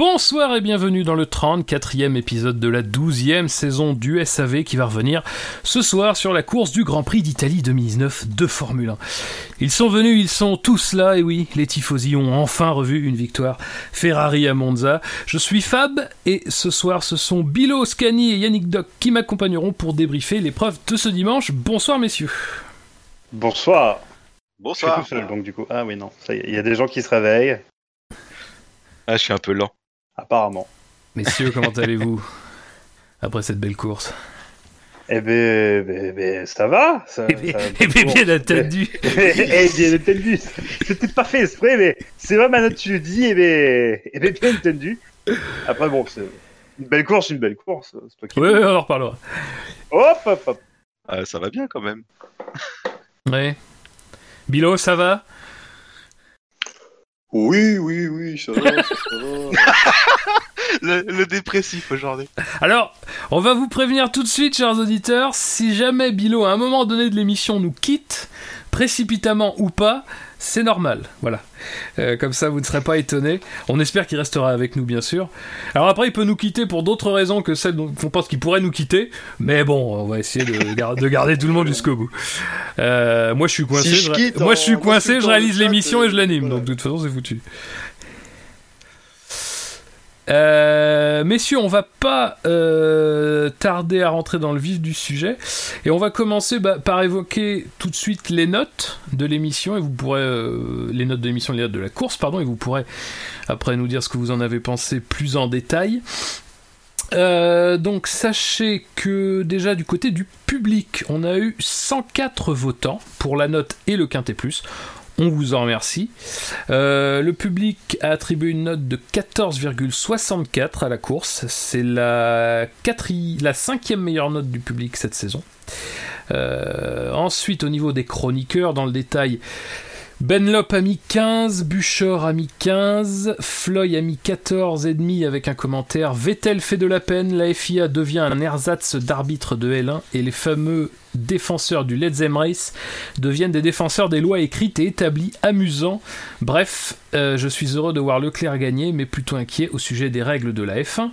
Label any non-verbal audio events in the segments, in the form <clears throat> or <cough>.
Bonsoir et bienvenue dans le 34e épisode de la 12e saison du SAV qui va revenir ce soir sur la course du Grand Prix d'Italie 2019 de Formule 1. Ils sont venus, ils sont tous là, et oui, les tifosi ont enfin revu une victoire Ferrari à Monza. Je suis Fab et ce soir ce sont Bilo, Scani et Yannick Doc qui m'accompagneront pour débriefer l'épreuve de ce dimanche. Bonsoir messieurs. Bonsoir. Bonsoir. Je suis tout seul donc du coup. Ah oui non, il y a des gens qui se réveillent. Ah, je suis un peu lent. Apparemment. Messieurs, comment allez-vous après cette belle course? Eh ben, ben, ben, ça va. Ça, eh bien, eh bien, bien entendu. eh bien entendu. C'était pas fait exprès, mais c'est vrai maintenant tu le dis, eh bien, eh bien, bien entendu. Après, bon, c'est une belle course, une belle course. Toi qui oui, oui, on en reparlera. Hop, hop, hop. Ah, ça va bien quand même. Ouais. Bilo, ça va? Oui, oui, oui, ça va. <laughs> le, dépressif aujourd'hui. Alors, on va vous prévenir tout de suite, chers auditeurs, si jamais Bilo, à un moment donné de l'émission, nous quitte, précipitamment ou pas, c'est normal. Voilà. Euh, comme ça, vous ne serez pas étonnés. On espère qu'il restera avec nous, bien sûr. Alors après, il peut nous quitter pour d'autres raisons que celles dont on pense qu'il pourrait nous quitter. Mais bon, on va essayer de, de garder tout le monde jusqu'au bout. Euh, moi, je suis coincé. je, moi, je suis coincé. Je réalise l'émission et je l'anime. Donc, de toute façon, c'est foutu. Euh, messieurs, on va pas euh, tarder à rentrer dans le vif du sujet et on va commencer bah, par évoquer tout de suite les notes de l'émission et vous pourrez euh, les notes de l'émission, les notes de la course, pardon, et vous pourrez après nous dire ce que vous en avez pensé plus en détail. donc sachez que déjà du côté du public, on a eu 104 votants pour la note et le quintet plus. On vous en remercie. Euh, le public a attribué une note de 14,64 à la course. C'est la, la cinquième meilleure note du public cette saison. Euh, ensuite, au niveau des chroniqueurs, dans le détail, Benlop a mis 15, Buchor a mis 15, Floy a mis 14,5 avec un commentaire. Vettel fait de la peine, la FIA devient un ersatz d'arbitre de L1 et les fameux défenseurs du Let's Race deviennent des défenseurs des lois écrites et établies amusants. Bref, euh, je suis heureux de voir Leclerc gagner, mais plutôt inquiet au sujet des règles de la F1.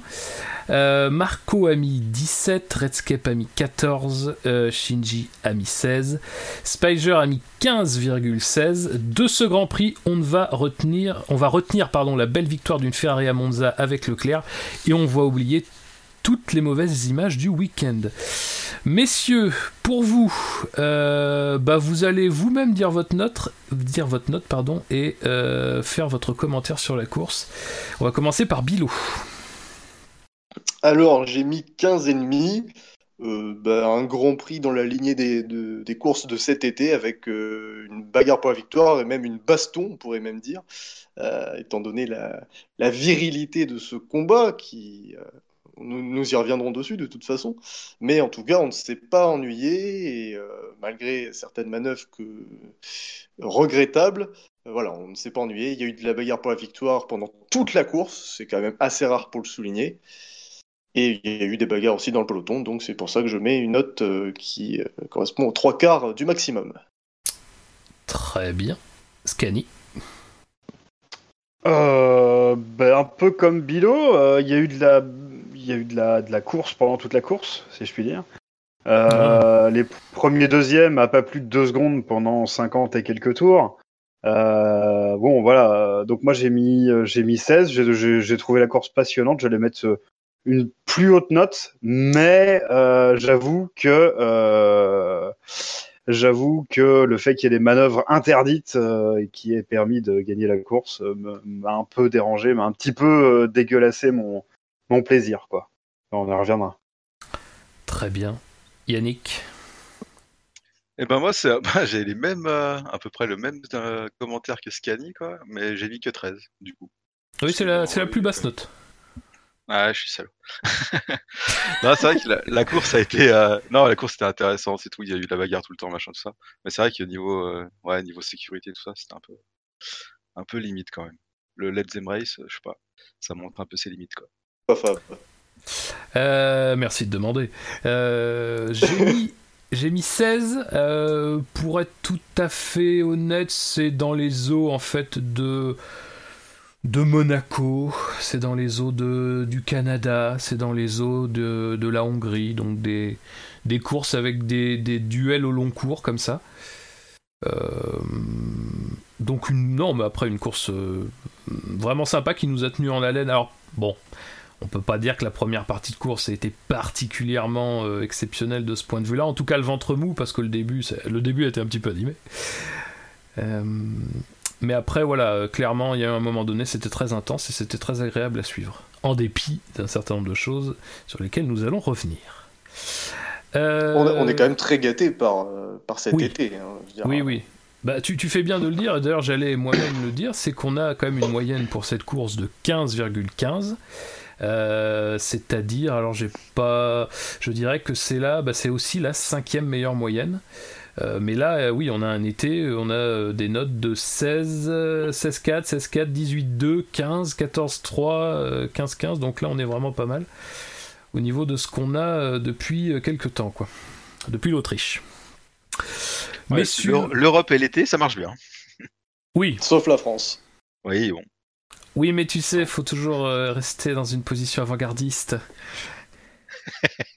Euh, Marco a mis 17, Redscape a mis 14, euh, Shinji a mis 16, Spiger a mis 15,16. De ce Grand Prix, on va retenir, on va retenir la belle victoire d'une Ferrari à Monza avec Leclerc et on va oublier toutes les mauvaises images du week-end. Messieurs, pour vous, euh, bah vous allez vous-même dire votre note, dire votre note pardon, et faire votre commentaire sur la course. On va commencer par Bilou. Alors, j'ai mis 15 ennemis. Euh, bah, un grand prix dans la lignée des, courses de cet été avec euh, une bagarre pour la victoire et même une baston, on pourrait même dire, euh, étant donné la, virilité de ce combat qui. Nous, y reviendrons dessus de toute façon. Mais en tout cas, on ne s'est pas ennuyé et malgré certaines manœuvres regrettables, voilà, on ne s'est pas ennuyé. Il y a eu de la bagarre pour la victoire pendant toute la course. C'est quand même assez rare pour le souligner. Et il y a eu des bagarres aussi dans le peloton, donc c'est pour ça que je mets une note euh, qui euh, correspond aux trois quarts du maximum. Très bien. Scanny euh, ben, Un peu comme Bilo, il y a eu, de la, y a eu de, la, de la course pendant toute la course, si je puis dire. Les premiers deuxièmes à pas plus de deux secondes pendant 50 et quelques tours. bon, voilà. Donc moi j'ai mis j'ai mis 16. J'ai trouvé la course passionnante. J'allais mettre une plus haute note, mais euh, j'avoue que euh, j'avoue que le fait qu'il y ait des manœuvres interdites euh, et qui ait permis de gagner la course m'a un peu dérangé, m'a un petit peu dégueulassé mon, mon plaisir, quoi. On en reviendra. Très bien. Yannick? Eh ben moi, c'est, <laughs> bah, j'ai les mêmes, à peu près le même commentaire que Scani, quoi, mais j'ai mis que 13, du coup. Oui, c'est la, la plus basse note. Ah, je suis salaud. <laughs> non, c'est vrai que la, course a été. Euh, non, la course était intéressante, c'est tout. Il y a eu de la bagarre tout le temps, machin, tout ça. Mais c'est vrai que niveau, euh, ouais, niveau sécurité, tout ça, c'était un peu, un peu limite quand même. Le Let's Them Race, je sais pas, ça montre un peu ses limites, quoi. Euh, merci de demander. j'ai mis. <laughs> J'ai mis 16. pour être tout à fait honnête, c'est dans les eaux en fait de de Monaco, c'est dans les eaux de, du Canada, c'est dans les eaux de, la Hongrie, donc des, courses avec des, duels au long cours comme ça. Euh, donc une, non, après une course euh, vraiment sympa qui nous a tenu en haleine. Alors bon, on peut pas dire que la première partie de course a été particulièrement euh, exceptionnelle de ce point de vue-là. En tout cas, le ventre mou parce que le début, le début été un petit peu animé. Mais après, voilà, clairement, il y a un moment donné, c'était très intense et c'était très agréable à suivre, en dépit d'un certain nombre de choses sur lesquelles nous allons revenir. On, est quand même très gâté par, par cet été. Hein, oui, oui. Bah, tu, tu, fais bien de le dire, d'ailleurs j'allais moi-même le dire, c'est qu'on a quand même une moyenne pour cette course de 15,15. Euh, c'est-à-dire, alors j'ai pas, je dirais que c'est là, bah, c'est aussi la cinquième meilleure moyenne. Euh, mais là, euh, oui, on a un été, on a des notes de 16, 16-4, 16-4, 18-2, 15, 14-3, 15-15, donc là on est vraiment pas mal au niveau de ce qu'on a depuis quelques temps, quoi. Depuis l'Autriche. Mais l'Europe et l'été, ça marche bien. Oui. Sauf la France. Oui, bon. Oui, mais tu sais, faut toujours euh, rester dans une position avant-gardiste. <laughs>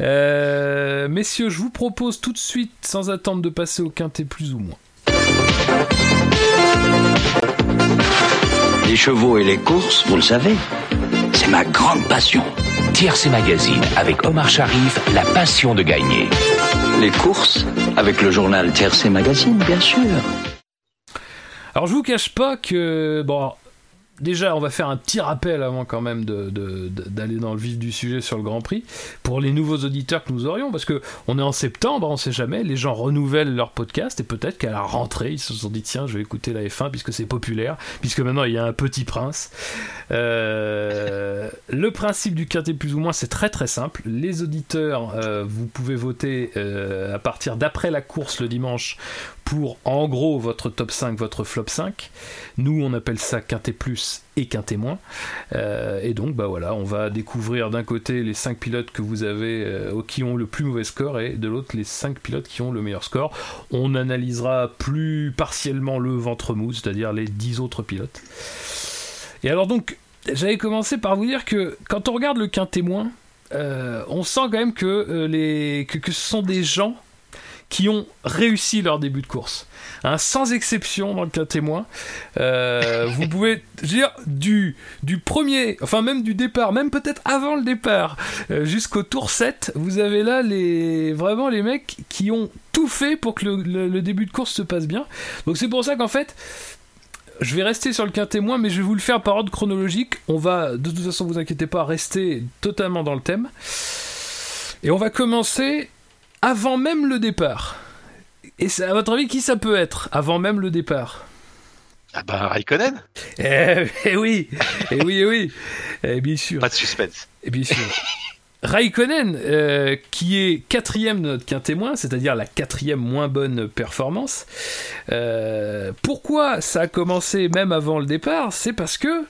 Euh, messieurs, je vous propose tout de suite, sans attendre de passer au quintet plus ou moins. Les chevaux et les courses, vous le savez, c'est ma grande passion. Tiercé Magazine avec Omar Sharif, la passion de gagner. Les courses avec le journal Tiercé Magazine, bien sûr. Alors je vous cache pas que bon déjà, on va faire un petit rappel avant quand même d'aller dans le vif du sujet sur le Grand Prix pour les nouveaux auditeurs que nous aurions, parce que on est en septembre, on sait jamais, les gens renouvellent leur podcast et peut-être qu'à la rentrée, ils se sont dit tiens, je vais écouter la F1 puisque c'est populaire, puisque maintenant il y a un petit prince. Euh, le principe du quintet plus ou moins, c'est très très simple. Les auditeurs, euh, vous pouvez voter euh, à partir d'après la course le dimanche pour en gros votre top 5, votre flop 5. Nous, on appelle ça quintet plus et quintet moins. Euh, et donc, bah voilà, on va découvrir d'un côté les 5 pilotes que vous avez euh, qui ont le plus mauvais score et de l'autre les 5 pilotes qui ont le meilleur score. On analysera plus partiellement le ventre mou, c'est-à-dire les 10 autres pilotes. Et alors donc, j'avais commencé par vous dire que quand on regarde le quintet moins, euh, on sent quand même que, les, que ce sont des gens qui ont réussi leur début de course. Hein, sans exception dans le cas témoin. Euh, vous pouvez dire du, du premier, enfin même du départ, même peut-être avant le départ, euh, jusqu'au tour 7, vous avez là les, vraiment les mecs qui ont tout fait pour que le, début de course se passe bien. Donc c'est pour ça qu'en fait, je vais rester sur le quintet moins, mais je vais vous le faire par ordre chronologique. On va, de toute façon, vous inquiétez pas, rester totalement dans le thème. Et on va commencer avant même le départ. Et à votre avis, qui ça peut être avant même le départ? Ah bah Raikkonen eh, eh, oui Eh oui, eh oui eh, Bien sûr. Pas de suspense. Eh, bien sûr. Raikkonen, euh, qui est quatrième de notre quintémoin, c'est-à-dire la quatrième moins bonne performance. Euh, pourquoi ça a commencé même avant le départ? C'est parce que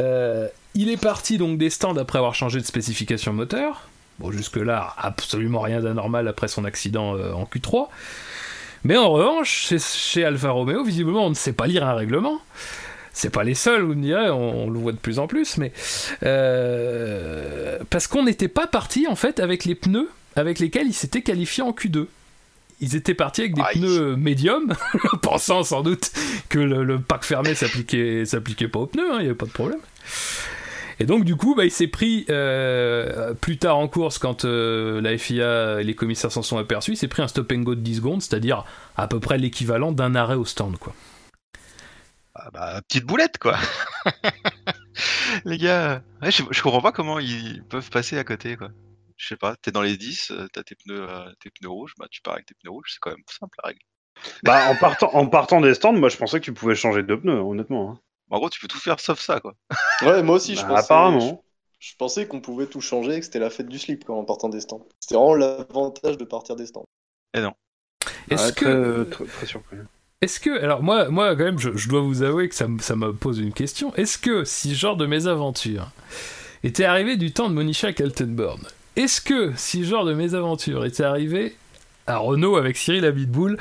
euh, il est parti donc des stands après avoir changé de spécification moteur. Bon, jusque-là, absolument rien d'anormal après son accident en Q3. Mais en revanche, chez, Alfa Romeo, visiblement, on ne sait pas lire un règlement. C'est pas les seuls, vous me direz, on, le voit de plus en plus, mais. Euh, parce qu'on n'était pas parti, en fait, avec les pneus avec lesquels il s'était qualifié en Q2 ils étaient partis avec des pneus médiums, <laughs> pensant sans doute que le, pack fermé s'appliquait, s'appliquait pas aux pneus, hein, il n'y avait pas de problème. Et donc, du coup, bah, il s'est pris, euh, plus tard en course, quand euh, la FIA et les commissaires s'en sont aperçus, il s'est pris un stop and go de 10 secondes, c'est-à-dire à peu près l'équivalent d'un arrêt au stand, quoi. Ah bah, petite boulette, quoi. <laughs> les gars, je, comprends pas comment ils peuvent passer à côté, quoi. Je sais pas, t'es dans les 10, euh, t'as tes pneus, tes pneus rouges, bah, tu pars avec tes pneus rouges, c'est quand même simple la règle. Bah, en partant, en partant des stands, moi je pensais que tu pouvais changer de pneus, honnêtement. Hein. En gros, tu peux tout faire sauf ça, quoi. Ouais, moi aussi, <laughs> je bah, pensais. Apparemment. Je, pensais qu'on pouvait tout changer et que c'était la fête du slip en partant des stands. C'était vraiment l'avantage de partir des stands. Et non. Est-ce que. Très, surpris. Est-ce que, alors moi, moi quand même, je, dois vous avouer que ça, ça, me pose une question. Est-ce que si ce genre de mésaventure était arrivé du temps de Monisha Kaltenborn, est-ce que si ce genre de mésaventure était arrivé à Renault avec Cyril Abitboul,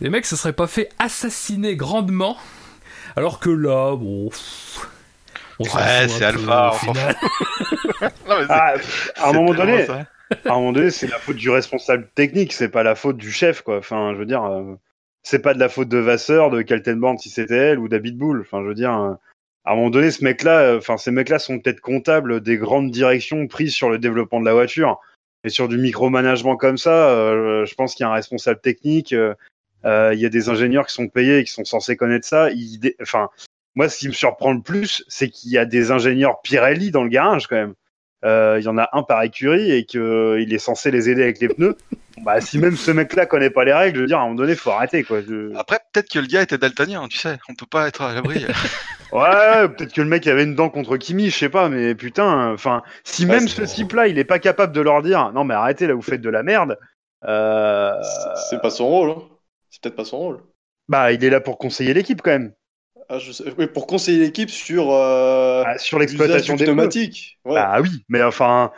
les mecs se seraient pas fait assassiner grandement Alors que là, bon. pff, on Ouais, c'est peu, Alpha. <laughs> Non, mais Ah, à un moment donné, ça. à un moment donné, c'est la faute du responsable technique, c'est pas la faute du chef, quoi. Enfin, je veux dire, euh, c'est pas de la faute de Vasseur, de Kaltenborn si c'était elle ou d'Abitbull. Enfin, je veux dire, euh, à un moment donné, ce mec-là, euh, enfin, ces mecs-là sont peut-être comptables des grandes directions prises sur le développement de la voiture. Et sur du micromanagement comme ça, euh, je pense qu'il y a un responsable technique, il y a des ingénieurs qui sont payés et qui sont censés connaître ça. Ils dé- Enfin, moi, ce qui me surprend le plus, c'est qu'il y a des ingénieurs Pirelli dans le garage quand même. Euh, Il y en a un par écurie et qu'il est censé les aider avec les pneus. Bah, si même ce mec-là connaît pas les règles, je veux dire, à un moment donné, faut arrêter, quoi. Je- Après, peut-être que le gars était daltonien, tu sais. On peut pas être à l'abri. <laughs> <laughs> Ouais, peut-être que le mec avait une dent contre Kimi, je sais pas, mais putain, enfin, si Ouais, même ce type-là, il est pas capable de leur dire, non, mais arrêtez, là, vous faites de la merde, euh, C'est- C'est pas son rôle. Hein. C'est peut-être pas son rôle. bah, il est là pour conseiller l'équipe, quand même. Ah, je sais- oui, pour conseiller l'équipe sur euh, Ah, sur l'exploitation des pneumatiques. Ouais. Bah oui, mais enfin,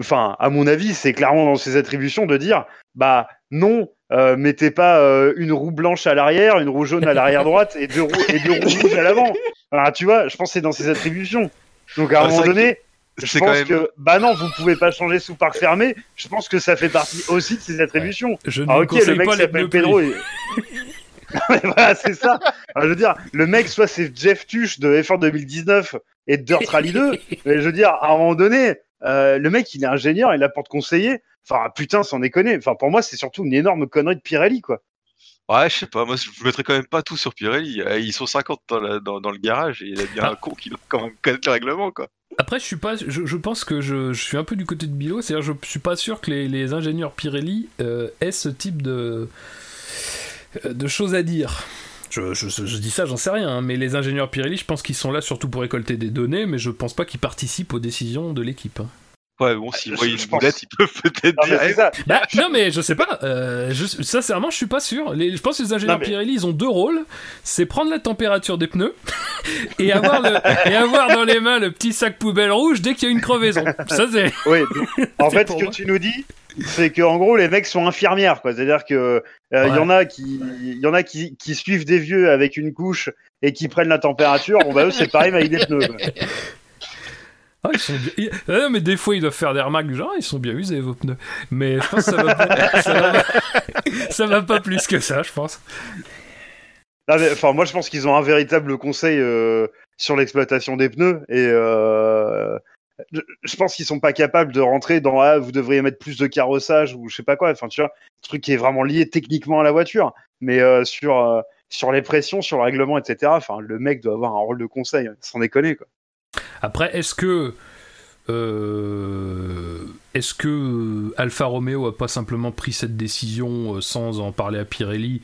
enfin, à mon avis, c'est clairement dans ses attributions de dire, bah non, euh, mettez pas euh, une roue blanche à l'arrière, une roue jaune à l'arrière droite et deux roues et deux roues rouges à l'avant. <laughs> Ah, tu vois, je pense que c'est dans ses attributions. Donc à un c'est moment donné, je pense quand même- que bah non, vous pouvez pas changer sous parc fermé. Je pense que ça fait partie aussi de ses attributions. Je ne Ah ok, le mec s'appelle. Pedro. Et... <laughs> Voilà, c'est ça. Alors, je veux dire, le mec, soit c'est Jeff Tuch de F1 2019 et de Dirt Rally 2, <laughs> mais je veux dire, à un moment donné, euh, le mec, il est ingénieur, il est là pour te conseiller. Enfin, putain, sans déconner. Enfin, pour moi, c'est surtout une énorme connerie de Pirelli, quoi. Ouais, je sais pas, moi je mettrais quand même pas tout sur Pirelli. Euh, Ils sont 50 dans, la- dans, dans le garage et il y a bien Ah. un con qui doit quand même connaître le règlement, quoi. Après, je suis pas, je, pense que je, suis un peu du côté de Bilo, c'est-à-dire je suis pas sûr que les, ingénieurs Pirelli euh, aient ce type de de choses à dire. Je dis ça, j'en sais rien, hein, mais les ingénieurs Pirelli, je pense qu'ils sont là surtout pour récolter des données, mais je pense pas qu'ils participent aux décisions de l'équipe. hein. Ouais, bon, s'ils Je- voient une pense- boulette, ils peuvent peut-être mais dire. c'est eh, ça. Bah, non, mais je sais pas. euh, je, sincèrement, je suis pas sûr. Les- je pense que les ingénieurs Non, mais- Pirelli, ils ont deux rôles. C'est prendre la température des pneus <laughs> et avoir, le, et avoir dans les mains le petit sac poubelle rouge dès qu'il y a une crevaison. Ça, c'est. <laughs> Oui. donc, <laughs> en C'est fait, ce que moi. tu nous dis, c'est que en gros, les mecs sont infirmières, quoi. C'est-à-dire que euh, il Ouais. y en a qui, il y en a qui, qui suivent des vieux avec une couche et qui prennent la température. Bon bah eux, c'est pareil mais avec des pneus. quoi. Ah, ils sont bien... ah non, mais des fois, ils doivent faire des remarques du genre, ils sont bien usés, vos pneus. Mais je pense que ça va pas, <laughs> ça va, ça va pas plus que ça, je pense. Enfin, moi, je pense qu'ils ont un véritable conseil euh, sur l'exploitation des pneus et euh, je, je pense qu'ils sont pas capables de rentrer dans ah, vous devriez mettre plus de carrossage ou je sais pas quoi. Enfin, tu vois, un truc qui est vraiment lié techniquement à la voiture, mais euh, sur euh, sur les pressions, sur le règlement, etc. Enfin, le mec doit avoir un rôle de conseil, sans déconner quoi. Après, est-ce que. euh, est-ce que Alfa Romeo a pas simplement pris cette décision euh, sans en parler à Pirelli?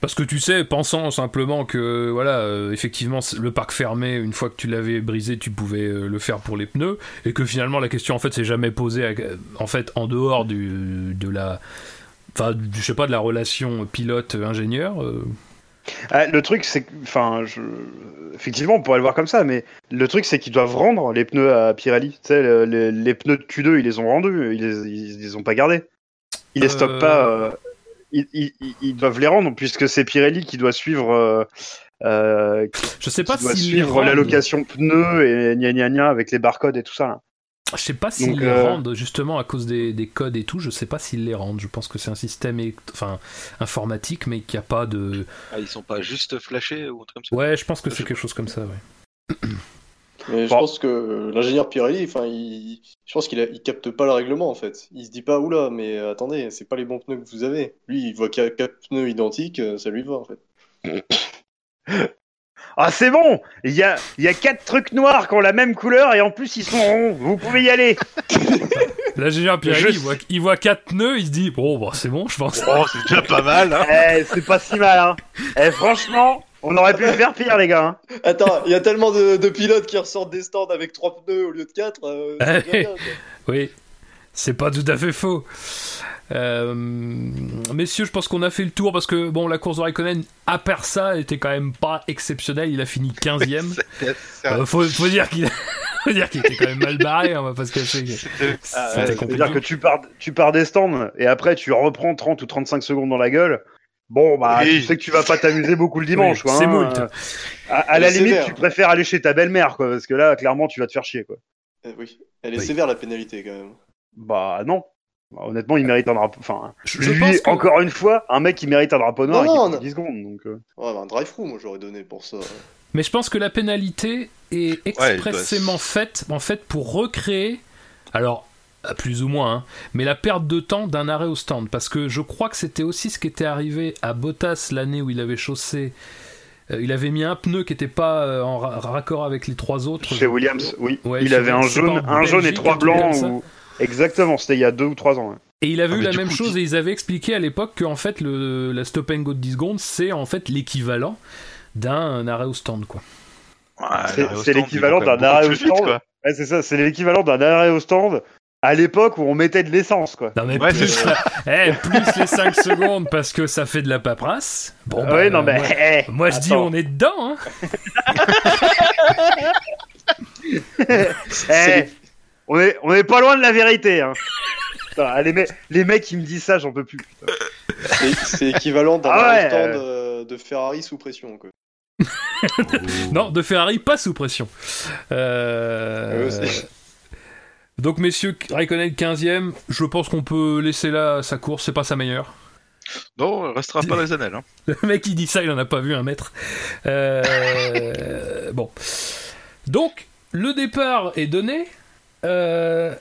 Parce que tu sais, pensant simplement que, voilà, euh, effectivement, le parc fermé, une fois que tu l'avais brisé, tu pouvais le faire pour les pneus, et que finalement la question en fait s'est jamais posée, en fait, en dehors du, de la, enfin, je sais pas, de la relation pilote-ingénieur. Ah, le truc, c'est que, enfin, je... effectivement, on pourrait le voir comme ça, mais le truc, c'est qu'ils doivent rendre les pneus à Pirelli. Tu sais, le- les, les pneus de Q2, ils les ont rendus, ils les, ils, les ont pas gardés. Ils les Euh. stockent pas. euh, ils, ils- doivent les rendre puisque c'est Pirelli qui doit suivre. euh, euh, qui je sais pas doit suivre l'allocation pneus et gna gna gna avec les barcodes et tout ça. Là. Je sais pas s'ils les euh, rendent justement à cause des, des codes et tout. Je sais pas s'ils les rendent. Je pense que c'est un système enfin, informatique, mais qu'il n'y a pas de. Ah, ils sont pas juste flashés ou comme ça? Ouais, je pense que c'est quelque chose comme ça. Ouais. Mais je Bon. pense que l'ingénieur Pirelli, enfin, il... je pense qu'il a... il capte pas le règlement en fait. Il se dit pas oula, mais attendez, c'est pas les bons pneus que vous avez. Lui, il voit qu'il y a quatre pneus identiques, euh, ça lui va en fait. <laughs> Ah, c'est bon Il y a, il y a quatre trucs noirs qui ont la même couleur et en plus ils sont ronds. Vous pouvez y aller. <laughs> L'ingénieur Pirelli, Je il voit, il voit quatre pneus, il se dit bon, bah, c'est bon, je pense. Oh, c'est déjà pas mal, hein. Eh, c'est pas si mal, hein. Eh, franchement, on aurait pu faire pire, les gars. hein. Attends, il y a tellement de, de pilotes qui ressortent des stands avec trois pneus au lieu de quatre. euh, bien, quoi. Oui, c'est pas tout à fait faux. Euh, messieurs, je pense qu'on a fait le tour parce que bon, la course de Raikkonen, à part ça, était quand même pas exceptionnelle. Il a fini 15ème. <laughs> C'était- Euh, faut, <laughs> faut dire qu'il était quand même mal barré, on va pas se cacher. C'est-à-dire que tu pars, tu pars des stands et après tu reprends 30 ou 35 secondes dans la gueule. Bon, bah, Oui. tu sais que tu vas pas t'amuser beaucoup le dimanche, Oui, quoi. c'est hein. moult. Euh, À, à la limite, sévère. tu préfères aller chez ta belle-mère, quoi, parce que là, clairement, tu vas te faire chier, quoi. Eh oui, elle est Oui. sévère la pénalité quand même. Bah, non. Bah, honnêtement, il mérite un drapeau. Enfin, Je, lui, pense que- encore une fois, un mec qui mérite un drapeau noir Non, non, non. 10 secondes. Donc, euh. Ouais, bah, un drive-through, moi j'aurais donné pour ça. Mais je pense que la pénalité est expressément faite, en fait, pour recréer, alors plus ou moins, hein, mais la perte de temps d'un arrêt au stand. Parce que je crois que c'était aussi ce qui était arrivé à Bottas l'année où il avait chaussé. euh, il avait mis un pneu qui n'était pas euh, en ra- raccord avec les trois autres. Chez Williams, oui. Ouais, il avait un jaune, un jaune et trois blancs. Ou... Exactement, c'était il y a deux ou trois ans. ouais. Et il avait Ah, eu mais la même coup, chose et ils avaient expliqué à l'époque qu'en fait le, la stop and go de 10 secondes c'est en fait l'équivalent d'un arrêt au stand quoi. Ouais, C'est- l'équivalent d'un arrêt au stand. Ouais, c'est ça, c'est l'équivalent d'un arrêt au stand à l'époque où on mettait de l'essence, quoi. Non mais Ouais, plus, <laughs> eh, plus les 5 secondes parce que ça fait de la paperasse. Bon, Ah bah, ouais, non, mais. moi, moi, je dis on est dedans. Hein. <laughs> Eh, on est, on est pas loin de la vérité. Hein. Putain, les, mecs, les mecs qui me disent ça, j'en peux plus. C'est équivalent d'un Ah ouais, stand euh. de Ferrari sous pression. Quoi. <laughs> Non, de Ferrari pas sous pression. Euh, aussi. Donc messieurs, Raikkonen 15ème, je pense qu'on peut laisser là sa course, c'est pas sa meilleure. Non, il restera pas dans les annales. Hein. <laughs> Le mec qui dit ça, il en a pas vu un mètre. Euh, bon. Donc, le départ est donné. Euh,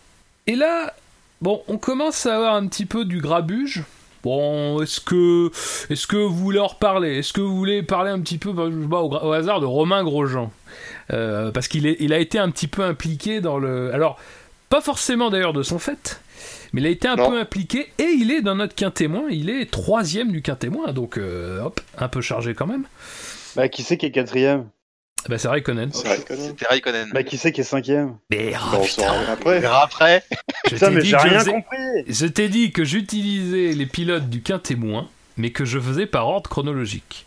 et là, bon, on commence à avoir un petit peu du grabuge. Bon, est-ce que, est-ce que vous voulez en reparler? Est-ce que vous voulez parler un petit peu, bah, je sais pas, au, hasard, de Romain Grosjean? Euh, Parce qu'il est, il a été un petit peu impliqué dans le. Alors, pas forcément d'ailleurs de son fait, mais il a été un Non. peu impliqué et il est dans notre quintémoin. Il est troisième du quintémoin, donc euh, hop, un peu chargé quand même. Bah, qui c'est qui est quatrième? Bah, c'est Raikkonen. C'est même. C'était Raikkonen. Bah, qui c'est qui est cinquième Mais Bah, oh, putain, après. Je Putain, t'ai mais dit j'ai que je rien faisais- compris. Je t'ai dit que j'utilisais les pilotes du quintémoin, mais que je faisais par ordre chronologique.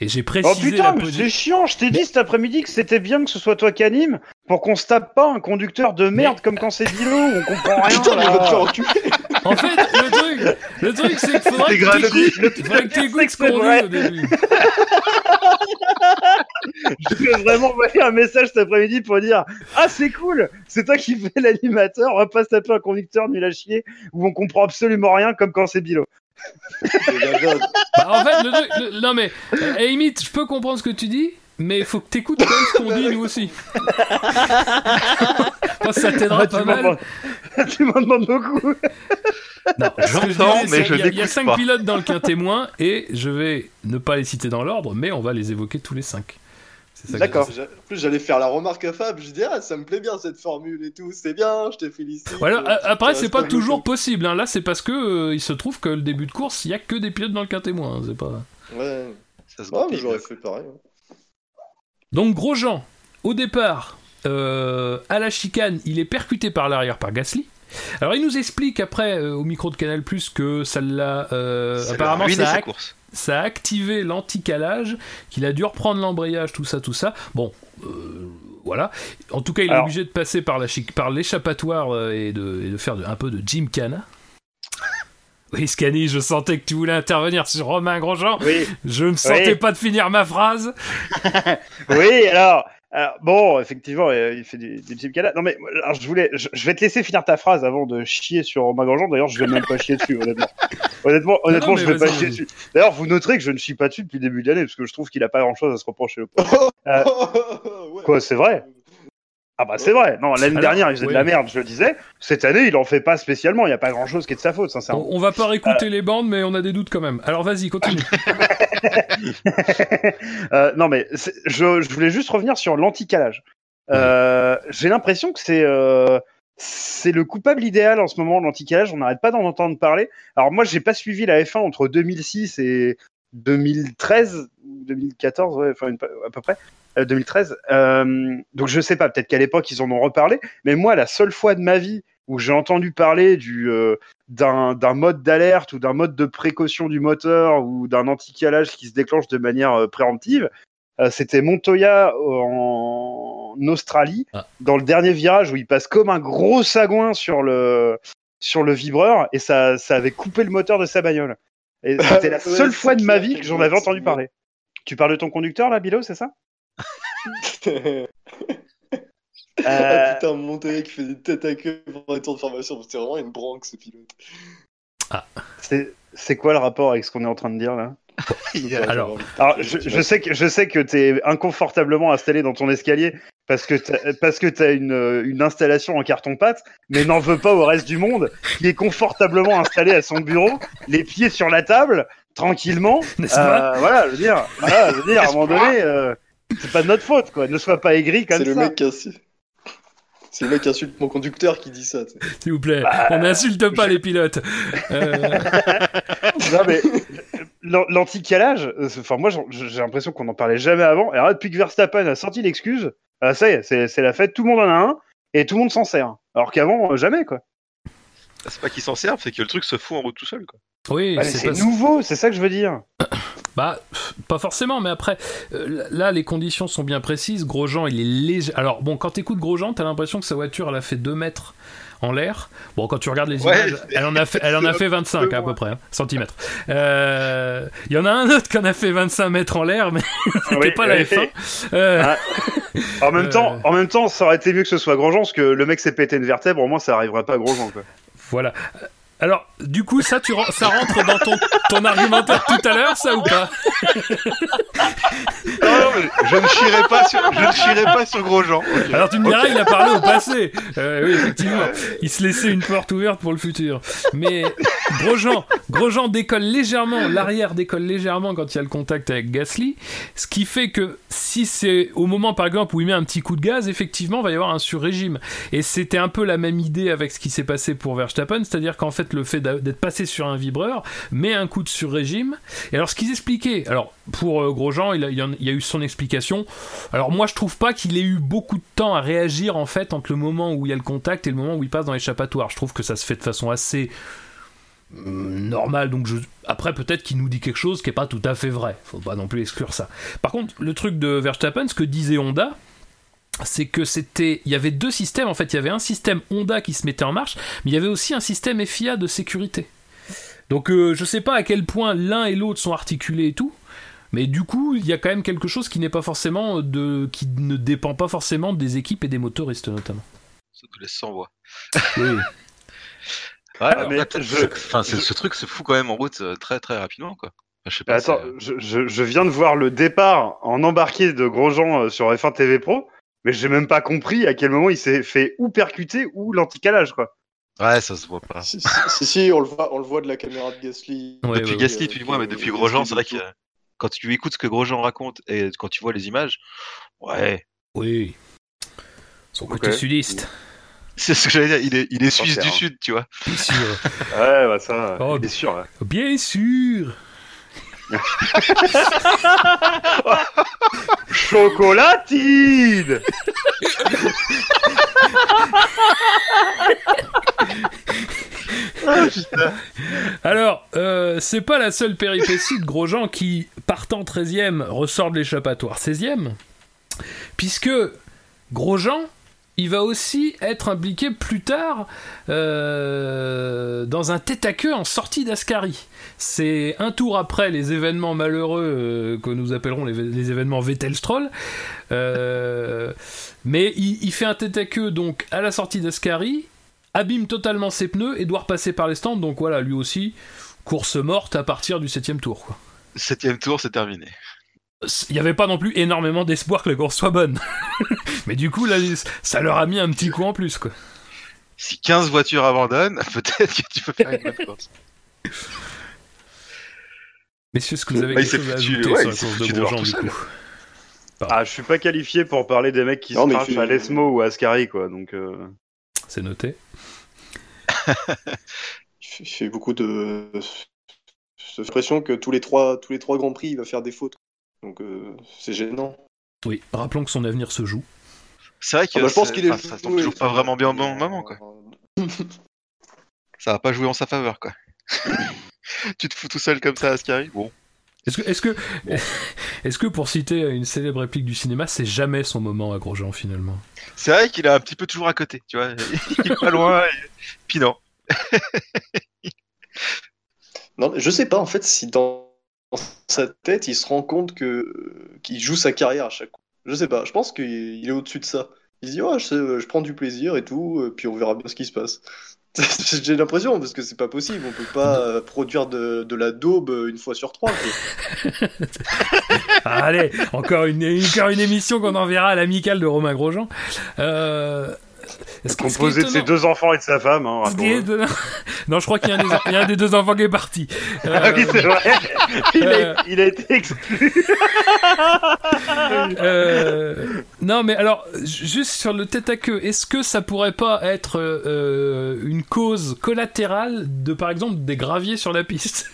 Et j'ai Oh précisé putain, la mais c'est chiant, je t'ai dit cet après-midi que c'était bien que ce soit toi qui anime pour qu'on se tape pas un conducteur de merde comme quand c'est Dilo, on comprend <laughs> rien. Putain, mais il va te faire là. enculer. En fait, le truc, le truc c'est qu'il faudrait C'est que gratuit. t'écoutes- ce que c'est qu'on dit au début. Je vais vraiment envoyer un message cet après-midi pour dire Ah, c'est cool, c'est toi qui fais l'animateur, on va pas se taper un conducteur nul à chier où on comprend absolument rien comme quand c'est Bilo. Bah, en fait, le truc, le- non mais, euh, à la limite, je peux comprendre ce que tu dis, mais il faut que t'écoutes quand même ce qu'on <laughs> dit nous aussi. <laughs> Parce que ça t'aidera Ah, pas tu mal. m'en demandes- <laughs> tu m'en demandes beaucoup. J'entends, disais, mais je Il y a cinq pilotes dans le quintémoin et je vais ne pas les citer dans l'ordre, mais on va les évoquer tous les cinq. D'accord. En plus, j'allais faire la remarque à Fab. Je dis, ah, ça me plaît bien cette formule et tout. C'est bien, je te félicite. Voilà, Euh, après, c'est pas toujours possible. hein. Là, c'est parce que euh, il se trouve que le début de course, il y a que des pilotes dans le quintémoin. hein. C'est pas. Ouais, Ça se ouais mais j'aurais fait pareil. hein. Donc Grosjean, au départ, euh, à la chicane, il est percuté par l'arrière par Gasly. Alors il nous explique après euh, au micro de Canal que ça l'a euh, apparemment ça a, ça activé l'anti-calage, qu'il a dû reprendre l'embrayage, tout ça, tout ça. Bon, voilà. En tout cas, il est obligé de passer par la chic- par l'échappatoire et, de, et de faire de- un peu de gymkhana. Oui, Scani, je sentais que tu voulais intervenir sur Romain Grosjean. Oui, Je ne sentais Oui. pas de finir ma phrase. <laughs> oui, alors. alors, bon, effectivement, euh, il fait des, des petits canards. Non, mais alors, je voulais, je, je vais te laisser finir ta phrase avant de chier sur Romain Grosjean. D'ailleurs, je vais même pas chier dessus, honnêtement. <laughs> Honnêtement, honnêtement, non, je vais pas chier dessus. D'ailleurs, vous noterez que je ne chie pas dessus depuis le début de l'année parce que je trouve qu'il a pas grand chose à se reprocher. le. Euh, <laughs> Ouais. Quoi, c'est vrai? Ah bah c'est vrai. Non, l'année dernière, il faisait oui. de la merde, je le disais. Cette année, il en fait pas spécialement. Il y a pas grand chose qui est de sa faute, sincèrement. On, on va pas réécouter les bandes, mais on a des doutes quand même. Alors vas-y, continue. <laughs> Euh, non, mais je, je voulais juste revenir sur l'anti-calage. Euh, J'ai l'impression que c'est euh, c'est le coupable idéal en ce moment, l'anti-calage. On n'arrête pas d'en entendre parler. Alors moi, j'ai pas suivi la F1 entre 2006 et 2013 ou 2014, ouais, enfin une- à peu près. euh, 2013. Euh, donc je sais pas, peut-être qu'à l'époque ils en ont reparlé, mais moi la seule fois de ma vie où j'ai entendu parler du euh, d'un d'un mode d'alerte ou d'un mode de précaution du moteur ou d'un anti-calage qui se déclenche de manière euh, préemptive, euh, c'était Montoya euh, en Australie, Ah. dans le dernier virage où il passe comme un gros sagouin sur le sur le vibreur et ça ça avait coupé le moteur de sa bagnole. Et <laughs> c'était la seule fois de ma vie que j'en avais entendu parler. Tu parles de ton conducteur là, Bilo, c'est ça? <laughs> Ah Euh, putain, Monterey qui fait des têtes à queue pendant les tours de formation, c'était vraiment une branque ce pilote. c'est- C'est quoi le rapport avec ce qu'on est en train de dire là? <laughs> Alors, je, je sais que je sais que t'es inconfortablement installé dans ton escalier parce que parce que t'as une, euh, une installation en carton pâte, mais n'en veux pas au reste du monde qui est confortablement installé à son bureau, les pieds sur la table, tranquillement. <laughs> N'est-ce pas Euh, voilà, je veux dire, voilà, je veux dire, à un moment donné, euh, c'est pas de notre faute quoi. Ne sois pas aigri comme C'est ça. le mec qui insulte. C'est le mec qui insulte mon conducteur qui dit ça. S'il vous plaît, Bah, on n'insulte pas les pilotes. Euh, <laughs> Non mais l'an- l'anti-calage, euh, c'est- enfin moi j'ai l'impression qu'on n'en parlait jamais avant. Et alors, depuis que Verstappen a sorti l'excuse, ah, ça y est, c'est c'est la fête, tout le monde en a un et tout le monde s'en sert. Alors qu'avant jamais quoi. C'est pas qu'ils s'en servent, c'est que le truc se fout en route tout seul, quoi. Oui, Bah, c'est pas... nouveau, c'est ça que je veux dire. <coughs> Bah, pas forcément, mais après, euh, là, les conditions sont bien précises. Grosjean, il est léger. Alors, bon, quand t'écoutes Grosjean, t'as l'impression que sa voiture, elle a fait 2 mètres en l'air. Bon, quand tu regardes les Ouais, images, elle en a fait, elle en a <laughs> fait 25 à peu près, hein, centimètres. Euh, Il y en a un autre qui en a fait 25 mètres en l'air, mais <laughs> c'était Oui, pas la oui. F1. Euh, Ah. <laughs> En même temps, en même temps, ça aurait été mieux que ce soit Grosjean, parce que le mec s'est pété une vertèbre, au moins ça arriverait pas à Grosjean quoi. Voilà. Alors, du coup, ça, tu, ça rentre dans ton, ton argumentaire tout à l'heure, ça ou pas? Non, non, mais je ne chierai pas sur, je ne chierai pas sur Grosjean. Alors tu me diras, il a parlé au passé. Euh, oui, effectivement. Il se laissait une porte ouverte pour le futur. Mais Grosjean, Grosjean décolle légèrement, l'arrière décolle légèrement quand il y a le contact avec Gasly, ce qui fait que si c'est au moment par exemple où il met un petit coup de gaz, effectivement, il va y avoir un sur-régime. Et c'était un peu la même idée avec ce qui s'est passé pour Verstappen, c'est-à-dire qu'en fait le fait d'être passé sur un vibreur met un coup de sur-régime. Et alors ce qu'ils expliquaient, alors pour euh, Grosjean, il, y a eu son explication. Alors moi je trouve pas qu'il ait eu beaucoup de temps à réagir en fait entre le moment où il y a le contact et le moment où il passe dans l'échappatoire. Je trouve que ça se fait de façon assez hum, normale. Donc après peut-être qu'il nous dit quelque chose qui est pas tout à fait vrai. Faut pas non plus exclure ça. Par contre le truc de Verstappen, ce que disait Honda. C'est que c'était, il y avait deux systèmes en fait. Il y avait un système Honda qui se mettait en marche, mais il y avait aussi un système FIA de sécurité. Donc euh, je sais pas à quel point l'un et l'autre sont articulés et tout, mais du coup il y a quand même quelque chose qui n'est pas forcément de, qui ne dépend pas forcément des équipes et des motoristes notamment. Ça te laisse sans voix. Oui. <laughs> Ouais, Ah, mais fait, je- ce- enfin, je- ce truc se fout quand même en route euh, très très rapidement, quoi. Je sais pas. Attends, je, je- je viens de voir le départ en embarqué de Grosjean euh, sur F1 TV Pro, mais j'ai même pas compris à quel moment il s'est fait ou percuter ou l'anticalage quoi. Ouais, ça se voit pas. Si, si, si, si, on le voit, on le voit de la caméra de Gasly. Ouais, depuis ouais, Gasly, ouais, tu le vois, mais depuis Grosjean, c'est vrai que quand tu écoutes ce que Grosjean raconte et quand tu vois les images, ouais, Oui. Son côté sudiste. c'est ce que j'allais dire. Il est, il est suisse du un- sud, tu vois. Bien sûr. Ouais, bah ça, Oh, bien sûr. ouais. Bien sûr. Chocolatine. Alors, euh, c'est pas la seule péripétie de Grosjean qui, partant 13ème, ressort de l'échappatoire. 16ème, puisque Grosjean, il va aussi être impliqué plus tard euh, dans un tête-à-queue en sortie d'Ascari. C'est un tour après les événements malheureux euh, que nous appellerons les, événements Vettel-Stroll. Euh, mais il, fait un tête-à-queue donc à la sortie d'Ascari, abîme totalement ses pneus et doit repasser par les stands. Donc voilà, lui aussi, course morte à partir du septième tour. Septième tour, c'est terminé. Il n'y avait pas non plus énormément d'espoir que la course soit bonne. <laughs> Mais du coup, là, ça leur a mis un petit coup en plus. Quoi. Si 15 voitures abandonnent, <laughs> peut-être que tu peux faire une bonne course. Messieurs, est-ce que vous avez Bah, il quelque s'est chose à foutu- ajouter ouais, sur la course de Grosjean, du coup Ah, je suis pas qualifié pour parler des mecs qui Non, se crachent tu- à l'ESMO ou à Ascari quoi. Donc euh, C'est noté. Il fait- il fait beaucoup de. J'ai l'impression que tous les trois, tous les trois grands prix, il va faire des fautes. Donc euh, c'est gênant. Oui, rappelons que son avenir se joue. C'est vrai que Ah bah, je pense qu'il est. enfin, ça tombe toujours pas vraiment bien au bon moment, quoi. <laughs> Ça va pas jouer en sa faveur, quoi. <laughs> tu te fous tout seul comme ça à Ascari Bon. Est-ce que, est-ce que, <laughs> est-ce que pour citer une célèbre réplique du cinéma, c'est jamais son moment à Grosjean finalement? C'est vrai qu'il est un petit peu toujours à côté, tu vois. Il est pas loin. et- Puis non. Non, je sais pas en fait si dans sa tête il se rend compte que qu'il joue sa carrière à chaque coup. Je sais pas, je pense qu'il est au-dessus de ça. Il se dit, ouais, je, je prends du plaisir et tout, puis on verra bien ce qui se passe. <laughs> J'ai l'impression, parce que c'est pas possible, on peut pas produire de, de, la daube une fois sur trois. <laughs> Allez, encore une, encore une émission qu'on enverra à l'amicale de Romain Grosjean. Euh, <laughs> Composé de ses deux enfants et de sa femme. Hein, <laughs> non, je crois qu'il y, y, a un des deux enfants qui est parti. Euh... <laughs> Ah oui, c'est vrai. Il, euh... a, il, a, été exclu. euh... Non, mais alors, juste sur le tête à queue, est-ce que ça pourrait pas être euh, une cause collatérale de, par exemple, des graviers sur la piste?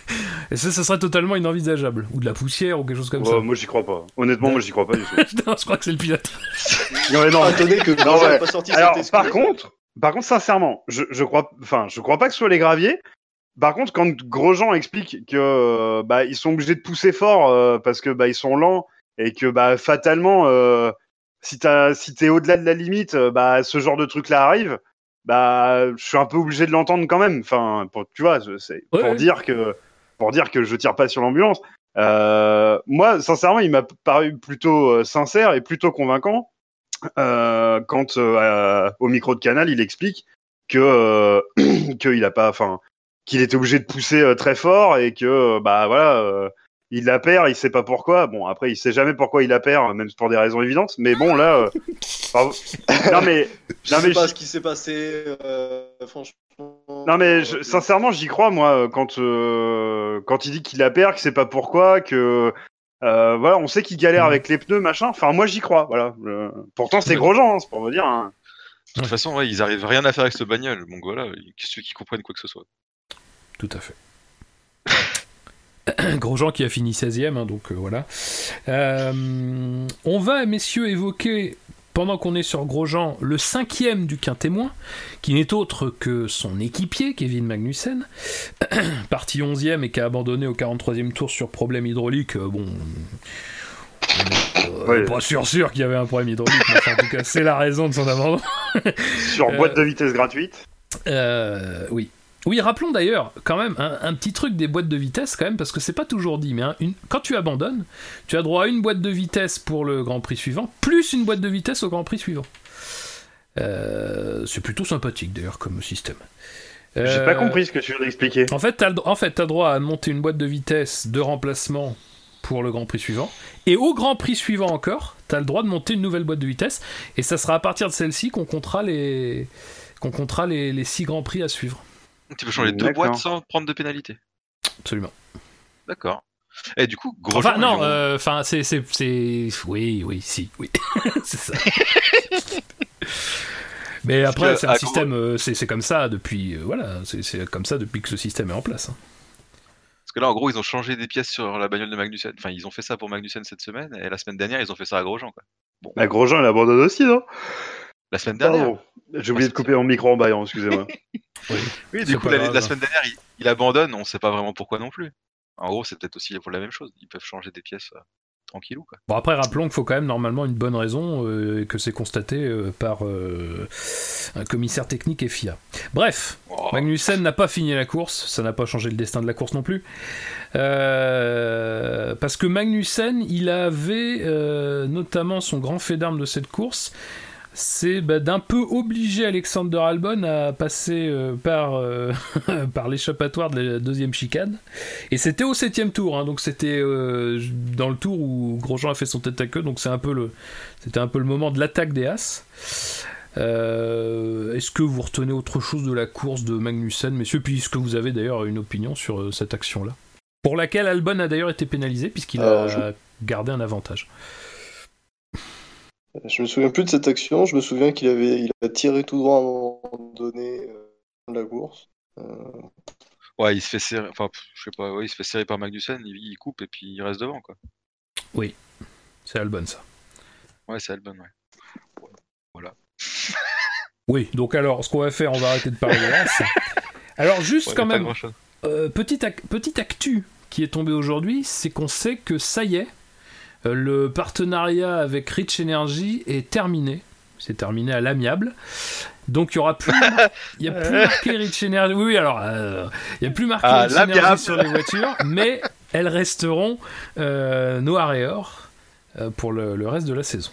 Et ça, ça serait totalement inenvisageable? Ou de la poussière ou quelque chose comme ouais, ça? Moi, j'y crois pas. Honnêtement, moi, j'y crois pas du tout. non, je crois que c'est le pilote. non, mais non. Attendez que non, ouais. pas sorti alors, par contre, par contre, sincèrement, je, je crois, enfin, je crois pas que ce soit les graviers. Par contre, quand Grosjean explique que euh, bah, ils sont obligés de pousser fort euh, parce que bah, ils sont lents et que bah, fatalement, euh, si t'as, si t'es au-delà de la limite, bah, ce genre de truc là arrive. Bah, je suis un peu obligé de l'entendre quand même. Enfin, pour, tu vois, c'est pour ouais. dire que pour dire que je tire pas sur l'ambulance. Euh, moi, sincèrement, il m'a paru plutôt sincère et plutôt convaincant quand euh, au micro de Canal, il explique que euh, <clears throat> qu'il a pas, enfin, qu'il était obligé de pousser euh, très fort et que euh, bah voilà, euh, il la perd, il sait pas pourquoi. Bon, après, il sait jamais pourquoi il la perd, même pour des raisons évidentes. Mais bon, là, euh, enfin, <laughs> non mais Je non sais mais pas je- ce qui s'est passé, euh, franchement. non mais je- sincèrement, j'y crois moi quand euh, quand il dit qu'il la perd, que c'est pas pourquoi, que euh, voilà, on sait qu'il galère Mhm. avec les pneus, machin. Enfin, moi j'y crois. Voilà. Euh, pourtant, c'est Grosjean, hein, c'est pour me dire. hein. De toute façon, ouais, ils arrivent rien à faire avec ce bagnole. Donc voilà, qu'est-ce qu'ils comprennent quoi que ce soit. Tout à fait. <coughs> Grosjean qui a fini 16ème, hein, donc euh, voilà. Euh, on va, messieurs, évoquer, pendant qu'on est sur Grosjean, le cinquième du quintémoin, qui n'est autre que son équipier, Kevin Magnussen, <clears throat> parti 11ème et qui a abandonné au 43e tour sur problème hydraulique. Euh, bon. euh, Ouais. Pas sûr, sûr qu'il y avait un problème hydraulique, mais en tout cas, c'est la raison de son abandon. <laughs> Sur Euh, boîte de vitesse gratuite. Euh, oui. Oui, rappelons d'ailleurs quand même un, un petit truc des boîtes de vitesse quand même parce que c'est pas toujours dit, mais hein, une- quand tu abandonnes, tu as droit à une boîte de vitesse pour le Grand Prix suivant, plus une boîte de vitesse au Grand Prix suivant. Euh, c'est plutôt sympathique d'ailleurs comme système. J'ai Euh, pas compris ce que tu viens d'expliquer. En fait, t'as en fait, t'as droit à monter une boîte de vitesse de remplacement pour le Grand Prix suivant. Et au Grand Prix suivant encore, t'as le droit de monter une nouvelle boîte de vitesse. Et ça sera à partir de celle-ci qu'on comptera les qu'on comptera les, les six Grands Prix à suivre. Tu peux changer deux boîtes sans prendre de pénalité. Absolument. D'accord. Et du coup, Grosjean. Enfin, non, euh, enfin, c'est, c'est, c'est, oui, oui, si, oui, <laughs> c'est ça. <laughs> Mais après, c'est un gros- système, euh, c'est, c'est comme ça depuis, euh, voilà, c'est, c'est comme ça depuis que ce système est en place. hein. Parce que là, en gros, ils ont changé des pièces sur la bagnole de Magnussen. Enfin, ils ont fait ça pour Magnussen cette semaine, et la semaine dernière, ils ont fait ça à Grosjean, quoi. Bah, Grosjean, il abandonne aussi, non? La semaine dernière. J'ai oublié de couper mon micro en baillant, excusez-moi. <laughs> Oui, du coup, la, semaine dernière, il, il abandonne, on sait pas vraiment pourquoi non plus. En gros, c'est peut-être aussi pour la même chose. Ils peuvent changer des pièces euh, tranquillou, quoi. Bon, après, rappelons qu'il faut quand même normalement une bonne raison euh, et que c'est constaté euh, par euh, un commissaire technique et FIA. Bref, Oh, Magnussen n'a pas fini la course, ça n'a pas changé le destin de la course non plus. Euh, parce que Magnussen, il avait euh, notamment son grand fait d'armes de cette course, c'est bah, d'un peu obliger Alexander Albon à passer euh, par, euh, <laughs> par l'échappatoire de la deuxième chicane. Et c'était au septième tour, hein, donc c'était euh, dans le tour où Grosjean a fait son tête à queue, donc c'est un peu le, c'était un peu le moment de l'attaque des As. Est-ce que vous retenez autre chose de la course de Magnussen, messieurs, puis est-ce que vous avez d'ailleurs une opinion sur cette action-là? Pour laquelle Albon a d'ailleurs été pénalisé puisqu'il a gardé un avantage. Je me souviens plus de cette action. Je me souviens qu'il avait, il a tiré tout droit à un moment donné euh, de la course. Euh, Ouais, il se fait serrer. Enfin, je sais pas, ouais, il se fait serrer par Magnussen, il, il coupe et puis il reste devant, quoi. C'est Albon ça. Ouais, c'est Albon, ouais. <laughs> Oui, donc alors ce qu'on va faire, on va arrêter de parler de As. <laughs> Alors juste Ouais, quand même. Euh, petite, ac- petite actu qui est tombée aujourd'hui, c'est qu'on sait que ça y est, euh, le partenariat avec Rich Energy est terminé. C'est terminé à l'amiable. Donc il y aura plus, <laughs> il y a plus marqué Rich Energy. Oui, alors euh, il y a plus marqué Ah, Rich Energy sur les voitures, mais <laughs> elles resteront euh, noires et or euh, pour le, le reste de la saison.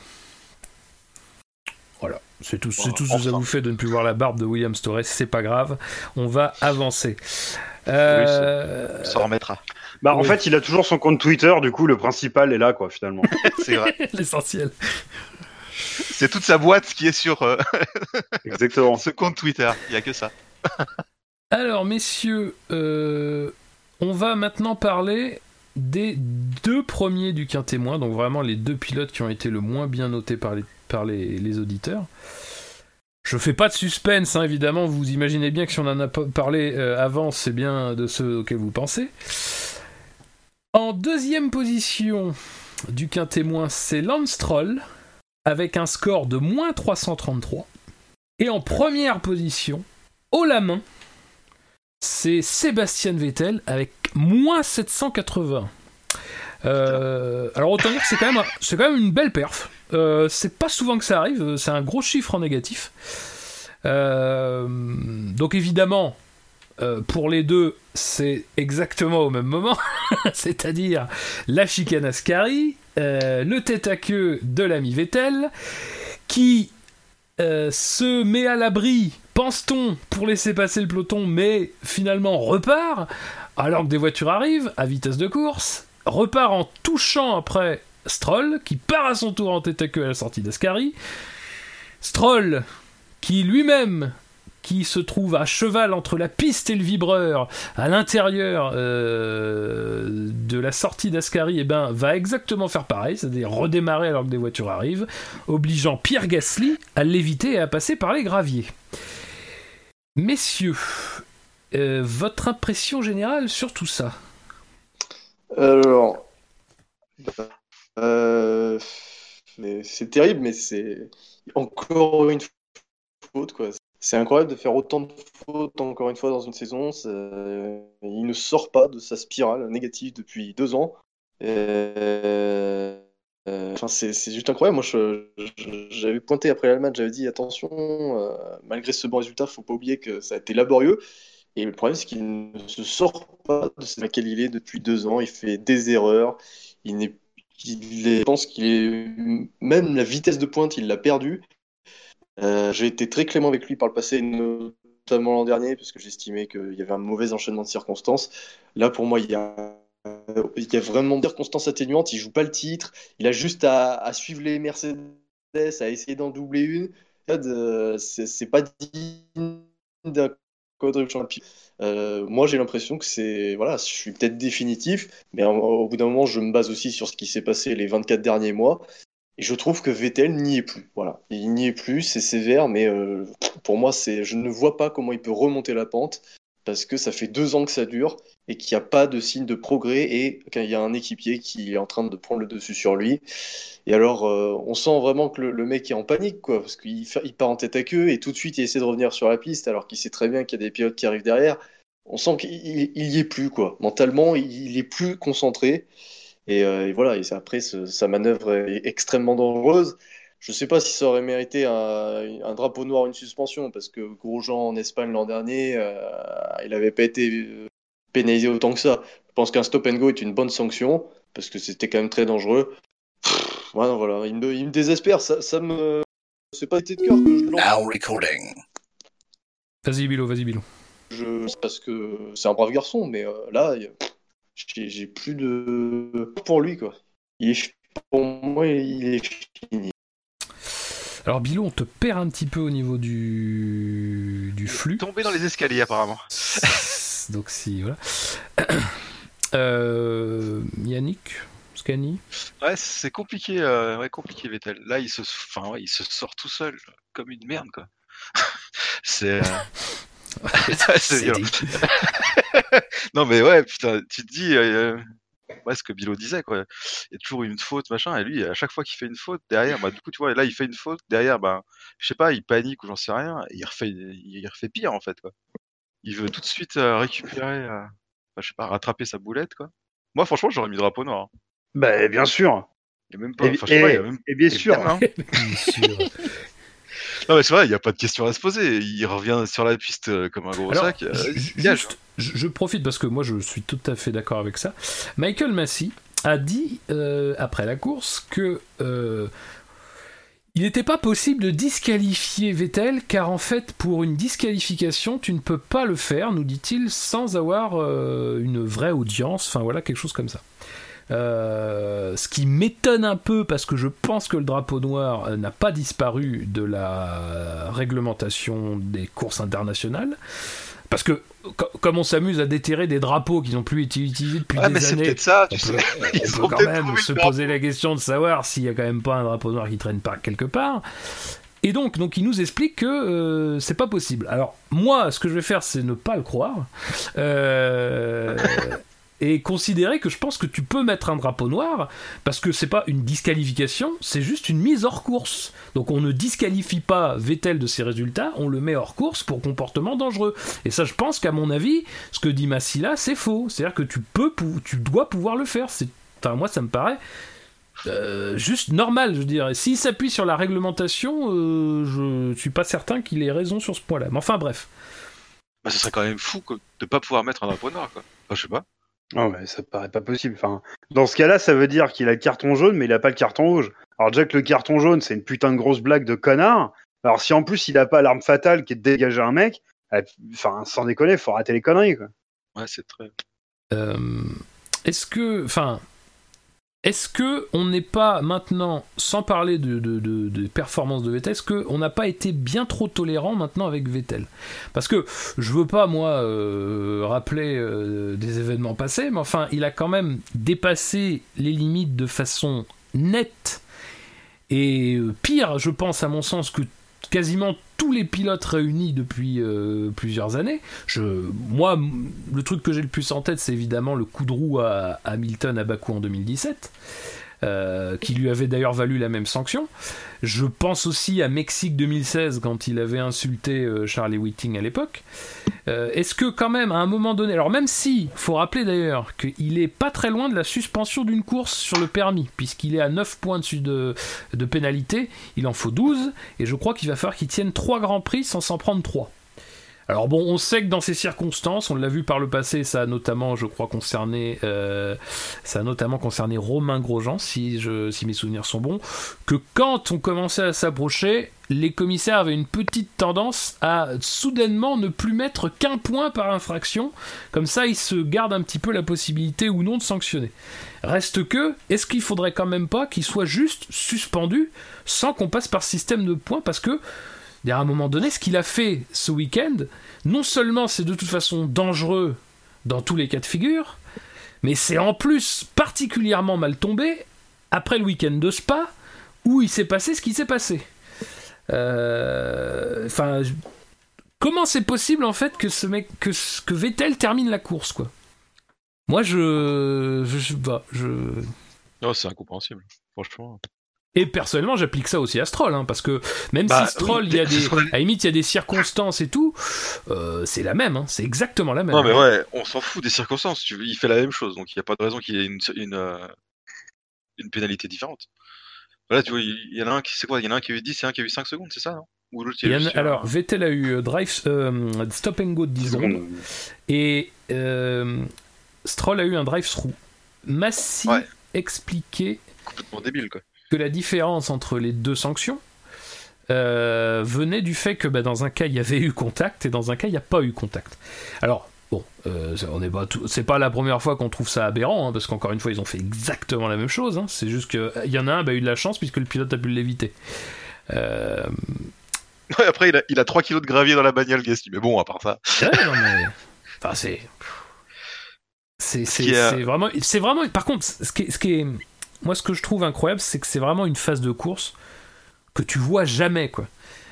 C'est tout, c'est tout ce que ça vous fait de ne plus voir la barbe de William Torres. C'est pas grave, on va avancer. Euh, On s'en remettra. Bah, en Oui. fait, il a toujours son compte Twitter, du coup, le principal est là, quoi, finalement. <laughs> C'est vrai. <laughs> L'essentiel. C'est toute sa boîte qui est sur euh, <laughs> Exactement. ce compte Twitter. Il y a que ça. Alors, messieurs, euh, on va maintenant parler des deux premiers du quintémoin, donc vraiment les deux pilotes qui ont été le moins bien notés par les, par les, auditeurs. Je fais pas de suspense, hein, évidemment, vous imaginez bien que si on en a parlé euh, avant, c'est bien de ceux auxquels vous pensez. En deuxième position du quintémoin, c'est Lance Stroll, avec un score de moins 333. Et en première position, haut la main, c'est Sébastien Vettel avec moins 780. Euh, alors autant dire que c'est quand même quand même une belle perf. Euh, c'est pas souvent que ça arrive. C'est un gros chiffre en négatif. Euh, donc évidemment, euh, pour les deux, c'est exactement au même moment, <laughs> c'est-à-dire la chicane Ascari, euh, le tête à queue de l'ami Vettel, qui euh, se met à l'abri, pense-t-on, pour laisser passer le peloton, mais finalement repart, alors que des voitures arrivent à vitesse de course, repart en touchant après Stroll, qui part à son tour en tête à la sortie d'Ascari. Stroll, qui lui-même, qui se trouve à cheval entre la piste et le vibreur, à l'intérieur euh, de la sortie d'Ascari, eh ben, va exactement faire pareil, c'est-à-dire redémarrer alors que des voitures arrivent, obligeant Pierre Gasly à l'éviter et à passer par les graviers. Messieurs, euh, votre impression générale sur tout ça Alors, euh, c'est terrible, mais c'est encore une faute, quoi. C'est incroyable de faire autant de fautes encore une fois dans une saison. ça- Il ne sort pas de sa spirale négative depuis deux ans. Euh, euh, Enfin, c'est juste incroyable. Moi, j'avais pointé après l'Allemagne, j'avais dit attention, euh, malgré ce bon résultat, faut pas oublier que ça a été laborieux. Et le problème, c'est qu'il ne se sort pas de ce laquelle il est depuis deux ans. Il fait des erreurs. Il je pense qu'il est même la vitesse de pointe, il l'a perdu. Euh, j'ai été très clément avec lui par le passé, notamment l'an dernier, parce que j'estimais qu'il y avait un mauvais enchaînement de circonstances. Là, pour moi, il y a, vraiment des circonstances atténuantes. Il joue pas le titre. Il a juste à, à suivre les Mercedes, à essayer d'en doubler une. Euh, c'est pas digne d'un Euh, moi, j'ai l'impression que c'est. Voilà, je suis peut-être définitif, mais au, au bout d'un moment, je me base aussi sur ce qui s'est passé les 24 derniers mois. Et je trouve que Vettel n'y est plus. Voilà, il n'y est plus, c'est sévère, mais euh, pour moi, c'est, je ne vois pas comment il peut remonter la pente parce que ça fait deux ans que ça dure et qu'il n'y a pas de signe de progrès et qu'il y a un équipier qui est en train de prendre le dessus sur lui. Et alors, euh, on sent vraiment que le, mec est en panique, quoi, parce qu'il part en tête à queue et tout de suite il essaie de revenir sur la piste alors qu'il sait très bien qu'il y a des pilotes qui arrivent derrière. On sent qu'il il- il y est plus, quoi. Mentalement, il, il est plus concentré. Et, euh, voilà, et après, sa manœuvre est extrêmement dangereuse. Je ne sais pas si ça aurait mérité un, un drapeau noir, une suspension, parce que Grosjean en Espagne l'an dernier, euh, il n'avait pas été euh, pénalisé autant que ça. Je pense qu'un stop and go est une bonne sanction, parce que c'était quand même très dangereux. Pff, voilà, voilà, il me, il me désespère, ça, ça me. C'est pas été de cœur que je lance. Now recording. Vas-y, Bilo, vas-y, Bilo. Je, parce que c'est un brave garçon, mais euh, là, j'ai plus de. Pour lui, quoi. Il est, pour moi, il est fini. Alors, Bilo, on te perd un petit peu au niveau du, du flux. Tombé dans les escaliers apparemment. <laughs> Donc, si, voilà. <coughs> Euh, Yannick Scani Ouais, c'est compliqué, euh, ouais, compliqué Vettel. Là, il se, enfin, ouais, il se sort tout seul, comme une merde, quoi. <laughs> c'est. euh, <laughs> c'est violent. non, mais ouais, putain, tu te dis, euh, ouais, ce que Bilo disait, quoi. Il y a toujours une faute, machin, et lui, à chaque fois qu'il fait une faute, derrière, bah, du coup, tu vois, là, il fait une faute, derrière, bah, je sais pas, il panique ou j'en sais rien, et il refait, il refait pire, en fait, quoi. Il veut tout de suite euh, récupérer, euh, je sais pas, rattraper sa boulette, quoi. Moi, franchement, j'aurais mis drapeau noir. hein. Bah, bien sûr. Il y a même pas, Et, enfin, je sais pas, il y a et- même et bien et sûr. bien, hein. <laughs> Bien sûr. Non, mais c'est vrai, il n'y a pas de question à se poser. Il revient sur la piste euh, comme un gros Alors, sac. euh, juste, je, je profite parce que moi je suis tout à fait d'accord avec ça. Michael Massey a dit euh, après la course que euh, il n'était pas possible de disqualifier Vettel car en fait pour une disqualification tu ne peux pas le faire, nous dit-il, sans avoir euh, une vraie audience, enfin voilà quelque chose comme ça. Euh, ce qui m'étonne un peu parce que je pense que le drapeau noir euh, n'a pas disparu de la réglementation des courses internationales. Parce que co- comme on s'amuse à déterrer des drapeaux qui n'ont plus été utilisés depuis des mais années, ça, on tu peut, <laughs> on peut quand même se poser la question de savoir s'il y a quand même pas un drapeau noir qui traîne par quelque part. Et donc, donc il nous explique que euh, c'est pas possible. Alors moi, ce que je vais faire, c'est ne pas le croire euh, <laughs> et considérer que je pense que tu peux mettre un drapeau noir parce que c'est pas une disqualification, c'est juste une mise hors course. Donc on ne disqualifie pas Vettel de ses résultats, on le met hors course pour comportement dangereux. Et ça, je pense qu'à mon avis, ce que dit Massila, c'est faux. C'est-à-dire que tu peux, tu dois pouvoir le faire. Moi, ça me paraît euh, juste normal, je veux dire. S'il s'appuie sur la réglementation, euh, je suis pas certain qu'il ait raison sur ce point-là. Mais enfin, bref. Bah, ce serait quand même fou quoi, de pas pouvoir mettre un drapeau noir, quoi. Enfin, je sais pas. Non, mais ça paraît pas possible. Enfin, dans ce cas-là, ça veut dire qu'il a le carton jaune, mais il a pas le carton rouge. Alors déjà que le carton jaune, c'est une putain de grosse blague de connard. Alors si en plus il a pas l'arme fatale qui est de dégager un mec, euh, enfin, sans déconner, faut arrêter les conneries, quoi. Ouais, c'est très. Euh, est-ce que, enfin, est-ce que on n'est pas maintenant, sans parler de, de, de- de Vettel, est-ce que on n'a pas été bien trop tolérant maintenant avec Vettel? Parce que je veux pas moi euh, rappeler euh, des événements passés, mais enfin, il a quand même dépassé les limites de façon nette. Et euh, pire, je pense à mon sens que quasiment tous les pilotes réunis depuis euh, plusieurs années. Moi, le truc que j'ai le plus en tête, c'est évidemment le coup de roue à Hamilton à Bakou en 2017. Euh, qui lui avait d'ailleurs valu la même sanction. Je pense aussi à Mexique 2016 quand il avait insulté euh, Charlie Whiting à l'époque. Euh, Est-ce que quand même à un moment donné, alors même si, faut rappeler d'ailleurs qu'il est pas très loin de la suspension d'une course sur le permis, puisqu'il est à 9 points dessus de, de pénalité, il en faut 12, et je crois qu'il va falloir qu'il tienne 3 grands prix sans s'en prendre 3. Alors bon, on sait que dans ces circonstances, on l'a vu par le passé, ça a notamment, je crois, concerné, euh, concerné Romain Grosjean, si, je, si mes souvenirs sont bons, que quand on commençait à s'approcher, les commissaires avaient une petite tendance à soudainement ne plus mettre qu'un point par infraction, comme ça ils se gardent un petit peu la possibilité ou non de sanctionner. Reste que, est-ce qu'il faudrait quand même pas qu'il soit juste suspendu sans qu'on passe par système de points? Parce que à un moment donné, ce qu'il a fait ce week-end, non seulement c'est de toute façon dangereux dans tous les cas de figure, mais c'est en plus particulièrement mal tombé après le week-end de Spa où il s'est passé ce qui s'est passé. Euh, Enfin, comment c'est possible en fait que ce mec, que, Vettel termine la course quoi? Moi, je, je, bah, je, Oh, c'est incompréhensible, franchement. Et personnellement, j'applique ça aussi à Stroll, hein, parce que même Bah, si Stroll, oui, il y a des, à limite, il y a des circonstances et tout, euh, c'est la même, hein, c'est exactement la même. Non, mais ouais, on s'en fout des circonstances. Tu... Il fait la même chose, donc il n'y a pas de raison qu'il y ait une, une, euh, une pénalité différente. Voilà, tu vois, il y en a un qui, c'est quoi Il y en a un qui a eu 10 et un qui a eu 5 secondes, c'est ça non? Ou l'autre, il Il y a en eu a- sur- alors, Vettel a eu euh, drive, euh, stop and go de 10 secondes, et euh, Stroll a eu un drive-through. Massy Ouais. expliquait complètement débile, quoi. Que la différence entre les deux sanctions euh, venait du fait que bah, dans un cas il y avait eu contact et dans un cas il n'y a pas eu contact. Alors bon, euh, on pas c'est pas la première fois qu'on trouve ça aberrant hein, parce qu'encore une fois ils ont fait exactement la même chose. hein. C'est juste que il y en a un bah, a eu de la chance puisque le pilote a pu l'éviter. Euh, Ouais, après, il a, il a 3 kilos de gravier dans la bagnole, Gasly. Mais bon, à part ça? ouais, non, mais- enfin c'est c'est vraiment c'est vraiment par contre ce qui est, ce qui est moi ce que je trouve incroyable c'est que c'est vraiment une phase de course que tu vois jamais quoi.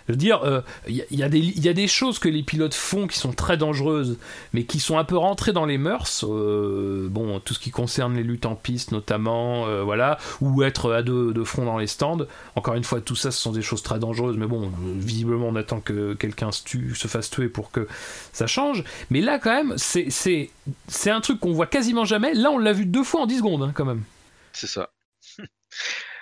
Je veux dire euh, il il y a des choses que les pilotes font qui sont très dangereuses mais qui sont un peu rentrées dans les mœurs euh, bon tout ce qui concerne les luttes en piste notamment euh, voilà ou être à deux de front dans les stands. Encore une fois tout ça ce sont des choses très dangereuses mais bon euh, visiblement on attend que quelqu'un se se fasse tuer pour que ça change. Mais là quand même c'est un truc qu'on voit quasiment jamais. Là on l'a vu deux fois en 10 secondes hein, quand même. C'est ça.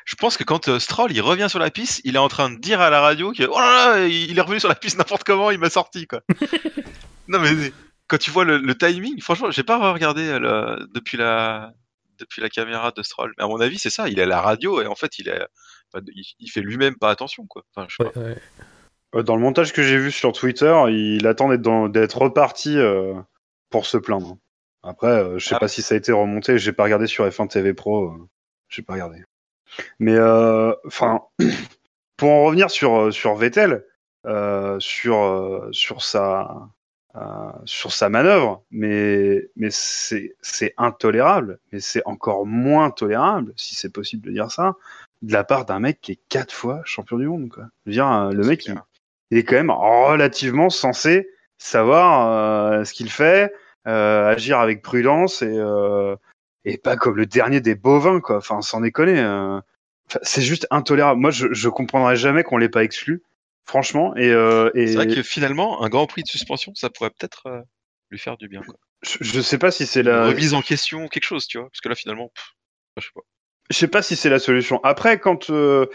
Je pense que quand euh, Stroll il revient sur la piste, il est en train de dire à la radio que oh là là, il est revenu sur la piste <laughs> n'importe comment, il m'a sorti quoi. <laughs> non mais quand tu vois le, le timing, franchement, j'ai pas regardé euh, le- depuis la depuis la caméra de Stroll. Mais à mon avis, c'est ça, il est à la radio et en fait, il est enfin, il, il fait lui-même pas attention quoi. Enfin, je sais Ouais, pas. ouais. Euh, Dans le montage que j'ai vu sur Twitter, il attend d'être reparti euh, pour se plaindre. Après, euh, je sais Ah. pas si ça a été remonté. J'ai pas regardé sur F1 TV Pro. euh, j'ai pas regardé. Mais euh, enfin, <clears throat> pour en revenir sur euh, sur Vettel, euh, sur sur sa euh, sur sa manœuvre, mais mais c'est c'est intolérable. Mais c'est encore moins tolérable, si c'est possible de dire ça, de la part d'un mec qui est quatre fois champion du monde. Quoi. Je veux dire, le mec, il, il est quand même relativement censé savoir euh, ce qu'il fait, euh, agir avec prudence et euh, et pas comme le dernier des bovins, quoi. Enfin, sans déconner. euh. Enfin, c'est juste intolérable. Moi, je, je comprendrais jamais qu'on l'ait pas exclu, franchement. Et, euh, et C'est vrai que finalement, un grand prix de suspension, ça pourrait peut-être euh, lui faire du bien. Quoi. je, je sais pas si c'est Une la, remise en question, quelque chose, tu vois. Parce que là, finalement, pff, je sais pas. je sais pas si c'est la solution. Après, quand euh,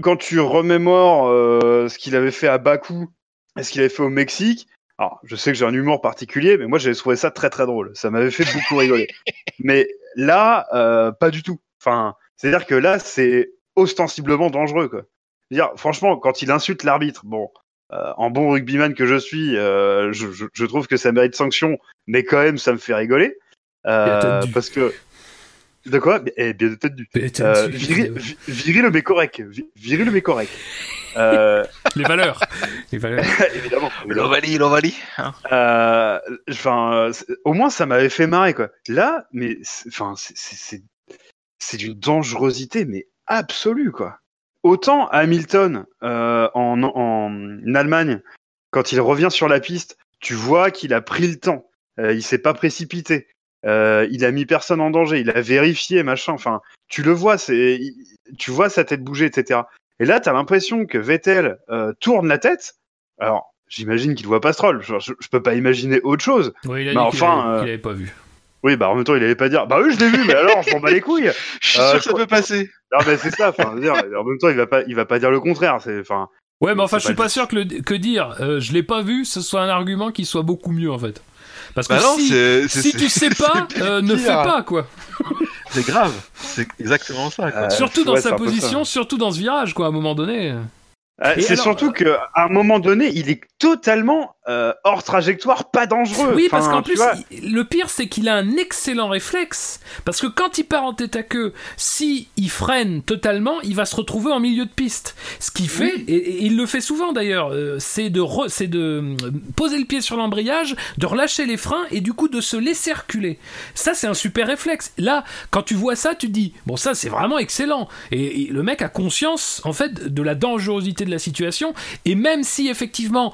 quand tu remémores euh, ce qu'il avait fait à Bakou et ce qu'il avait fait au Mexique, alors je sais que j'ai un humour particulier, mais moi j'avais trouvé ça très très drôle. Ça m'avait fait beaucoup rigoler. <laughs> Mais là, euh, pas du tout. Enfin, c'est-à-dire que là, c'est ostensiblement dangereux, quoi. Dire, franchement, quand il insulte l'arbitre, bon, euh, en bon rugbyman que je suis, euh, je, je- je trouve que ça mérite sanction, mais quand même, ça me fait rigoler. parce que. De quoi? Eh bien, de tête du. Viril, vi- viril mais correct. Vi- Viril mais correct. Euh, Les valeurs. <laughs> Les valeurs. <laughs> évidemment. L'Ovalie, l'Ovalie. Hein. Euh, Enfin, euh, au moins ça m'avait fait marrer quoi. Là, mais c'est- enfin, c'est- d'une dangerosité mais absolue quoi. Autant Hamilton euh, en, en Allemagne, quand il revient sur la piste, tu vois qu'il a pris le temps. Euh, il s'est pas précipité. Euh, il a mis personne en danger. Il a vérifié machin. Enfin, tu le vois, c'est, tu vois sa tête bouger, etc. Et là, t'as l'impression que Vettel euh, tourne la tête. Alors, j'imagine qu'il voit pas Stroll. Je, je, je peux pas imaginer autre chose. Oui, il a Mais dit qu'il enfin, avait- euh, qu'il avait pas vu. Oui, bah en même temps, il allait pas dire. Bah oui, je l'ai vu, mais alors, je m'en bats les couilles. <laughs> Je suis Euh, sûr que ça peut passer. Non, mais c'est ça. Enfin, je veux dire, en même temps, il va pas, il va pas dire le contraire. C'est, enfin, Ouais, mais enfin, je suis pas pas sûr que, le, que dire euh, je l'ai pas vu, ce soit un argument qui soit beaucoup mieux en fait. Parce que Bah non, si, c'est c'est- si c'est- tu sais pas, <laughs> euh, ne fais pas quoi. <laughs> C'est grave. C'est exactement ça. Quoi. Euh, surtout dans ouais, sa position, surtout dans ce virage quoi, à un moment donné. Euh, Et c'est alors, surtout que à un moment donné, il est totalement euh, hors trajectoire, pas dangereux. Oui, parce qu'en plus, il- le pire, c'est qu'il a un excellent réflexe. Parce que quand il part en tête à queue, si il freine totalement, il va se retrouver en milieu de piste. Ce qu'il fait, et, et il le fait souvent d'ailleurs, euh, c'est de, re- de euh, poser le pied sur l'embrayage, de relâcher les freins et du coup de se laisser reculer. Ça, c'est un super réflexe. Là, quand tu vois ça, tu te dis, bon, ça, c'est vraiment excellent. Et, et le mec a conscience, en fait, de la dangerosité de la situation. Et même si, effectivement,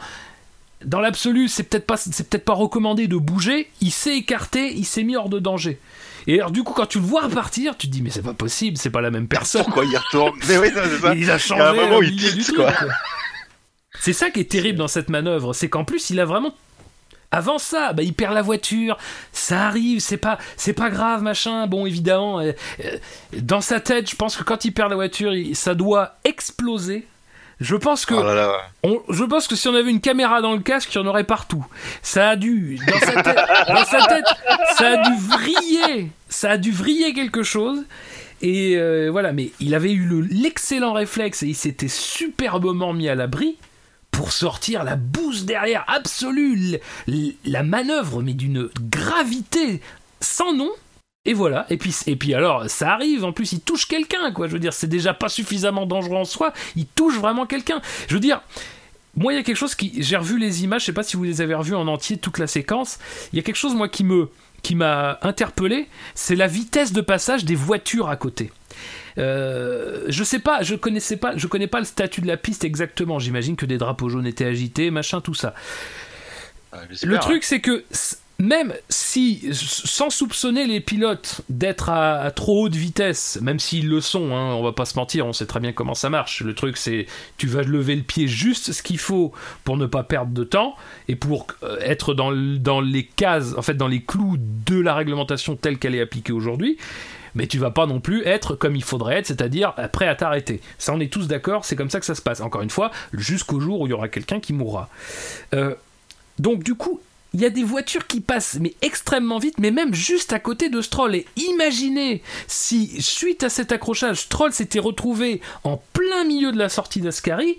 dans l'absolu, c'est peut-être pas, c'est peut-être pas recommandé de bouger. Il s'est écarté, il s'est mis hors de danger. Et alors, du coup, quand tu le vois repartir, tu te dis, mais c'est pas possible, c'est pas la même personne. Pourquoi il retourne Mais oui, non, ça. Il a changé. Il y a un moment au où il milieu du tilte, truc, quoi. quoi. C'est ça qui est terrible dans cette manœuvre, c'est qu'en plus, il a vraiment. Avant ça, bah, il perd la voiture, ça arrive, c'est pas, c'est pas grave, machin. Bon, évidemment, euh, euh, dans sa tête, je pense que quand il perd la voiture, il- ça doit exploser. Je pense que Oh là là. on- je pense que si on avait une caméra dans le casque, il y en aurait partout. Ça a dû, dans sa tête, dans sa tête ça a dû vriller. Ça a dû vriller quelque chose. Et euh, voilà, mais il avait eu le- l'excellent réflexe et il s'était superbement mis à l'abri pour sortir la bouse derrière absolue, la manœuvre, mais d'une gravité sans nom. Et voilà, et puis, et puis alors, ça arrive, en plus, il touche quelqu'un, quoi. Je veux dire, c'est déjà pas suffisamment dangereux en soi, il touche vraiment quelqu'un. Je veux dire, moi, il y a quelque chose qui. J'ai revu les images, je sais pas si vous les avez revues en entier, toute la séquence. Il y a quelque chose, moi, qui me qui m'a interpellé, c'est la vitesse de passage des voitures à côté. Euh, je sais pas, je connaissais pas, je connais pas le statut de la piste exactement. J'imagine que des drapeaux jaunes étaient agités, machin, tout ça. J'espère, Le hein. truc, c'est que même si, sans soupçonner les pilotes d'être à, trop haute vitesse, même s'ils le sont, hein, on va pas se mentir, on sait très bien comment ça marche. Le truc, c'est tu vas lever le pied juste ce qu'il faut pour ne pas perdre de temps et pour euh, être dans les cases, en fait, dans les clous de la réglementation telle qu'elle est appliquée aujourd'hui. mais tu vas pas non plus être comme il faudrait être, c'est-à-dire prêt à t'arrêter. Ça, on est tous d'accord, c'est comme ça que ça se passe. Encore une fois, jusqu'au jour où il y aura quelqu'un qui mourra. Euh, donc du coup, il y a des voitures qui passent mais extrêmement vite, mais même juste à côté de Stroll. Et imaginez si, suite à cet accrochage, Stroll s'était retrouvé en plein milieu de la sortie d'Ascari,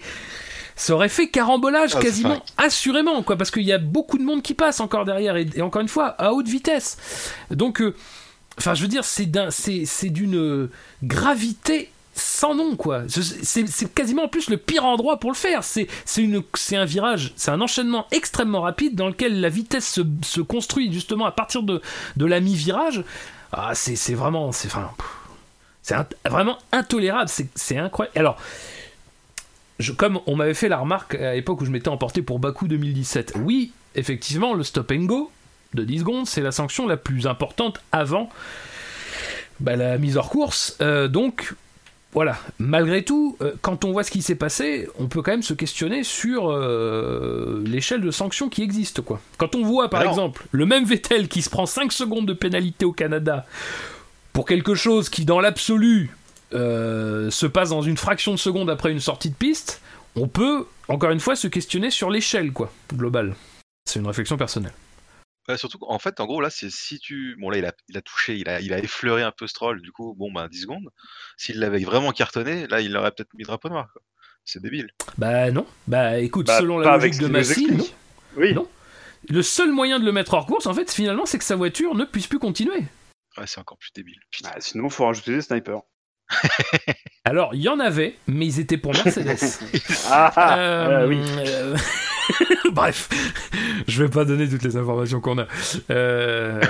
ça aurait fait carambolage Ah, quasiment assurément, quoi, parce qu'il y a beaucoup de monde qui passe encore derrière, et, et encore une fois, à haute vitesse. Donc, euh, enfin, je veux dire, c'est d'une euh, gravité sans nom, quoi. C'est quasiment en plus le pire endroit pour le faire. C'est un virage, c'est un enchaînement extrêmement rapide dans lequel la vitesse se, se construit justement à partir de, la mi-virage. Ah, c'est vraiment, c'est vraiment intolérable. C'est c'est incroyable. Alors, je- comme on m'avait fait la remarque à l'époque où je m'étais emporté pour Baku 2017, oui, effectivement, le stop and go de 10 secondes, c'est la sanction la plus importante avant bah, la mise hors course. Euh, donc, voilà, malgré tout, euh, quand on voit ce qui s'est passé, on peut quand même se questionner sur euh, l'échelle de sanctions qui existe. Quoi. Quand on voit, par Alors- exemple, le même Vettel qui se prend 5 secondes de pénalité au Canada pour quelque chose qui, dans l'absolu, euh, se passe dans une fraction de seconde après une sortie de piste, on peut, encore une fois, se questionner sur l'échelle, quoi, globale. C'est une réflexion personnelle. Ouais, surtout, en fait, en gros, là, c'est si tu. Bon, là, il a, il a touché, il a, il a effleuré un peu Stroll, du coup, bon, bah, 10 secondes. S'il l'avait vraiment cartonné, là, il aurait peut-être mis drapeau noir, quoi. C'est débile. Bah non, bah écoute, Bah, selon pas la avec logique ce de nous Massy, non. explique. Oui. Non. Le seul moyen de le mettre hors course, en fait, finalement, c'est que sa voiture ne puisse plus continuer. Ouais, c'est encore plus débile. Putain. Bah, sinon, faut rajouter des snipers. Alors, il y en avait, mais ils étaient pour Mercedes. <laughs> Ah, ah, Euh, euh, oui. euh, <laughs> Bref, je vais pas donner toutes les informations qu'on a. Euh,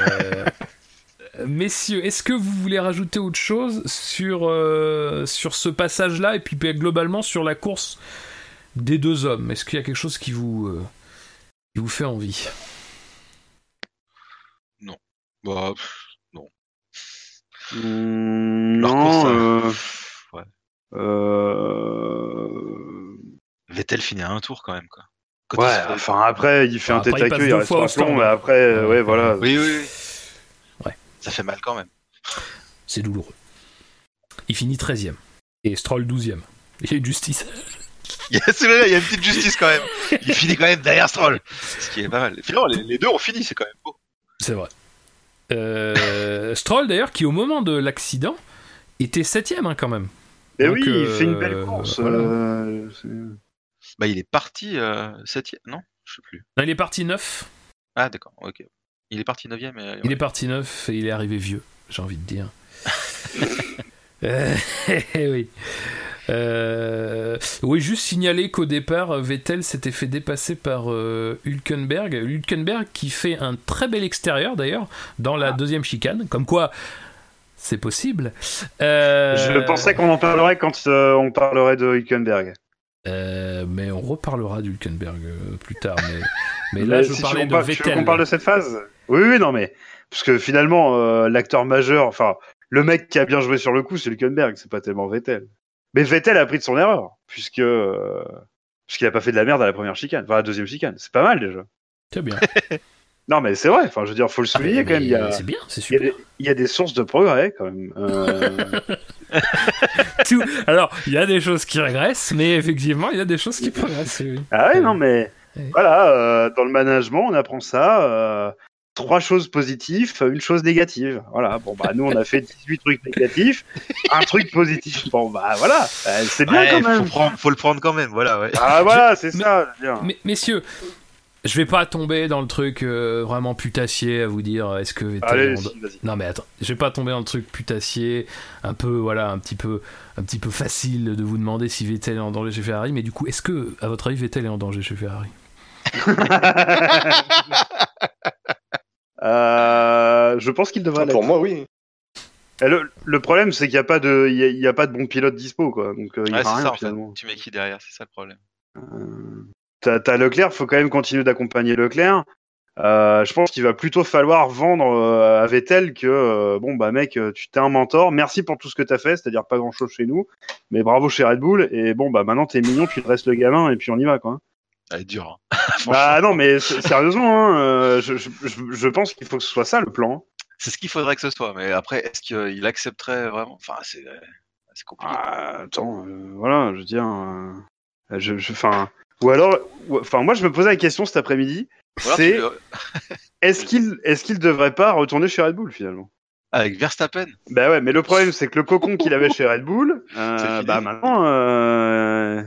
<laughs> Messieurs, est-ce que vous voulez rajouter autre chose sur, euh, sur ce passage-là et puis ben, globalement sur la course des deux hommes? Est-ce qu'il y a quelque chose qui vous, euh, qui vous fait envie? Bah, pff, Hmm, leur non, course, euh, ouais. euh, Vettel finit à un tour quand même, quoi. Quand Ouais, enfin après, il fait un tête à queue, il reste pas plomb, mais après, euh, ouais, voilà. Oui, oui, oui. Ouais. Ça fait mal quand même. C'est douloureux. Il finit 13ème. Et Stroll 12ème. Il y a eu justice. <laughs> Il y a- c'est vrai, il y a une petite justice quand même. Il finit quand même derrière Stroll. Ce qui est pas mal. Finalement, les, les deux ont fini, c'est quand même beau. C'est vrai. Euh, Stroll, d'ailleurs, qui au moment de l'accident était 7ème hein, quand même. Et Donc, oui, il euh, fait une belle course. voilà. Euh, Bah, il est parti euh, septième, non Je sais plus. Non, il est parti 9. Ah, d'accord, ok. Il est parti neuvième. Et... Il est parti 9 et il est arrivé vieux, j'ai envie de dire. <laughs> Euh, <laughs> oui. Euh, oui, juste signaler qu'au départ, Vettel s'était fait dépasser par euh, Hülkenberg. Hülkenberg qui fait un très bel extérieur d'ailleurs dans la deuxième chicane. Comme quoi, c'est possible. Euh, Je pensais qu'on en parlerait quand euh, on parlerait de Hülkenberg. Euh, mais on reparlera d'Hülkenberg euh, plus tard. Mais, mais là, Mais je si tu parlais veux de pas- tu veux Vettel. qu'on parle de cette phase? Oui, oui, non, mais. Parce que finalement, euh, l'acteur majeur, enfin, le mec qui a bien joué sur le coup, c'est Hülkenberg, c'est pas tellement Vettel. Mais Vettel a appris de son erreur, puisque. euh, Puisqu'il a pas fait de la merde à la première chicane, enfin à la deuxième chicane. C'est pas mal déjà. C'est bien. <laughs> Non, mais c'est vrai, enfin, je veux dire, faut le souligner Ah, quand même. Il y, a, C'est bien, c'est il, y a super. des, il y a des sources de progrès quand même. Euh, <laughs> Tout- Alors, il y a des choses qui régressent, mais effectivement, il y a des choses qui progressent. oui. Ah ouais, non, mais Ouais. voilà, euh, dans le management, on apprend ça. euh, trois choses positives, une chose négative. Voilà, bon, bah, nous, on a fait <laughs> 18 trucs négatifs, un truc positif. Bon, bah, voilà, euh, c'est bien Ouais, quand faut, même. prendre, faut le prendre quand même, voilà, ouais. Ah, voilà, c'est ça. Mais, messieurs, je vais pas tomber dans le truc euh, vraiment putassier à vous dire est-ce que Vettel Allez, est en- si, vas-y. Non mais attends, je vais pas tomber dans le truc putassier, un peu voilà, un petit peu un petit peu facile de vous demander si Vettel est en danger chez Ferrari, mais du coup, est-ce que à votre avis Vettel est en danger chez Ferrari? <laughs> Euh, je pense qu'il devrait l'être. Pour moi, oui. Et Le, le problème, c'est qu'il n'y a pas de, il y a, il y a pas de bon pilote dispo, quoi. Donc, euh, il y Ouais, a c'est rien ça, en fait. finalement. Tu mets qui derrière, c'est ça le problème. Euh, T'as t'as Leclerc, faut quand même continuer d'accompagner Leclerc. Euh, je pense qu'il va plutôt falloir vendre euh, à Vettel que euh, bon bah mec, euh, tu t'es un mentor, merci pour tout ce que t'as fait, c'est-à-dire pas grand-chose chez nous, mais bravo chez Red Bull et bon bah maintenant t'es mignon, tu te restes le gamin et puis on y va quoi. Elle est dure. Hein. <laughs> Bah non mais sérieusement, hein, euh, je, je, pense qu'il faut que ce soit ça le plan. C'est ce qu'il faudrait que ce soit. Mais après, est-ce qu'il accepterait vraiment? Enfin, c'est compliqué. Ah, attends, euh, voilà, je veux dire. euh, je, je, enfin, ou alors, ou- enfin, moi, je me posais la question cet après-midi. C'est <laughs> est-ce qu'il, est-ce qu'il devrait pas retourner chez Red Bull finalement? Avec Verstappen Bah ouais, mais le problème, c'est que le cocon qu'il avait chez Red Bull, <laughs> euh, bah maintenant, euh,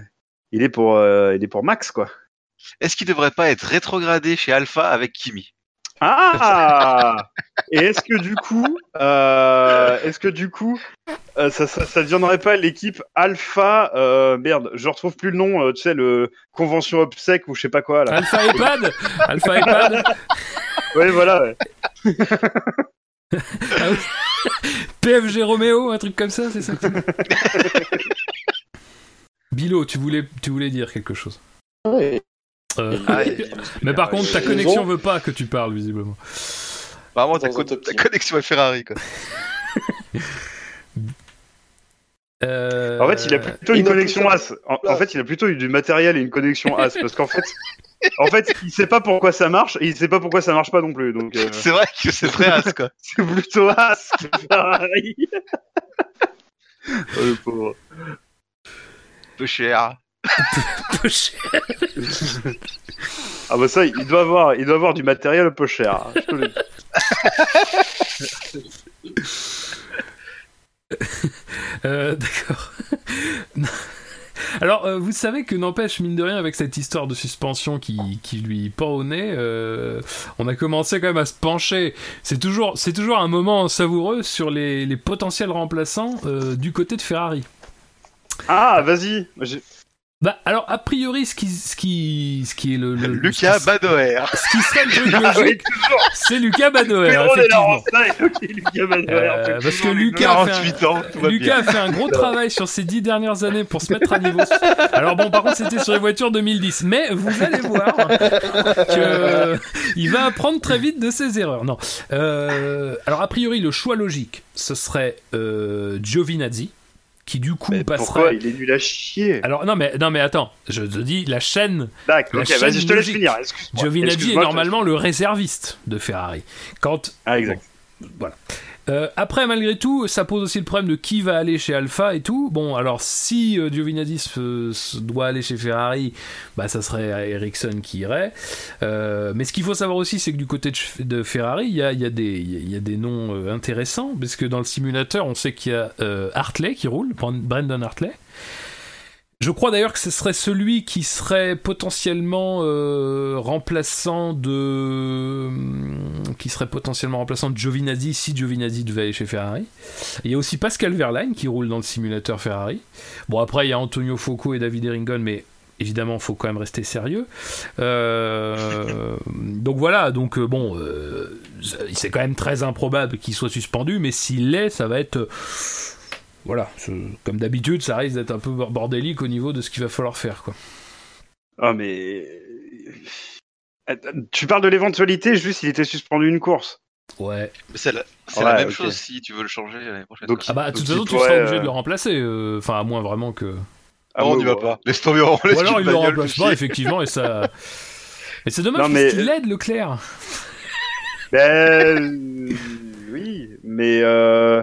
il est pour, euh, il est pour Max quoi. Est-ce qu'il devrait pas être rétrogradé chez Alpha avec Kimi? Ah Et est-ce que du coup, euh, est-ce que du coup, euh, ça, ça, ça deviendrait pas l'équipe Alpha euh, Merde, je retrouve plus le nom. euh, tu sais, le convention obsèque ou je sais pas quoi là. Alpha iPad Alpha iPad <laughs> Ouais, voilà. Ouais. <laughs> Ah oui. PFG Roméo, un truc comme ça, c'est ça? <laughs> Bilo, tu voulais, tu voulais dire quelque chose? Ouais. Euh, Ah, <laughs> Mais par contre, ta connexion veut pas que tu parles, visiblement. Ta, co- top ta connexion est Ferrari, quoi. <laughs> Euh, En fait, il a plutôt une connexion AS. En, en fait, il a plutôt eu du matériel et une connexion AS parce qu'en fait, <laughs> en fait, il sait pas pourquoi ça marche et il sait pas pourquoi ça marche pas non plus. Donc, euh, C'est vrai que c'est très as, quoi. c'est plutôt AS que Ferrari. Oh, le pauvre. Peu cher. Peu cher. Ah bah ça, il doit avoir, il doit avoir du matériel un peu cher. hein, je te le dis. <laughs> Euh, D'accord. Non. Alors, euh, vous savez que n'empêche, mine de rien, avec cette histoire de suspension qui, qui lui pend au nez, euh, on a commencé quand même à se pencher. C'est toujours, c'est toujours un moment savoureux sur les, les potentiels remplaçants euh, du côté de Ferrari. Ah, vas-y. J'ai- Bah, alors, a priori, ce qui, ce qui, ce qui est le. le- Lucas ce qui- Badoer. Ce qui serait le truc <laughs> Ah logique, c'est Lucas Badoer, la effectivement. <laughs> Lucas Badoer, Euh, parce que Lucas a fait un- 48 ans, tout va Lucas a fait un gros <laughs> travail sur ces dix dernières années pour se mettre à niveau. Alors bon, par contre, c'était sur les voitures 2010. Mais vous allez voir que il va apprendre très vite de ses erreurs. Non. Euh, alors a priori, le choix logique, ce serait euh, Giovinazzi, qui du coup Mais pourquoi passerait. il est nul à chier Alors non mais non mais attends, je te dis la chaîne D'accord, la ok, chaîne vas-y, je te laisse finir. Excuse-moi. Giovinazzi est Excuse-moi, normalement le réserviste de Ferrari. Quand Ah, exact. Euh, après, malgré tout, ça pose aussi le problème de qui va aller chez Alpha et tout. Bon, alors si euh, Giovinazzi se- se doit aller chez Ferrari, bah ça serait Ericsson qui irait. Euh, mais ce qu'il faut savoir aussi, c'est que du côté de, Ferrari, il y a, y a y a des noms euh, intéressants, parce que dans le simulateur, on sait qu'il y a euh, Hartley qui roule, Bran- Brandon Hartley. Je crois d'ailleurs que ce serait celui qui serait potentiellement euh, remplaçant de qui serait potentiellement remplaçant de Giovinazzi si Giovinazzi devait aller chez Ferrari. Il y a aussi Pascal Verlaine qui roule dans le simulateur Ferrari. Bon après il y a Antonio Focco et David Eringon mais évidemment faut quand même rester sérieux. Euh, <laughs> donc voilà donc euh, bon c'est quand même très improbable qu'il soit suspendu mais s'il l'est ça va être voilà, comme d'habitude, ça risque d'être un peu bor- bordélique au niveau de ce qu'il va falloir faire, quoi. Ah, mais. Tu parles de l'éventualité, juste il était suspendu une course. Ouais. Mais c'est la, c'est Ouais, la même chose si tu veux le changer l'année prochaine. Donc. Ah bah, de toute façon, tu seras obligé euh, de le remplacer. euh, Enfin, à moins vraiment que. Ah, non, on n'y va pas. Laisse tomber, on laisse Ou alors il le remplace pas, effectivement, et ça. <laughs> Mais c'est dommage Non, parce qu'il aide Leclerc. Ben, euh, oui, mais euh,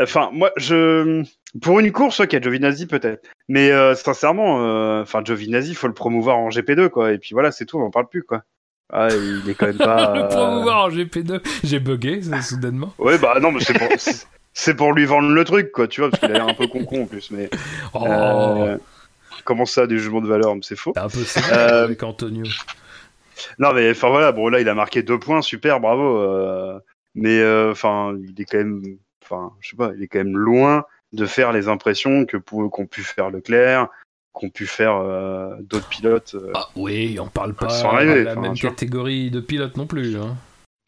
enfin moi je pour une course ok Giovinazzi peut-être, mais euh, sincèrement euh, enfin Giovinazzi faut le promouvoir en GP2 quoi et puis voilà c'est tout on en parle plus quoi. Ah il est quand même pas. <laughs> le euh, promouvoir en GP2. J'ai bugué, <laughs> ça, soudainement. Ouais bah non mais c'est pour c'est- pour lui vendre le truc quoi tu vois parce qu'il a l'air un peu con con en plus mais. Oh, euh, Comment ça des jugements de valeur mais c'est faux. c'est un peu sévère euh, avec Antonio. Non mais enfin voilà bon là il a marqué deux points super bravo euh, mais euh, enfin il est quand même enfin je sais pas il est quand même loin de faire les impressions que qu'ont pu faire Leclerc qu'ont pu faire euh, d'autres pilotes euh. Ah oui, on parle pas de la enfin, même catégorie de pilote non plus. Hein.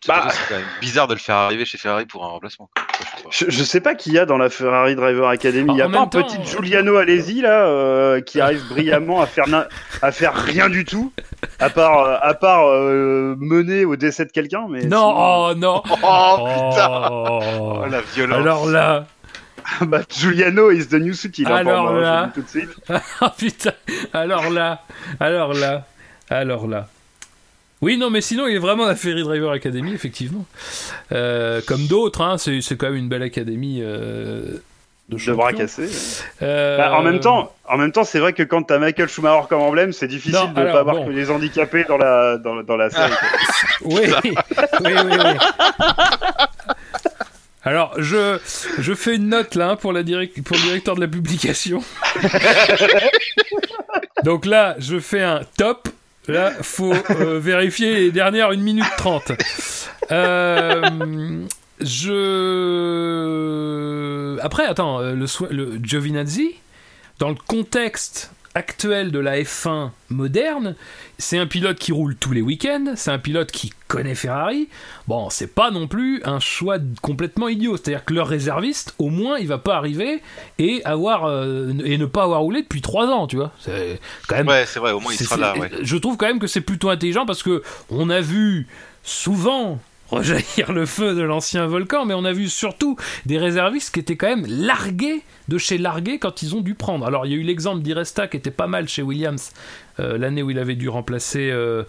Bah- C'est quand même bizarre de le faire arriver chez Ferrari pour un remplacement. quoi. Je sais pas. je, je sais pas qui y a dans la Ferrari Driver Academy il a pas un temps, petit euh, Giuliano Alesi là euh, qui arrive brillamment à faire na- à faire rien du tout à part euh, à part euh, mener au décès de quelqu'un mais Non, oh non. <laughs> Oh putain Oh. Oh la violence Alors là, sinon- bah Giuliano is the new city là, Alors moi, là. tout de suite Ah <laughs> putain, alors là, alors là, alors là. Oui, non, mais sinon, il est vraiment la Ferry Driver Academy, effectivement. Euh, comme d'autres, hein, c'est c'est quand même une belle académie euh, de De bras cassés. Euh, Bah, en même temps, en même temps, c'est vrai que quand t'as Michael Schumacher comme emblème, c'est difficile Non, de alors, pas avoir bon. que les handicapés dans la dans, dans la série. <laughs> Oui, oui, oui, oui. Alors, je, je fais une note là hein, pour, la direct, pour le directeur de la publication. <laughs> Donc là, je fais un top. Là, faut euh, vérifier les dernières 1 minute 30. Euh, je. Après, attends, euh, le, le Giovinazzi, dans le contexte actuel de la F1 moderne, c'est un pilote qui roule tous les week-ends, c'est un pilote qui connaît Ferrari. Bon, c'est pas non plus un choix complètement idiot. C'est-à-dire que leur réserviste, au moins, il va pas arriver et avoir euh, et ne pas avoir roulé depuis 3 ans, tu vois. C'est quand même Ouais, c'est vrai, au moins il sera là, ouais. Je trouve quand même que c'est plutôt intelligent parce que on a vu souvent rejaillir le feu de l'ancien volcan, mais on a vu surtout des réservistes qui étaient quand même largués de chez largués quand ils ont dû prendre. Alors il y a eu l'exemple d'Iresta qui était pas mal chez Williams euh, l'année où il avait dû remplacer euh,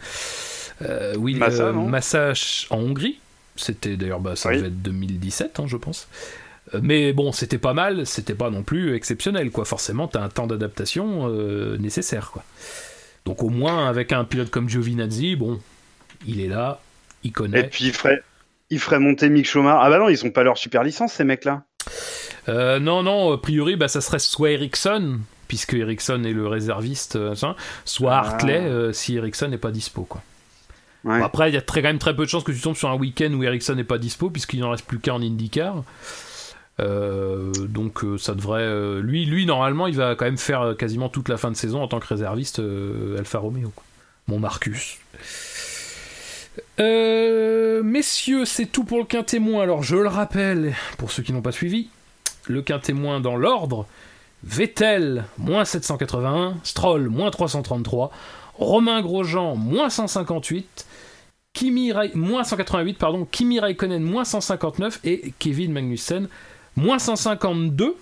euh, Will- Massa, euh, Massa en Hongrie. C'était d'ailleurs bah, ça Oui. devait être 2017, hein, je pense. Mais bon, c'était pas mal, c'était pas non plus exceptionnel, quoi. Forcément, t'as un temps d'adaptation nécessaire, quoi. Donc au moins, avec un pilote comme Giovinazzi, bon, il est là, il Et connaît. puis il ferait il ferait monter Mick Schumacher. Ah bah non, ils ont pas leur super licence ces mecs-là. Euh, non, non, a priori, bah, ça serait soit Ericsson, puisque Ericsson est le réserviste, euh, soit Ah. Hartley, euh, si Ericsson n'est pas dispo, quoi. Ouais. Bon, après, il y a très, quand même très peu de chances que tu tombes sur un week-end où Ericsson n'est pas dispo, puisqu'il n'en reste plus qu'un en IndyCar. Donc ça devrait lui lui normalement il va quand même faire quasiment toute la fin de saison en tant que réserviste Alfa Romeo quoi. mon Marcus Euh, messieurs c'est tout pour le quintémoin alors je le rappelle pour ceux qui n'ont pas suivi le quintémoin dans l'ordre Vettel moins 781 Stroll moins 333 Romain Grosjean moins 158 Kimi moins 188 pardon Raikkonen moins 159 et Kevin Magnussen moins 152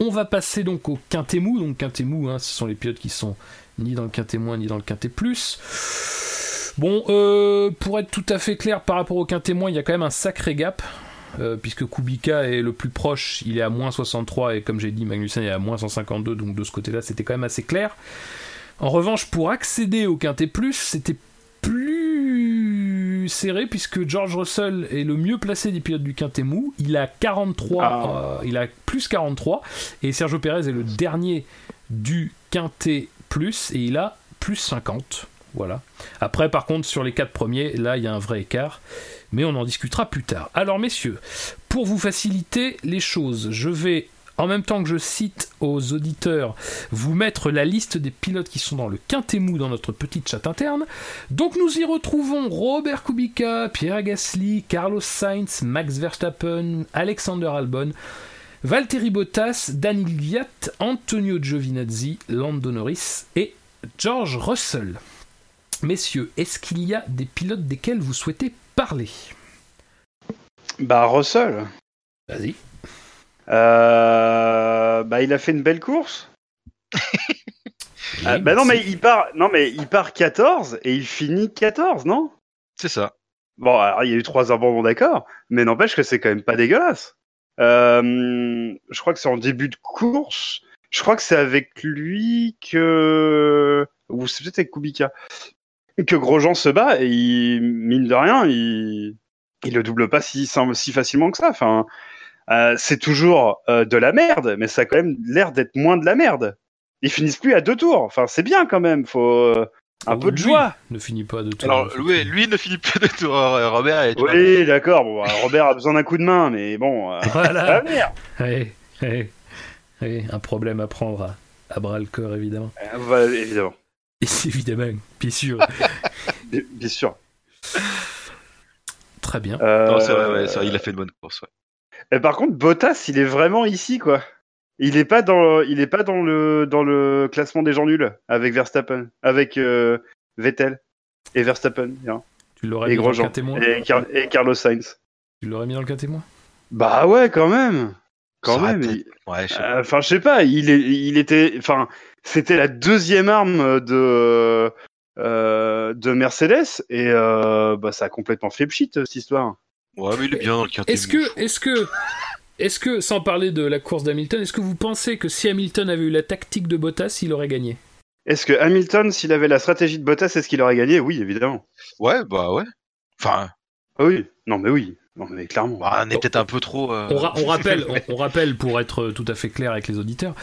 on va passer donc au quintet mou. Donc quintet mou hein, ce sont les pilotes qui sont ni dans le quintet moins ni dans le quintet plus bon euh, pour être tout à fait clair par rapport au moins il y a quand même un sacré gap euh, puisque Kubica est le plus proche, il est à moins 63 et comme j'ai dit Magnussen est à moins 152 donc de ce côté là c'était quand même assez clair en revanche, pour accéder au Quintet Plus, c'était plus serré puisque George Russell est le mieux placé des pilotes du Quintet Mou. Il a 43, Ah. euh, il a plus 43 et Sergio Perez est le dernier du Quintet Plus et il a plus 50. Voilà. Après, par contre, sur les quatre premiers, là, il y a un vrai écart. Mais on en discutera plus tard. Alors, messieurs, pour vous faciliter les choses, je vais, en même temps que je cite aux auditeurs, vous mettre la liste des pilotes qui sont dans le quintet mou dans notre petite chat interne. Donc nous y retrouvons Robert Kubica, Pierre Gasly, Carlos Sainz, Max Verstappen, Alexander Albon, Valtteri Bottas, Daniel Viat, Antonio Giovinazzi, Lando Norris et George Russell. Messieurs, est-ce qu'il y a des pilotes desquels vous souhaitez parler? Bah Russell. Vas-y. Euh, bah il a fait une belle course. <laughs> Ah, bah non mais il part non mais il part 14 et il finit 14 non? C'est ça. Bon alors il y a eu trois abandons d'accord mais n'empêche que c'est quand même pas dégueulasse. Euh, je crois que c'est en début de course. Je crois que c'est avec lui que ou c'est peut-être avec Kubica que Grosjean se bat et il mine de rien il il le double pas si si facilement que ça. Enfin euh, c'est toujours euh, de la merde, mais ça a quand même l'air d'être moins de la merde. Ils finissent plus à deux tours. Enfin, c'est bien quand même. Faut euh, un peu de joie. Ne finit pas de tout. Alors, lui, lui ne finit pas de tour. euh, Robert, est Oui, d'accord. Bon, Robert a besoin d'un coup de main, mais bon. euh, <laughs> Voilà. venir. Oui, oui, oui, un problème à prendre à, à bras le corps, évidemment. Euh, voilà, évidemment, évidemment, bien sûr. <laughs> bien, bien sûr. Très bien. Euh, Non, c'est vrai, ouais, c'est vrai, il a fait une bonne course. Ouais. et par contre, Bottas, il est vraiment ici, quoi. Il est pas dans, il est pas dans le dans le classement des gens nuls avec Verstappen, avec euh, Vettel et Verstappen, bien. Tu l'aurais et mis dans le Grosjean cas témoin et, Car- et Carlos Sainz. Tu l'aurais mis dans le cas témoin Bah ouais, quand même. Quand Ça même. Ouais, je sais pas. Euh, Enfin, je sais pas. Il est, il était. Enfin, c'était la deuxième arme de euh, de Mercedes et euh, bah, ça a complètement fait pchit cette histoire. Ouais, mais il est bien dans le quintet. Est-ce que, est-ce que, est-ce que, sans parler de la course d'Hamilton, est-ce que vous pensez que si Hamilton avait eu la tactique de Bottas, il aurait gagné? Est-ce que Hamilton, s'il avait la stratégie de Bottas, est-ce qu'il aurait gagné? Oui, évidemment. Ouais, bah ouais. Enfin, Ah oui, non mais oui, non mais clairement. bah, on est peut-être un peu trop. euh, on, ra- on rappelle, <laughs> on, on rappelle pour être tout à fait clair avec les auditeurs,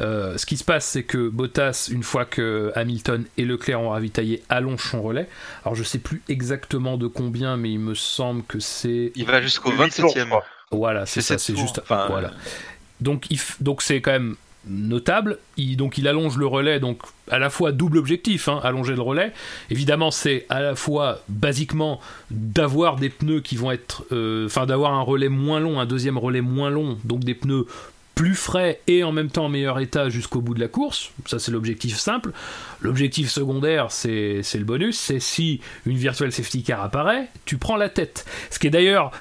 euh, ce qui se passe, c'est que Bottas, une fois que Hamilton et Leclerc ont ravitaillé, allonge son relais. Alors je sais plus exactement de combien, mais il me semble que c'est Il va jusqu'au Huit tours, 27 je e crois. Voilà, c'est ça, c'est juste. enfin, voilà. Donc, il f- donc c'est quand même notable. Donc il allonge le relais, donc à la fois double objectif, hein, allonger le relais. Évidemment, c'est à la fois basiquement d'avoir des pneus qui vont être, euh, enfin d'avoir un relais moins long, un deuxième relais moins long, donc des pneus plus frais et en même temps en meilleur état jusqu'au bout de la course. Ça, c'est l'objectif simple. L'objectif secondaire, c'est le bonus. C'est si une virtual safety car apparaît, tu prends la tête. Ce qui est d'ailleurs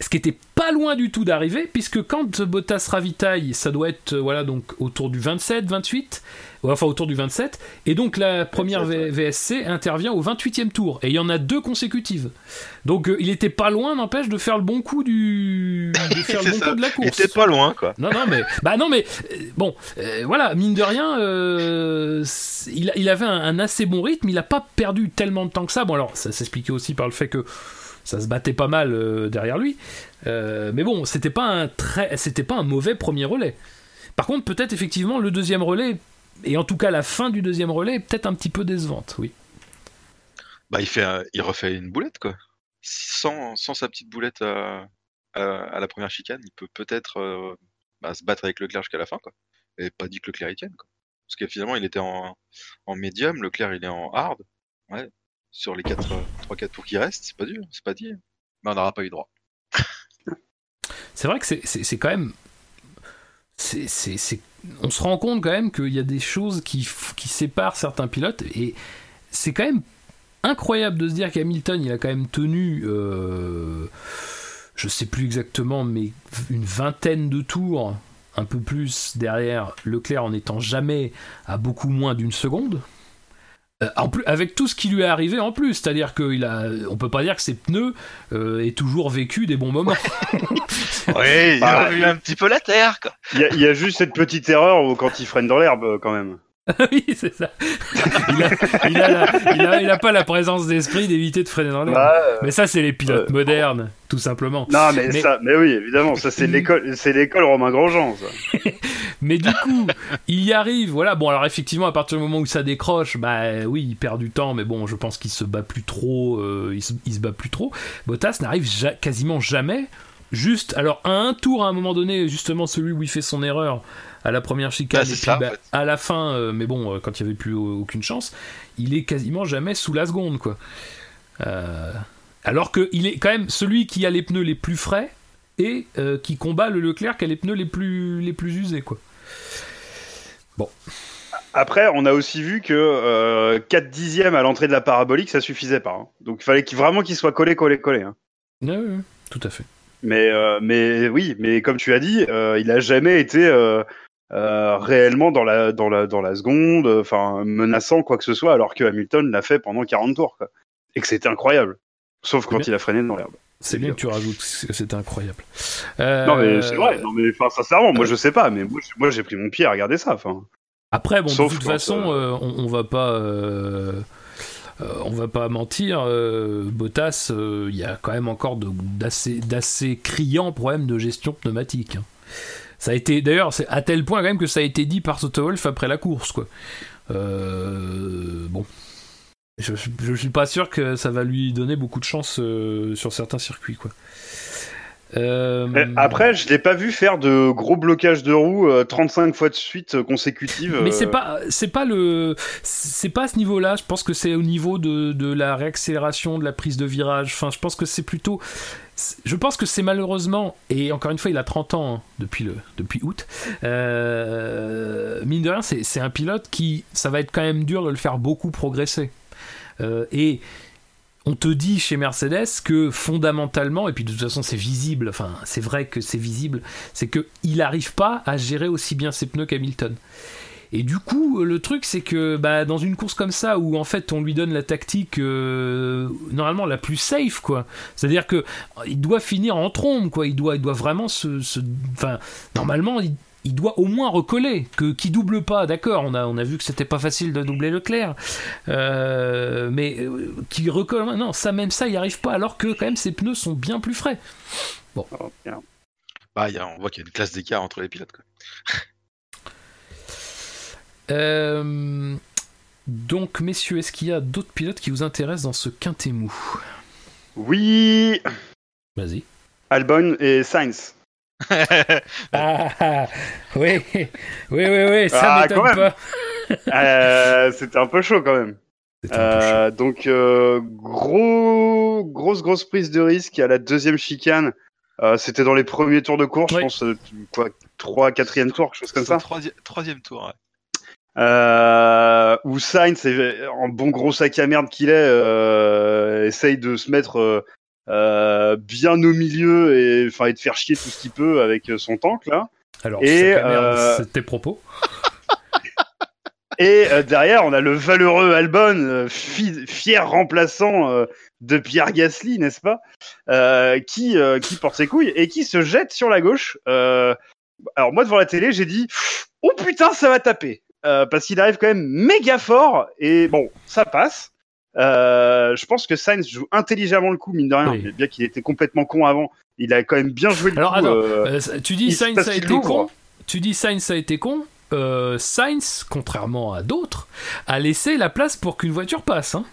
ce qui était pas loin du tout d'arriver, puisque quand Bottas ravitaille, ça doit être euh, voilà donc autour du 27, 28, ouais, enfin autour du 27, et donc la première 27, V- VSC intervient au 28e tour, et il y en a deux consécutives. Donc euh, il était pas loin, n'empêche, de faire le bon coup du, de faire le bon ça. coup de la Il course. était pas loin, quoi. Non, non, mais bah non, mais euh, bon, euh, voilà, mine de rien, euh, il, il avait un, un assez bon rythme. Il a pas perdu tellement de temps que ça. Bon, alors ça s'expliquait aussi par le fait que ça se battait pas mal euh, derrière lui. Euh, mais bon, c'était pas un très, pas un mauvais premier relais. Par contre, peut-être effectivement le deuxième relais et en tout cas la fin du deuxième relais peut-être un petit peu décevante. Oui. Bah, il, fait, il refait une boulette, quoi. Sans, sans sa petite boulette à la première chicane, il peut peut-être euh, bah, se battre avec Leclerc jusqu'à la fin, quoi. Et pas dit que Leclerc y tienne, quoi. Parce que finalement, il était en, en médium, Leclerc, il est en hard. Ouais. Sur les 3-4 tours qui restent, c'est pas dur, c'est pas dit. Mais on n'aura pas eu droit. <laughs> C'est vrai que c'est- quand même. c'est- c'est- c'est- On se rend compte quand même qu'il y a des choses qui, qui séparent certains pilotes et c'est quand même incroyable de se dire qu'Hamilton il a quand même tenu. euh, je sais plus exactement, mais une vingtaine de tours, un peu plus derrière Leclerc en étant jamais à beaucoup moins d'une seconde. Euh, en plus, avec tout ce qui lui est arrivé en plus, c'est-à-dire qu'il a, on peut pas dire que ses pneus euh, aient toujours vécu des bons moments. <laughs> Oui, il Bah, a vu un petit peu la terre, quoi. Il y, a- il y a juste cette petite erreur où quand il freine dans l'herbe euh, quand même. <laughs> oui, c'est ça. Il a, il, a la- il a- il a pas la présence d'esprit d'éviter de freiner dans l'air. Bah, euh, Mais ça, c'est les pilotes euh, modernes, tout simplement. non mais, Mais- ça, mais oui évidemment ça c'est l'école, c'est l'école Romain Grosjean ça. <laughs> Mais du coup, il y arrive. Voilà. Bon, alors effectivement, à partir du moment où ça décroche, bah oui, il perd du temps. Mais bon, je pense qu'il se bat plus trop. euh, il, se, il se bat plus trop. Bottas n'arrive ja- quasiment jamais. Juste, alors à un tour à un moment donné, justement celui où il fait son erreur à la première chicane, et puis ça, en bah, fait. à la fin, euh, mais bon, euh, quand il n'y avait plus au- aucune chance, il est quasiment jamais sous la seconde, quoi. Euh, alors que il est quand même celui qui a les pneus les plus frais et euh, qui combat le Leclerc qui a les pneus les plus les plus usés, quoi. Après on a aussi vu que euh, 4 dixièmes à l'entrée de la parabolique ça suffisait pas. hein. Donc il fallait qu'il- vraiment qu'il soit collé collé collé. hein. Ouais, tout à fait. Mais, euh, mais oui, mais comme tu as dit, euh, il a jamais été euh, euh, réellement dans la, dans la, dans la seconde, enfin menaçant quoi que ce soit, alors que Hamilton l'a fait pendant 40 tours. Quoi. Et que c'était incroyable. Sauf quand bien. il a freiné dans l'herbe. C'est bien que tu rajoutes que c'était incroyable. Euh, Non mais c'est vrai, non mais enfin sincèrement, moi je sais pas, mais moi, j'ai pris mon pied à regarder ça. Enfin, Après, bon, Sauf de toute façon, euh, euh, on, on va pas. euh, euh, on va pas mentir, euh, Bottas, euh, il y a quand même encore d'assez criants problèmes de gestion pneumatique. hein. Ça a été, d'ailleurs, c'est à tel point quand même que ça a été dit par Toto Wolff après la course, quoi. Euh, bon, je, je, je suis pas sûr que ça va lui donner beaucoup de chance euh, sur certains circuits, quoi. Euh, Après, je l'ai pas vu faire de gros blocages de roues euh, 35 fois de suite euh, consécutives. Mais c'est pas, c'est pas le, c'est pas à ce niveau-là. Je pense que c'est au niveau de, de la réaccélération, de la prise de virage. Enfin, je pense que c'est plutôt, je pense que c'est malheureusement, et encore une fois, il a 30 ans depuis le, depuis août. Euh, mine de rien, c'est, c'est un pilote qui, ça va être quand même dur de le faire beaucoup progresser. Euh, et on te dit chez Mercedes que fondamentalement, et puis de toute façon c'est visible, enfin c'est vrai que c'est visible, c'est qu'il n'arrive pas à gérer aussi bien ses pneus qu'Hamilton. Et du coup, le truc, c'est que bah, dans une course comme ça, où en fait on lui donne la tactique euh, normalement la plus safe, quoi. C'est-à-dire que il doit finir en trombe, quoi. Il doit, il doit vraiment se, enfin, normalement, il, doit au moins recoller, que qui double pas, d'accord. On a, on a vu que c'était pas facile de doubler Leclerc, Euh, mais euh, qui recolle, non, ça même ça, il n'y arrive pas, alors que quand même ses pneus sont bien plus frais. Oh, bien. Bah, y a- on voit qu'il y a une classe d'écart entre les pilotes. Quoi. Euh, donc, messieurs, est-ce qu'il y a d'autres pilotes qui vous intéressent dans ce quintet mou? Oui, Vas-y. Albon et Sainz. <laughs> Ah, ah, oui, oui, oui, oui, ça Ah, m'étonne quand même. pas. Euh, C'était un peu chaud quand même. Chaud. Euh, donc euh, gros, grosse grosse prise de risque à la deuxième chicane. Euh, C'était dans les premiers tours de course, Oui. je pense quoi, 3 quatrième tour, quelque chose comme ça. troisième, troisième tour. ouais. Euh, où Sainz, en bon gros sac à merde qu'il est, euh, essaye de se mettre euh, euh, bien au milieu et enfin et de faire chier tout ce qu'il peut avec son tank là. Alors, et, c'est tes propos. <laughs> Et derrière, on a le valeureux Albon, fi- fier remplaçant de Pierre Gasly, n'est-ce pas? Qui, qui porte ses couilles et qui se jette sur la gauche. Alors moi, devant la télé, j'ai dit « Oh putain, ça va taper Euh, Parce qu'il arrive quand même méga fort, et bon, ça passe. Euh, je pense que Sainz joue intelligemment le coup, mine de rien, Oui. bien qu'il était complètement con avant. Il a quand même bien joué le Alors, coup. attends, euh, tu dis Sainz a été con. Tu dis Sainz a été con. Euh, Sainz, contrairement à d'autres, a laissé la place pour qu'une voiture passe. hein.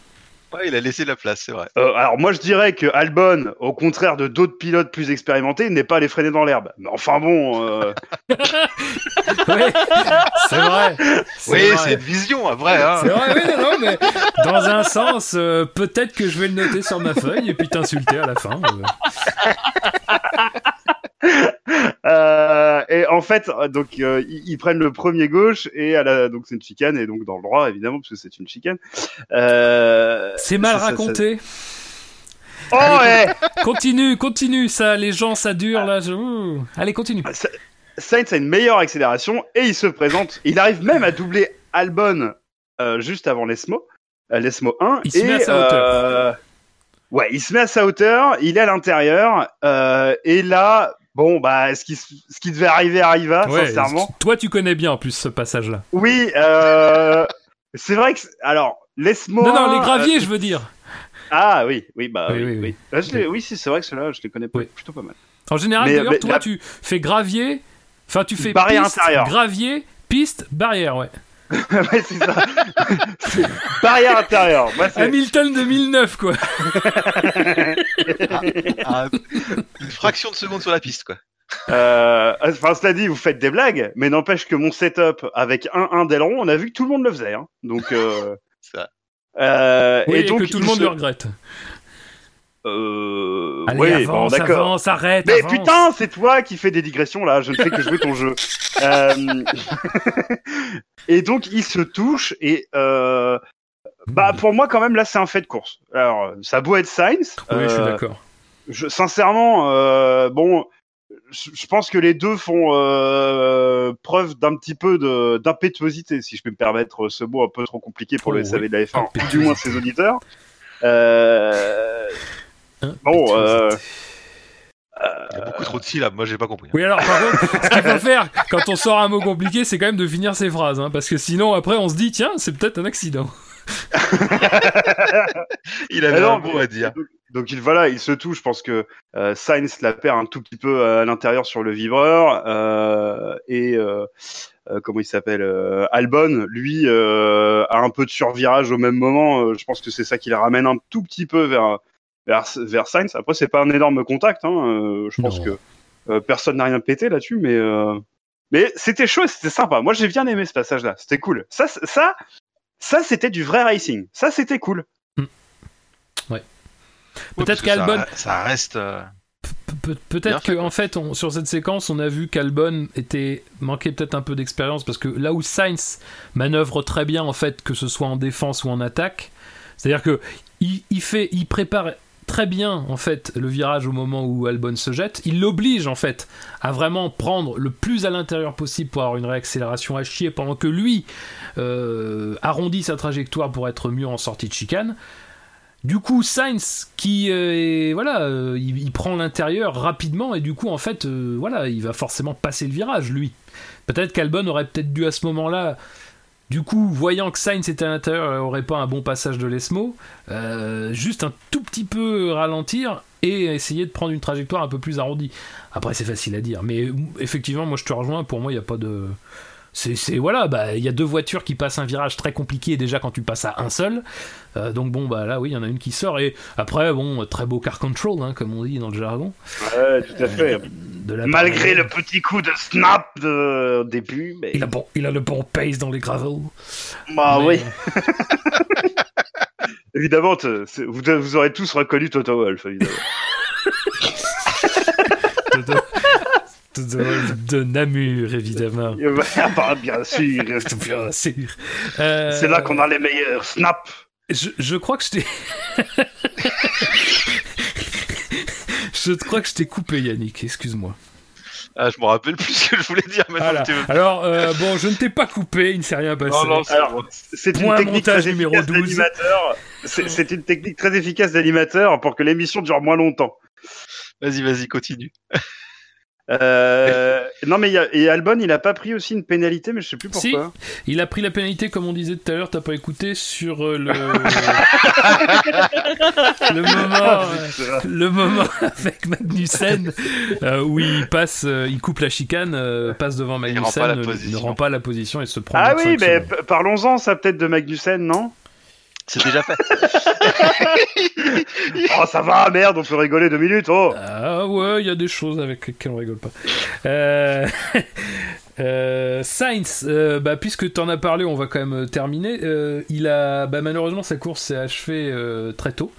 Ouais, il a laissé la place, c'est vrai. Euh, alors moi je dirais que Albon, au contraire de d'autres pilotes plus expérimentés, n'est pas allé freiner dans l'herbe. Mais enfin bon, euh, <laughs> Ouais, c'est vrai. Oui, c'est une vision, hein, vrai. Hein. C'est vrai, oui, non, non, mais dans un sens, euh, peut-être que je vais le noter sur ma feuille et puis t'insulter à la fin. <laughs> <laughs> euh. et en fait euh, donc euh, ils, ils prennent le premier gauche et à la, donc c'est une chicane et donc dans le droit évidemment parce que c'est une chicane. Euh, C'est mal ça- ça- raconté. Oh Allez, ouais. Continue, continue, ça, les gens, ça dure là. je-. Allez, continue. Sa- Sainz a une meilleure accélération et il se présente. Il arrive même à doubler Albon juste avant l'ESMO, l'ESMO 1. Il se et, met à sa hauteur. ouais, il se met à sa hauteur, il est à l'intérieur euh, et là, bon bah, ce qui, ce qui devait arriver arriva, Ouais, sincèrement. Toi, tu connais bien en plus ce passage-là. Oui, euh, c'est vrai que alors l'ESMO. Non, non, 1, les graviers, euh, je veux dire. ah oui, oui bah Oui, oui, oui, oui. oui. Ah, oui, c'est vrai que ceux-là, je les connais pas- plutôt pas mal. En général, d'ailleurs, toi, la- tu fais gravier. Enfin, tu fais Barrière piste, intérieure. gravier, piste, barrière, ouais. <laughs> ouais, c'est ça. C'est barrière intérieure. Moi, Hamilton 2009, quoi. Ah, une fraction de seconde sur la piste, quoi. Euh, enfin, cela dit, vous faites des blagues, mais n'empêche que mon setup avec un 1 d'aileron, on a vu que tout le monde le faisait. Hein. Donc, euh, C'est vrai. euh, Oui, et, et donc que tout le monde se- le regrette. Euh, Allez, ouais, avance, bon, d'accord. avance, arrête, Mais avance. putain, c'est toi qui fais des digressions là. Je ne fais que jouer ton jeu. <laughs> Euh, <laughs> et donc, il se touche et euh, bah pour moi quand même là, c'est un fait de course. Alors, ça a beau être Sainz. Oui, je suis euh, d'accord. je, sincèrement, bon, je, pense que les deux font euh, preuve d'un petit peu de- d'impétuosité, si je peux me permettre ce mot un peu trop compliqué pour Oh, le SAV oui. de la F1, ou du moins ses <laughs> auditeurs. Euh, bon, euh, Il y a beaucoup trop de syllabes, moi j'ai pas compris. Oui, alors par contre, ce qu'il faut <laughs> faire quand on sort un mot compliqué, c'est quand même de finir ses phrases, hein, parce que sinon après on se dit tiens, c'est peut-être un accident. <laughs> Il avait un mot à dire. Donc, donc il voilà, il se touche. Je pense que euh, Sainz la perd un tout petit peu euh, à l'intérieur sur le vibreur euh, et euh, euh, comment il s'appelle euh, Albon, lui euh, a un peu de survirage au même moment. Euh, je pense que c'est ça qui le ramène un tout petit peu vers vers, vers Sainz. Après c'est pas un énorme contact. Hein, euh, je pense Non. que euh, personne n'a rien pété là-dessus, mais euh, mais c'était chaud, et c'était sympa. Moi j'ai bien aimé ce passage-là. C'était cool. Ça ça ça c'était du vrai racing. Ça c'était cool. Ouais, Peut-être que ça- qu'Albon- Ça reste. euh, Peut-être fait, qu'en fait, on- sur cette séquence, on a vu qu'Albon était manquait peut-être un peu d'expérience parce que là où Sainz manœuvre très bien, en fait, que ce soit en défense ou en attaque, c'est-à-dire que il, il fait, il prépare très bien en fait le virage au moment où Albon se jette. Il l'oblige en fait à vraiment prendre le plus à l'intérieur possible pour avoir une réaccélération à chier pendant que lui euh, arrondit sa trajectoire pour être mieux en sortie de chicane. Du coup, Sainz qui euh, est- voilà, euh, il, il prend l'intérieur rapidement et du coup en fait euh, voilà, il va forcément passer le virage lui. Peut-être qu'Albon aurait peut-être dû à ce moment-là du coup, voyant que Sainz était à l'intérieur et aurait pas un bon passage de l'ESMO, euh, juste un tout petit peu ralentir et essayer de prendre une trajectoire un peu plus arrondie. Après, c'est facile à dire, mais effectivement, moi je te rejoins. Pour moi, il n'y a pas de. C'est, c'est- voilà, bah il y a deux voitures qui passent un virage très compliqué déjà quand tu passes à un seul. Euh, donc bon, bah là oui, il y en a une qui sort et après bon, très beau car control, hein, comme on dit dans le jargon. Ouais, tout à fait. De la Malgré le petit coup de snap de début, mais... il a bon, il a le bon pace dans les gravels. Bah Mais, oui. <laughs> Évidemment, te- c'est- vous, vous aurez tous reconnu Toto Wolff, évidemment. <laughs> de, de, Namur, évidemment. Ah bah, bien sûr. <laughs> Bien sûr. Euh, C'est là qu'on a les meilleurs. Snap Je, je crois que je t'ai. Je crois que je t'ai coupé, Yannick. Excuse-moi. Ah, je me rappelle plus ce que je voulais dire maintenant. Voilà. que tu veux- Alors, euh, bon, je ne t'ai pas coupé. Il ne s'est rien passé. Non, non, c'est une technique montage très numéro efficace 12. d'animateur. C'est c'est une technique très efficace d'animateur pour que l'émission dure moins longtemps. Vas-y, vas-y, continue. <laughs> Euh, non, mais il y a, et Albon, il a pas pris aussi une pénalité, mais je sais plus Si. pourquoi. Il a pris la pénalité, comme on disait tout à l'heure. T'as pas écouté sur euh, le <laughs> le moment. euh, le moment avec Magnussen euh, où il passe, euh, il coupe la chicane, euh, passe devant Il rend pas Magnussen, la ne, ne rend pas la position et se prend. Ah oui, mais parlons-en, ça peut-être de Magnussen, non? C'est déjà fait. <laughs> Oh, ça va, merde, on peut rigoler deux minutes, oh Ah ouais, il y a des choses avec lesquelles on rigole pas. Euh... <laughs> euh, Sainz, euh, bah, puisque tu en as parlé, on va quand même terminer. Euh, il a, bah, malheureusement, sa course s'est achevée euh, très tôt,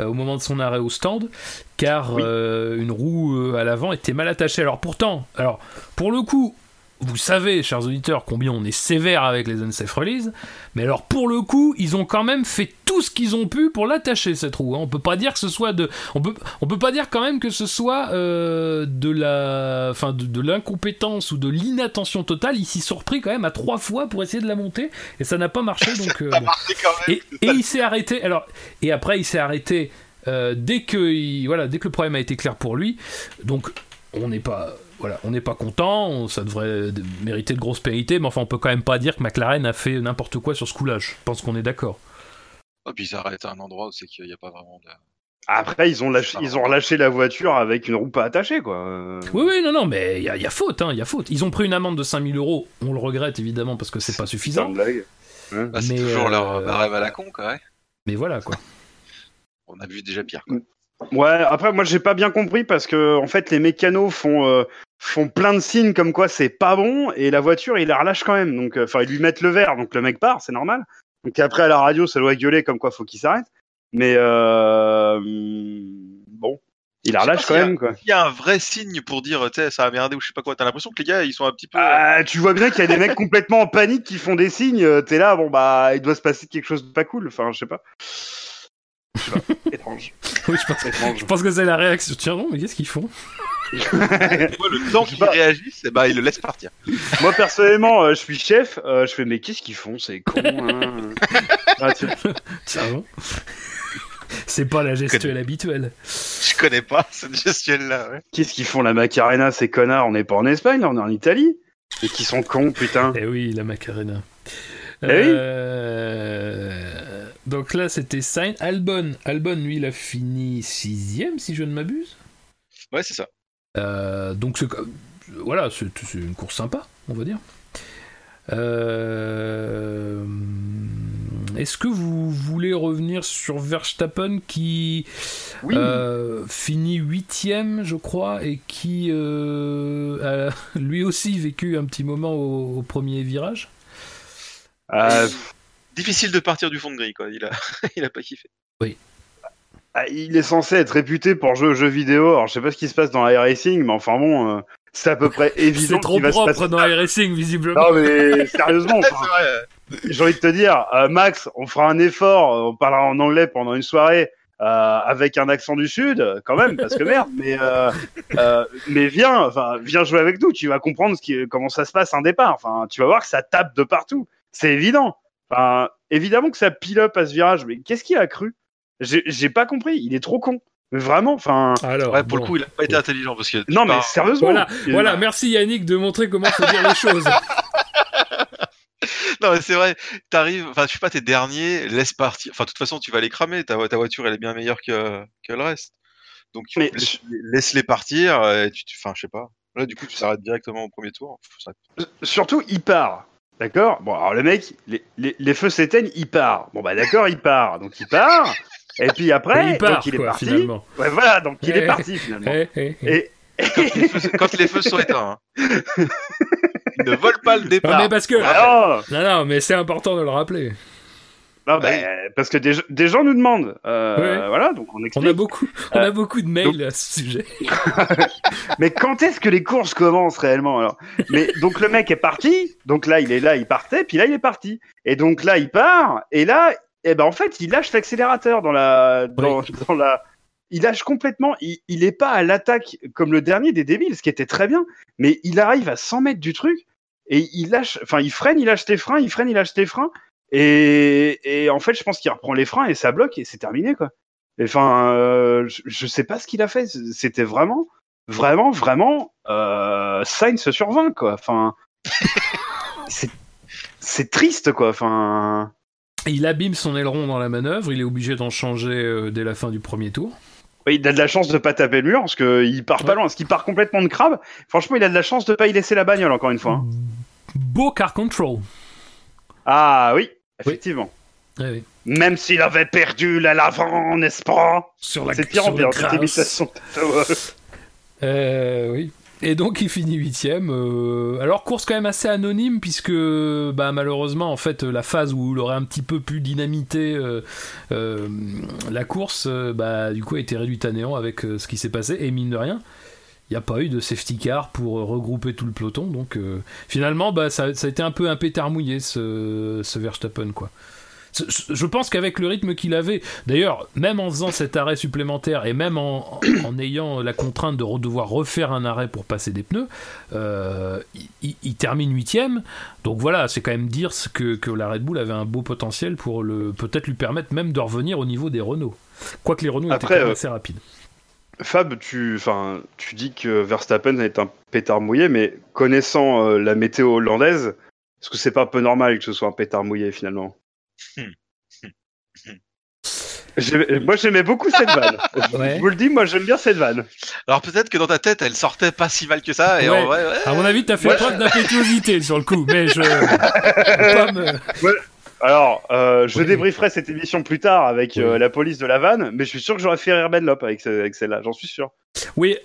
euh, au moment de son arrêt au stand, car Oui. euh, une roue euh, à l'avant était mal attachée. Alors pourtant, alors pour le coup, vous savez, chers auditeurs, combien on est sévère avec les unsafe release, mais alors pour le coup, ils ont quand même fait tout ce qu'ils ont pu pour l'attacher cette roue. hein. On peut pas dire que ce soit de, on peut, on peut pas dire quand même que ce soit euh, de la, enfin de, de l'incompétence ou de l'inattention totale. Il s'y surpris quand même à trois fois pour essayer de la monter et ça n'a pas marché. <laughs> Donc euh, bon. marché quand même. Et, et il s'est arrêté. Alors, et après, il s'est arrêté euh, dès que, il- voilà, dès que le problème a été clair pour lui. Donc, on n'est pas, voilà, on n'est pas content. on- ça devrait de- mériter de grosses pénalités, mais enfin, on peut quand même pas dire que McLaren a fait n'importe quoi sur ce coup-là. Je pense qu'on est d'accord. Oh, puis ils arrêtent à un endroit où c'est qu'il n'y a pas vraiment de. Après, ils ont, lâché, ils ont relâché la voiture avec une roue pas attachée, quoi. Oui, oui, non, non, mais il y, a- il y a faute, hein, il y a faute. Ils ont pris une amende de 5000 euros. On le regrette évidemment parce que c'est pas suffisant. blague. Bah, c'est Mais, toujours leur euh, barème à la con, quoi. ouais. Mais voilà quoi. <laughs> On a vu déjà pire. Quoi. Ouais, après, moi, j'ai pas bien compris parce que, en fait, les mécanos font, euh, font plein de signes comme quoi c'est pas bon et la voiture, il la relâche quand même. Donc, euh, enfin, ils lui mettent le verre, donc le mec part, c'est normal. Donc, après, à la radio, ça doit gueuler comme quoi faut qu'il s'arrête. Mais, euh, bon, il la relâche quand a- même, quoi. Il y a un vrai signe pour dire, tu sais, ça a merdé ou je sais pas quoi. T'as l'impression que les gars, ils sont un petit peu. Ah, tu vois bien qu'il y a des mecs <laughs> complètement en panique qui font des signes. euh, T'es là, bon, bah, il doit se passer quelque chose de pas cool. Enfin, je sais pas. Je sais pas. <laughs> Étrange. Oui, je pense, Étrange. je pense que c'est la réaction. Tiens, non, mais qu'est-ce qu'ils font? <laughs> Le temps qu'ils pas. réagissent, eh ben, ils le laissent partir. <laughs> Moi personnellement, euh, je suis chef. euh, je fais mais qu'est-ce qu'ils font C'est con. Hein <laughs> Ah. Tiens, non. C'est pas la gestuelle habituelle. Je connais pas cette gestuelle-là, ouais. Qu'est-ce qu'ils font la Macarena Ces connards? On n'est pas en Espagne, là, on est en Italie. Et qui sont cons, putain. Eh oui, la Macarena. Eh oui. Euh, Donc là, c'était Sainz. Albon, Albon, lui, il a fini sixième, si je ne m'abuse. Ouais, c'est ça. Euh, donc voilà, c'est une course sympa, on va dire. Euh, Est-ce que vous voulez revenir sur Verstappen qui Oui. euh, finit huitième, je crois, et qui euh, a <laughs> lui aussi vécu un petit moment au, au premier virage? Difficile de partir du fond de grille, quoi. Il a, <laughs> il a pas kiffé. ah, il est censé être réputé pour jouer aux jeux vidéo. Alors je sais pas ce qui se passe dans iRacing, mais enfin bon, euh, c'est à peu près <laughs> évident C'est trop va se propre passer. dans visiblement. Non mais sérieusement, <laughs> j'ai envie de te dire, euh, Max, on fera un effort, on parlera en anglais pendant une soirée. euh, avec un accent du sud, quand même, parce que merde. Mais euh, euh, mais viens, enfin viens jouer avec nous. Tu vas comprendre ce qui, comment ça se passe un départ. Enfin, tu vas voir que ça tape de partout. C'est évident. Enfin, évidemment que ça pile up à ce virage. Mais qu'est-ce qu'il a cru? J'ai pas compris. Il est trop con. Mais vraiment, enfin. Alors, Ouais, pour bon. le coup, il a pas été intelligent parce que. Non, mais sérieusement. Voilà, il- voilà, merci Yannick de montrer comment faut dire les <laughs> choses. Non, mais c'est vrai, t'arrives, enfin, je sais pas, t'es dernier, laisse partir. Enfin, de toute façon, tu vas les cramer. Ta, ta voiture, elle est bien meilleure que, que le reste. Donc, Mais laisse-les partir. Et tu, tu- enfin, je sais pas. Là, du coup, tu s'arrêtes directement au premier tour. Ça- Surtout, il part. D'accord? Bon, alors le mec, les, les, les feux s'éteignent, il part. Bon, bah d'accord, il part. Donc il part. Et puis après, il part, donc il est quoi, parti. finalement. Ouais, voilà, donc il Eh. est parti finalement. Eh, eh, eh. Et, Quand les feux, quand les feux sont éteints. hein. Ils <laughs> ne volent pas le Non, départ. mais parce que. Ah, Non, non, mais c'est important de le rappeler. non, bah, parce que des, des gens nous demandent. Euh, Ouais. Voilà, donc on On explique. a beaucoup, on a beaucoup de mails à ce sujet. <laughs> Mais quand est-ce que les courses commencent réellement alors? Mais donc le mec est parti, donc là il est là, il partait, puis là il est parti. Et donc là il part, et là, eh ben en fait il lâche l'accélérateur dans la, dans, <laughs> dans la, il lâche complètement. Il, il est pas à l'attaque comme le dernier des débiles, ce qui était très bien, mais il arrive à 100 mètres du truc et il lâche, enfin il freine, il lâche les freins, il freine, il lâche les freins, et, et en fait je pense qu'il reprend les freins et ça bloque et c'est terminé quoi. Et Enfin, euh, je, je sais pas ce qu'il a fait. C'était vraiment, vraiment, vraiment euh, Sainz sur 20 quoi. Enfin, <laughs> c'est c'est triste quoi. Enfin, Et il abîme son aileron dans la manœuvre, il est obligé d'en changer euh, dès la fin du premier tour. oui, il a de la chance de pas taper le mur parce que il part pas Ouais. loin. Parce qu'il part complètement de crabe. Franchement, il a de la chance de pas y laisser la bagnole encore une fois. hein. Beau car control. Ah oui, effectivement. Ouais. Même s'il avait perdu la l'avant, n'est-ce pas? Sur la C'est pire sur en pire, cette imitation. Euh, oui. Et donc il finit huitième. euh, alors course quand même assez anonyme puisque bah, malheureusement en fait la phase où il aurait un petit peu pu dynamiter euh, euh, la course, bah, du coup a été réduite à néant avec ce qui s'est passé et mine de rien. Il n'y a pas eu de safety car pour regrouper tout le peloton, donc finalement bah, ça, ça a été un peu un pétard mouillé ce, ce Verstappen quoi. Je pense qu'avec le rythme qu'il avait, d'ailleurs, même en faisant cet arrêt supplémentaire et même en, en ayant la contrainte de devoir refaire un arrêt pour passer des pneus, euh, il, termine huitième. Donc voilà, c'est quand même dire que, que la Red Bull avait un beau potentiel pour le peut-être lui permettre même de revenir au niveau des Renault. Quoique les Renault étaient Après, quand même euh, assez rapides. Fab, tu, dis que Verstappen est un pétard mouillé, mais connaissant euh, la météo hollandaise, est-ce que c'est pas un peu normal que ce soit un pétard mouillé finalement? Moi j'aimais beaucoup cette vanne. <laughs> Ouais. Je vous le dis, moi j'aime bien cette vanne. Alors peut-être que dans ta tête, elle sortait pas si mal que ça. Et Ouais. en vrai, ouais. À mon avis, t'as fait Ouais. preuve d'impétuosité sur le coup, mais je. <laughs> pas me- Alors, euh, je débrieferai cette émission plus tard avec euh, la police de la vanne, mais je suis sûr que j'aurais fait rire Ben Lop avec, ce- avec celle-là, j'en suis sûr. Oui,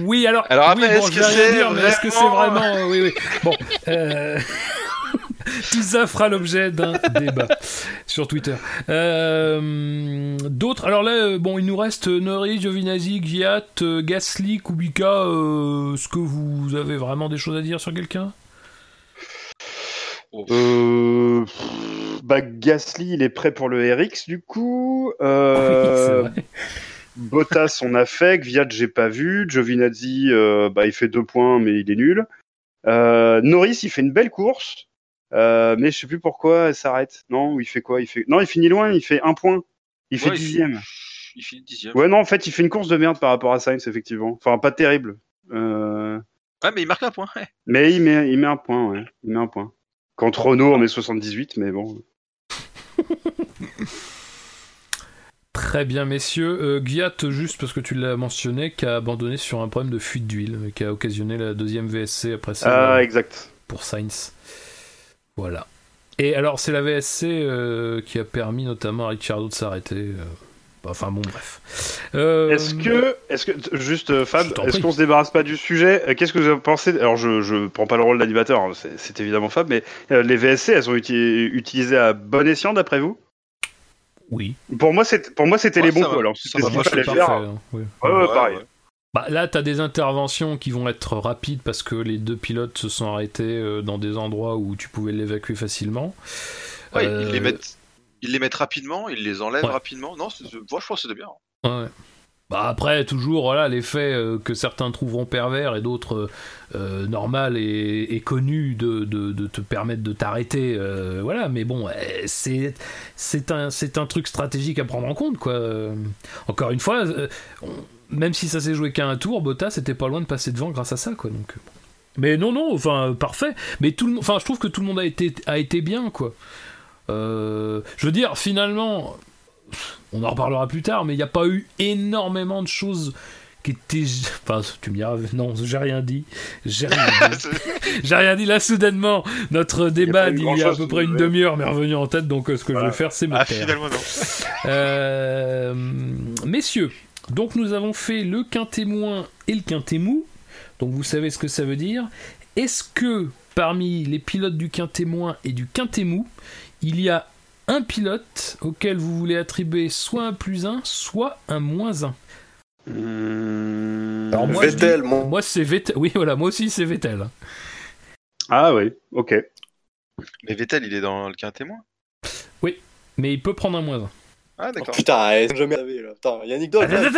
oui, alors. Alors après, oui, bon, est-ce que c'est dire, mais est-ce que c'est vraiment- euh, oui, oui. Bon. euh, <laughs> Tout ça fera l'objet d'un débat sur Twitter. Euh, D'autres. Alors là, euh, bon, il nous reste Norris, Giovinazzi, Giat, euh, Gasly, Kubica. euh, Est-ce que vous avez vraiment des choses à dire sur quelqu'un? Euh, pff, bah, Gasly, il est prêt pour le RX du coup. Euh. <laughs> Bottas, on a fait. Gviat, j'ai pas vu. Giovinazzi, euh, bah, il fait deux points, mais il est nul. Euh, Norris, il fait une belle course, euh, mais je sais plus pourquoi elle s'arrête. Non, ou il fait quoi? Il fait non, il finit loin. Il fait un point. Il fait dixième. Il finit dixième. Ouais, non, en fait, il fait une course de merde par rapport à Sainz, effectivement. Enfin, pas terrible. Euh, Ouais, mais il marque un point. ouais. Mais il met, il met un point, ouais. Il met un point. Contre Renault, on met 78, mais bon. <laughs> Très bien, messieurs. Euh, Gviat, juste parce que tu l'as mentionné, qui a abandonné sur un problème de fuite d'huile, qui a occasionné la deuxième VSC après ça. Ah, exact. pour Sainz. Voilà. Et alors, c'est la VSC euh, qui a permis notamment à Ricciardo de s'arrêter. euh, Enfin bon, bref. Euh, Est-ce que, est-ce que, juste Fab, est-ce qu'on se débarrasse pas du sujet? Qu'est-ce que vous avez pensé Alors, je, je prends pas le rôle d'animateur, hein, c'est, évidemment Fab, mais euh, les VSC, elles sont uti- utilisées à bon escient d'après vous? Oui. Pour moi, c'est, pour moi, c'était Ouais, les bons ça coups. Alors, ce qu'il fallait faire. hein, oui. Ouais, ouais, pareil. Bah, là, tu as des interventions qui vont être rapides parce que les deux pilotes se sont arrêtés euh, dans des endroits où tu pouvais l'évacuer facilement. Ouais, Euh, ils les mettent. ils les mettent rapidement, ils les enlèvent Ouais. rapidement. Non, c'est- moi je pense que c'était bien. Ouais. Bah après, toujours, voilà, l'effet euh, que certains trouveront pervers et d'autres euh, normal et, et connu de, de- de te permettre de t'arrêter. euh, voilà, mais bon, c'est c'est un, c'est un truc stratégique à prendre en compte, quoi. Encore une fois, on- même si ça s'est joué qu'à un tour, Bottas c'était pas loin de passer devant grâce à ça, quoi. Donc, euh. Mais non, non, enfin, parfait. Mais tout le, enfin, je trouve que tout le monde a été, a été bien, quoi. Euh, je veux dire, finalement, on en reparlera plus tard, mais il n'y a pas eu énormément de choses qui étaient. Enfin, tu me diras, non, j'ai rien dit. J'ai rien dit. <laughs> j'ai rien dit là, soudainement. Notre débat pas eu d'il y a à peu près une demi-heure m'est revenu en tête, donc euh, ce que je vais faire, c'est me Ah, taire. finalement, non. Euh, messieurs, donc nous avons fait le quintet moins et le quintet mou. Donc vous savez ce que ça veut dire. Est-ce que parmi les pilotes du quintet moins et du quintet mou, il y a un pilote auquel vous voulez attribuer soit un plus 1, soit un moins 1 Hmm. Alors moi, je Vettel, dis- mon- Moi c'est Vettel. Oui, voilà, moi aussi c'est Vettel. Ah oui, ok. Mais Vettel, il est dans le quintet moins? Mais il peut prendre un moins 1. Ah, Oh, d'accord. putain, elle jamais savé là. Putain, Yannick Doll. là.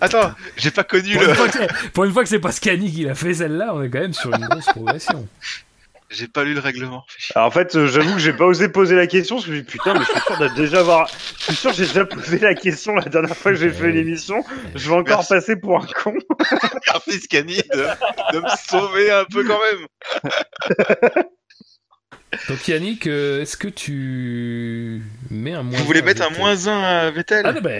Attends, j'ai pas connu Pour, une le. fois que- pour une fois que c'est pas Scani qui l'a fait celle-là, on est quand même sur une grosse progression. J'ai pas lu le règlement. Alors en fait, euh, j'avoue que j'ai pas osé poser la question parce que je me dis putain, mais je suis sûr d'être déjà avoir. Je suis sûr que j'ai déjà posé la question la dernière fois que j'ai fait l'émission. Je vais encore Merci. passer pour un con. <laughs> Merci Scani de, de me sauver un peu quand même. <laughs> Donc Yannick, euh, est-ce que tu mets un moins Vous voulez un à mettre un moins 1 à Vettel Ah non, bah,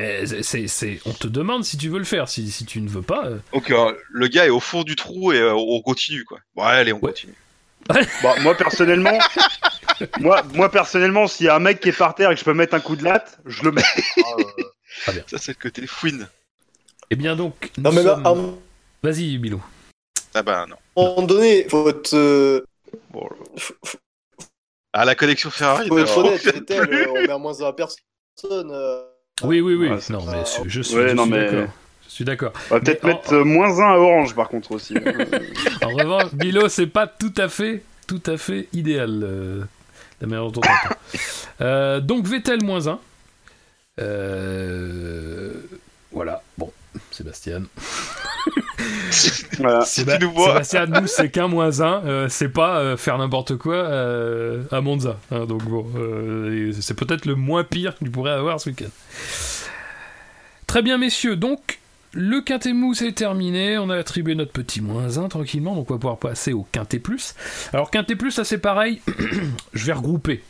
c'est, c'est- on te demande si tu veux le faire. Si, si tu ne veux pas, euh, Donc euh, le gars est au fond du trou et euh, on continue quoi. Bon allez, on Ouais. continue. Bon, moi personnellement, <laughs> moi, moi personnellement, s'il y a un mec qui est par terre et que je peux mettre un coup de latte, je le mets. <laughs> Bien. Ça c'est le côté fouine. Eh bien donc, nous Non, mais bah, sommes- à un vas-y Bilou. Ah bah non. moment donné, faut être, euh, Bon, faut, faut- Ah la connexion Ferrari. faut être honnête, Vettel, <laughs> euh, on met à moins un à personne. euh, Oui, oui, oui. C'est non, mais je, je suis, Ouais, non, suis mais- d'accord. Je suis d'accord. on va peut-être Mais en- mettre euh, moins un à orange par contre aussi. <laughs> En revanche, Bilo, c'est pas tout à fait, tout à fait idéal euh, la manière dont on. <laughs> Euh, donc Vettel moins 1. voilà. Bon, Sébastien. voilà. si <laughs> Séba- tu nous vois. Sébastien, nous, c'est qu'un moins 1. c'est pas euh, faire n'importe quoi euh, à Monza. hein, donc bon, euh, c'est peut-être le moins pire que tu pourrais avoir ce week-end. Très bien, messieurs. Donc, le quintet mou c'est terminé. On a attribué notre petit moins 1 tranquillement. Donc, on va pouvoir passer au quintet plus. Alors, quintet plus, ça c'est pareil. <clears throat> Je vais regrouper.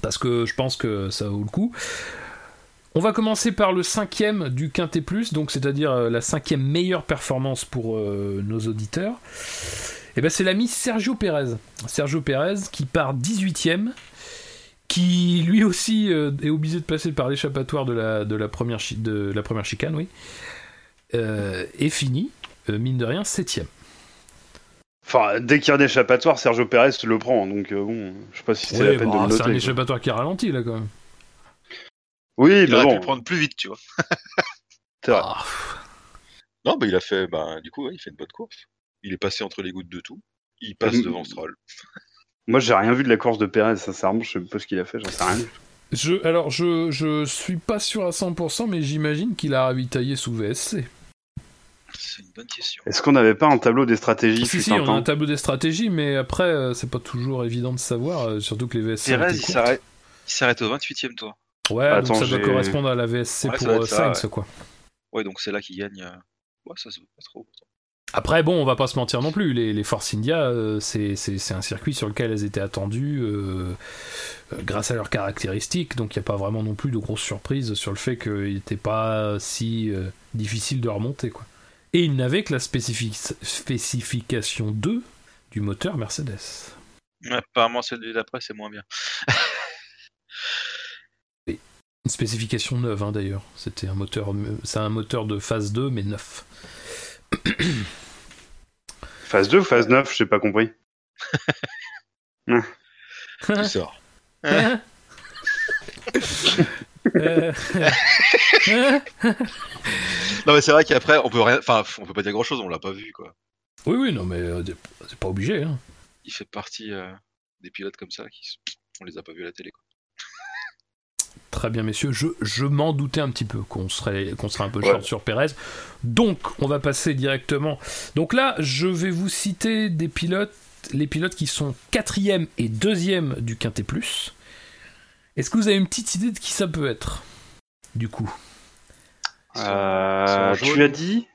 Parce que je pense que ça vaut le coup. On va commencer par le cinquième du Quintet Plus, donc c'est-à-dire euh, la cinquième meilleure performance pour euh, nos auditeurs. Et ben c'est l'ami Sergio Pérez. Sergio Pérez qui part 18ème, qui lui aussi euh, est obligé de passer par l'échappatoire de la, de, la première chi- de la première chicane, oui. Euh, et fini, mine de rien, 7ème. Enfin, dès qu'il y a un échappatoire, Sergio Pérez le prend. Donc bon, je sais pas si c'est Ouais, la peine bon, de le c'est noter. un quoi. échappatoire qui a ralenti là quand même. Oui, Il mais aurait pu bon, le prendre plus vite, tu vois. <laughs> Ah, Non, bah il a fait, bah du coup, ouais, il fait une bonne course. Il est passé entre les gouttes de tout. Il passe Mm. devant Stroll. <laughs> Moi, j'ai rien vu de la course de Pérez, sincèrement, je sais pas ce qu'il a fait, j'en sais rien. Je, alors, je, je suis pas sûr à 100%, mais j'imagine qu'il a ravitaillé sous VSC. C'est une bonne question. Est-ce qu'on n'avait pas un tableau des stratégies Si, si, un on a un tableau des stratégies, mais après, euh, c'est pas toujours évident de savoir, euh, surtout que les VSC. s'arrête. Il s'arrête au 28ème tour. Ouais, Attends, donc ça doit correspondre à la VSC Ouais, pour euh, Sainz, quoi. Ouais, donc c'est là qu'il gagne. euh, Ouais, ça se voit pas trop. Après, bon, on va pas se mentir non plus. Les, les Force India, euh, c'est un circuit sur lequel elles étaient attendues euh, euh, grâce à leurs caractéristiques. Donc, il n'y a pas vraiment non plus de grosses surprises sur le fait qu'il n'était pas si difficile de remonter. Quoi. Et il n'avait que la spécifi- spécification 2 du moteur Mercedes. Ouais, apparemment, celui d'après, c'est moins bien. <laughs> Une spécification neuve, hein, d'ailleurs. C'était un moteur, c'est un moteur de phase 2, mais neuf. <coughs> Phase 2 ou phase 9, j'ai pas compris. Tu sors. Euh, Non, mais c'est vrai qu'après, on peut rien. Enfin, on peut pas dire grand chose, on l'a pas vu, quoi. oui, oui, non, mais euh, c'est pas obligé. Hein. Il fait partie euh, des pilotes comme ça qui. s- On les a pas vus à la télé, quoi. Très bien, messieurs. Je, je m'en doutais un petit peu qu'on serait, qu'on serait un peu Ouais. short sur Pérez. Donc, on va passer directement. Donc là, je vais vous citer des pilotes, les pilotes qui sont quatrième et deuxième du Quintet Plus. Est-ce que vous avez une petite idée de qui ça peut être Du coup, Euh, tu jaune. as dit?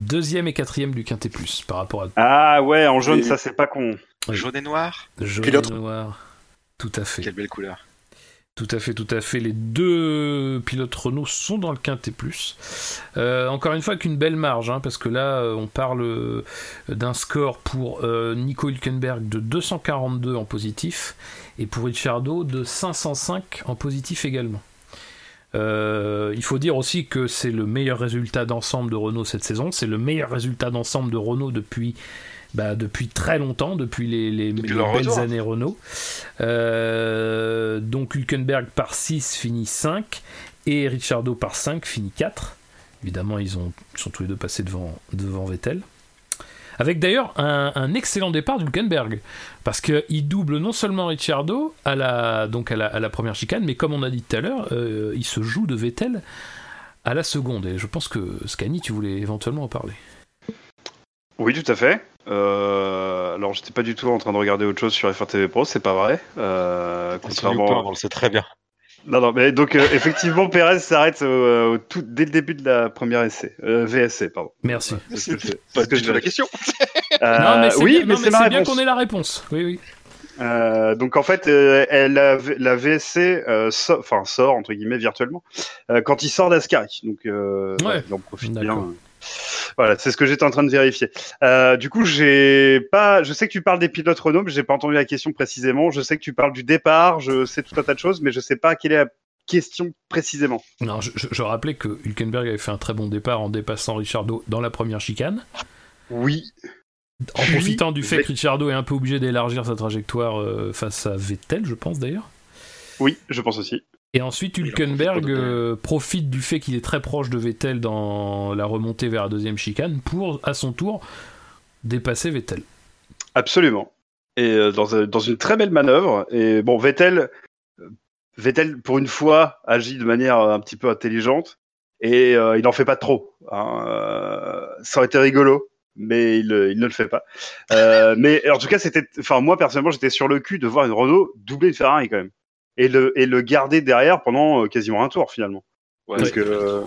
Deuxième et quatrième du Quintet Plus par rapport à Ah ouais, en jaune, Et- ça c'est pas con. Oui. Jaune et noir? jaune Pilote. et noir. Tout à fait. Quelle belle couleur. Tout à fait, tout à fait. Les deux pilotes Renault sont dans le Quintet Plus. Euh, encore une fois, avec une belle marge, hein, parce que là, euh, on parle euh, d'un score pour Nico Hülkenberg de 242 en positif et pour Ricciardo de 505 en positif également. Il faut dire aussi que c'est le meilleur résultat d'ensemble de Renault cette saison. C'est le meilleur résultat d'ensemble de Renault depuis, bah, depuis très longtemps, depuis les, les, Depuis les leur belles années Renault. Euh, donc Hülkenberg par 6 finit 5 et Ricciardo par 5 finit 4. Évidemment, ils, ont, ils sont tous les deux passés devant, devant Vettel. Avec d'ailleurs un, un excellent départ d'Hülkenberg. Parce qu'il double non seulement Ricciardo à la, donc à la, à la première chicane, mais comme on a dit tout à l'heure, euh, il se joue de Vettel à la seconde. Et je pense que Scani, tu voulais éventuellement en parler. Oui, tout à fait. Euh, alors, j'étais pas du tout en train de regarder autre chose sur FRTV Pro, c'est pas vrai. Euh, contrairement. on le sait très bien. Non, non, mais donc euh, effectivement, Perez s'arrête tout, dès le début de la première essai, euh, VSC, pardon. Merci. C'est Pas que je la question. Euh, non, mais c'est oui, bien, mais non, c'est bien qu'on ait la réponse. Oui, oui. Euh, donc en fait, euh, elle, la, la VSC euh, so- enfin, sort entre guillemets virtuellement euh, quand il sort d'Ascari. Donc euh, Ouais. ouais, il en profite bien. Voilà, c'est ce que j'étais en train de vérifier. Euh, du coup, j'ai pas. Je sais que tu parles des pilotes Renault, mais j'ai pas entendu la question précisément. Je sais que tu parles du départ, je sais tout un tas de choses, mais je sais pas quelle est la question précisément. Non, je, je- je rappelais que Hülkenberg avait fait un très bon départ en dépassant Ricciardo dans la première chicane, Oui, en Puis, profitant du fait que Ricciardo est un peu obligé d'élargir sa trajectoire euh, face à Vettel, je pense d'ailleurs. oui, je pense aussi. Et ensuite, Hülkenberg euh, profite du fait qu'il est très proche de Vettel dans la remontée vers la deuxième chicane pour, à son tour, dépasser Vettel. Absolument. Et euh, dans, un- dans une très belle manœuvre. Et bon, Vettel, euh, Vettel pour une fois agit de manière euh, un petit peu intelligente et euh, il n'en fait pas trop. hein. Euh, ça aurait été rigolo, mais il, euh, il ne le fait pas. Euh, <laughs> mais en tout cas, c'était, enfin moi personnellement, j'étais sur le cul de voir une Renault doubler une Ferrari quand même et le et le garder derrière pendant euh, quasiment un tour finalement. Ouais, Parce que euh,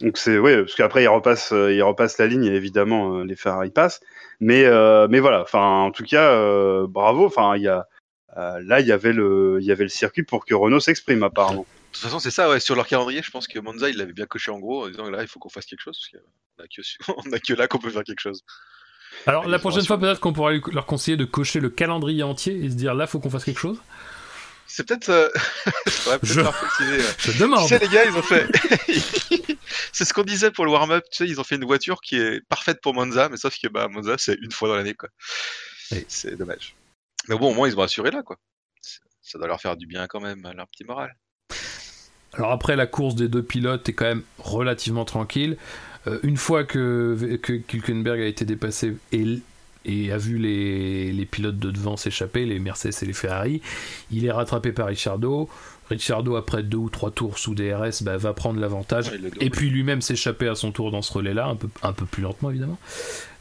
donc c'est ouais parce qu'après il repasse euh, il repasse la ligne et évidemment les Ferrari passent mais euh, mais voilà enfin en tout cas euh, bravo enfin il y a euh, là il y avait le il y avait le circuit pour que Renault s'exprime apparemment. De toute façon, c'est ça, ouais. Sur leur calendrier, je pense que Monza, il l'avait bien coché en gros, en disant là, il faut qu'on fasse quelque chose, parce qu'on a que, <laughs> on a que là qu'on peut faire quelque chose. Alors, la prochaine fois, peut-être qu'on pourra leur conseiller de cocher le calendrier entier et se dire là, faut qu'on fasse quelque chose. C'est peut-être. Euh... <laughs> peut-être Je- ouais. Je Tu demande. sais, les gars, ils ont fait. <laughs> c'est ce qu'on disait pour le warm-up. Tu sais, ils ont fait une voiture qui est parfaite pour Monza, mais sauf que bah, Monza, c'est une fois dans l'année, quoi. Oui. C'est dommage. Mais bon, au moins, ils ont assuré là, quoi. Ça doit leur faire du bien quand même, leur petit moral. Alors après, la course des deux pilotes est quand même relativement tranquille. Euh, une fois que, que Hülkenberg a été dépassé et, et a vu les, les pilotes de devant s'échapper, les Mercedes et les Ferrari, il est rattrapé par Ricciardo. Ricciardo, après deux ou trois tours sous DRS, bah, va prendre l'avantage. Ouais, Et puis lui-même s'échapper à son tour dans ce relais-là, un peu, un peu plus lentement évidemment.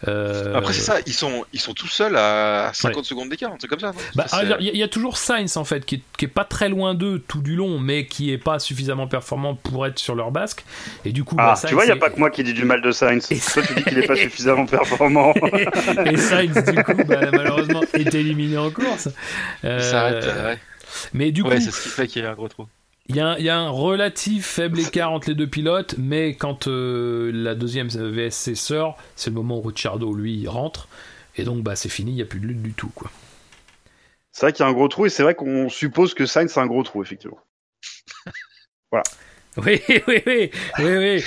Euh, Après, c'est ça, ils sont, ils sont tout seuls à 50 secondes d'écart, un truc comme ça, Bah, ah, il y, a- il y a toujours Sainz en fait qui est, qui est pas très loin d'eux tout du long, mais qui est pas suffisamment performant pour être sur leur basque. Et du coup, Ah bah, tu vois il y a est- pas que moi qui dis du mal de Sainz. Et- Toi tu dis qu'il est pas suffisamment performant. <laughs> et Sainz du coup bah, malheureusement est éliminé en course. Euh, Il s'arrête, euh, ouais. Mais du Ouais, coup, c'est ce qui fait qu'il y a un gros trou. il y, a un- il y a un relatif faible écart entre les deux pilotes, mais quand euh, la deuxième VSC sort, c'est le moment où Ricciardo lui rentre. Et donc bah c'est fini, il n'y a plus de lutte du tout quoi. c'est vrai qu'il y a un gros trou et c'est vrai qu'on suppose que Sainz c'est un gros trou effectivement. <laughs> Oui, oui, oui, oui, oui, oui,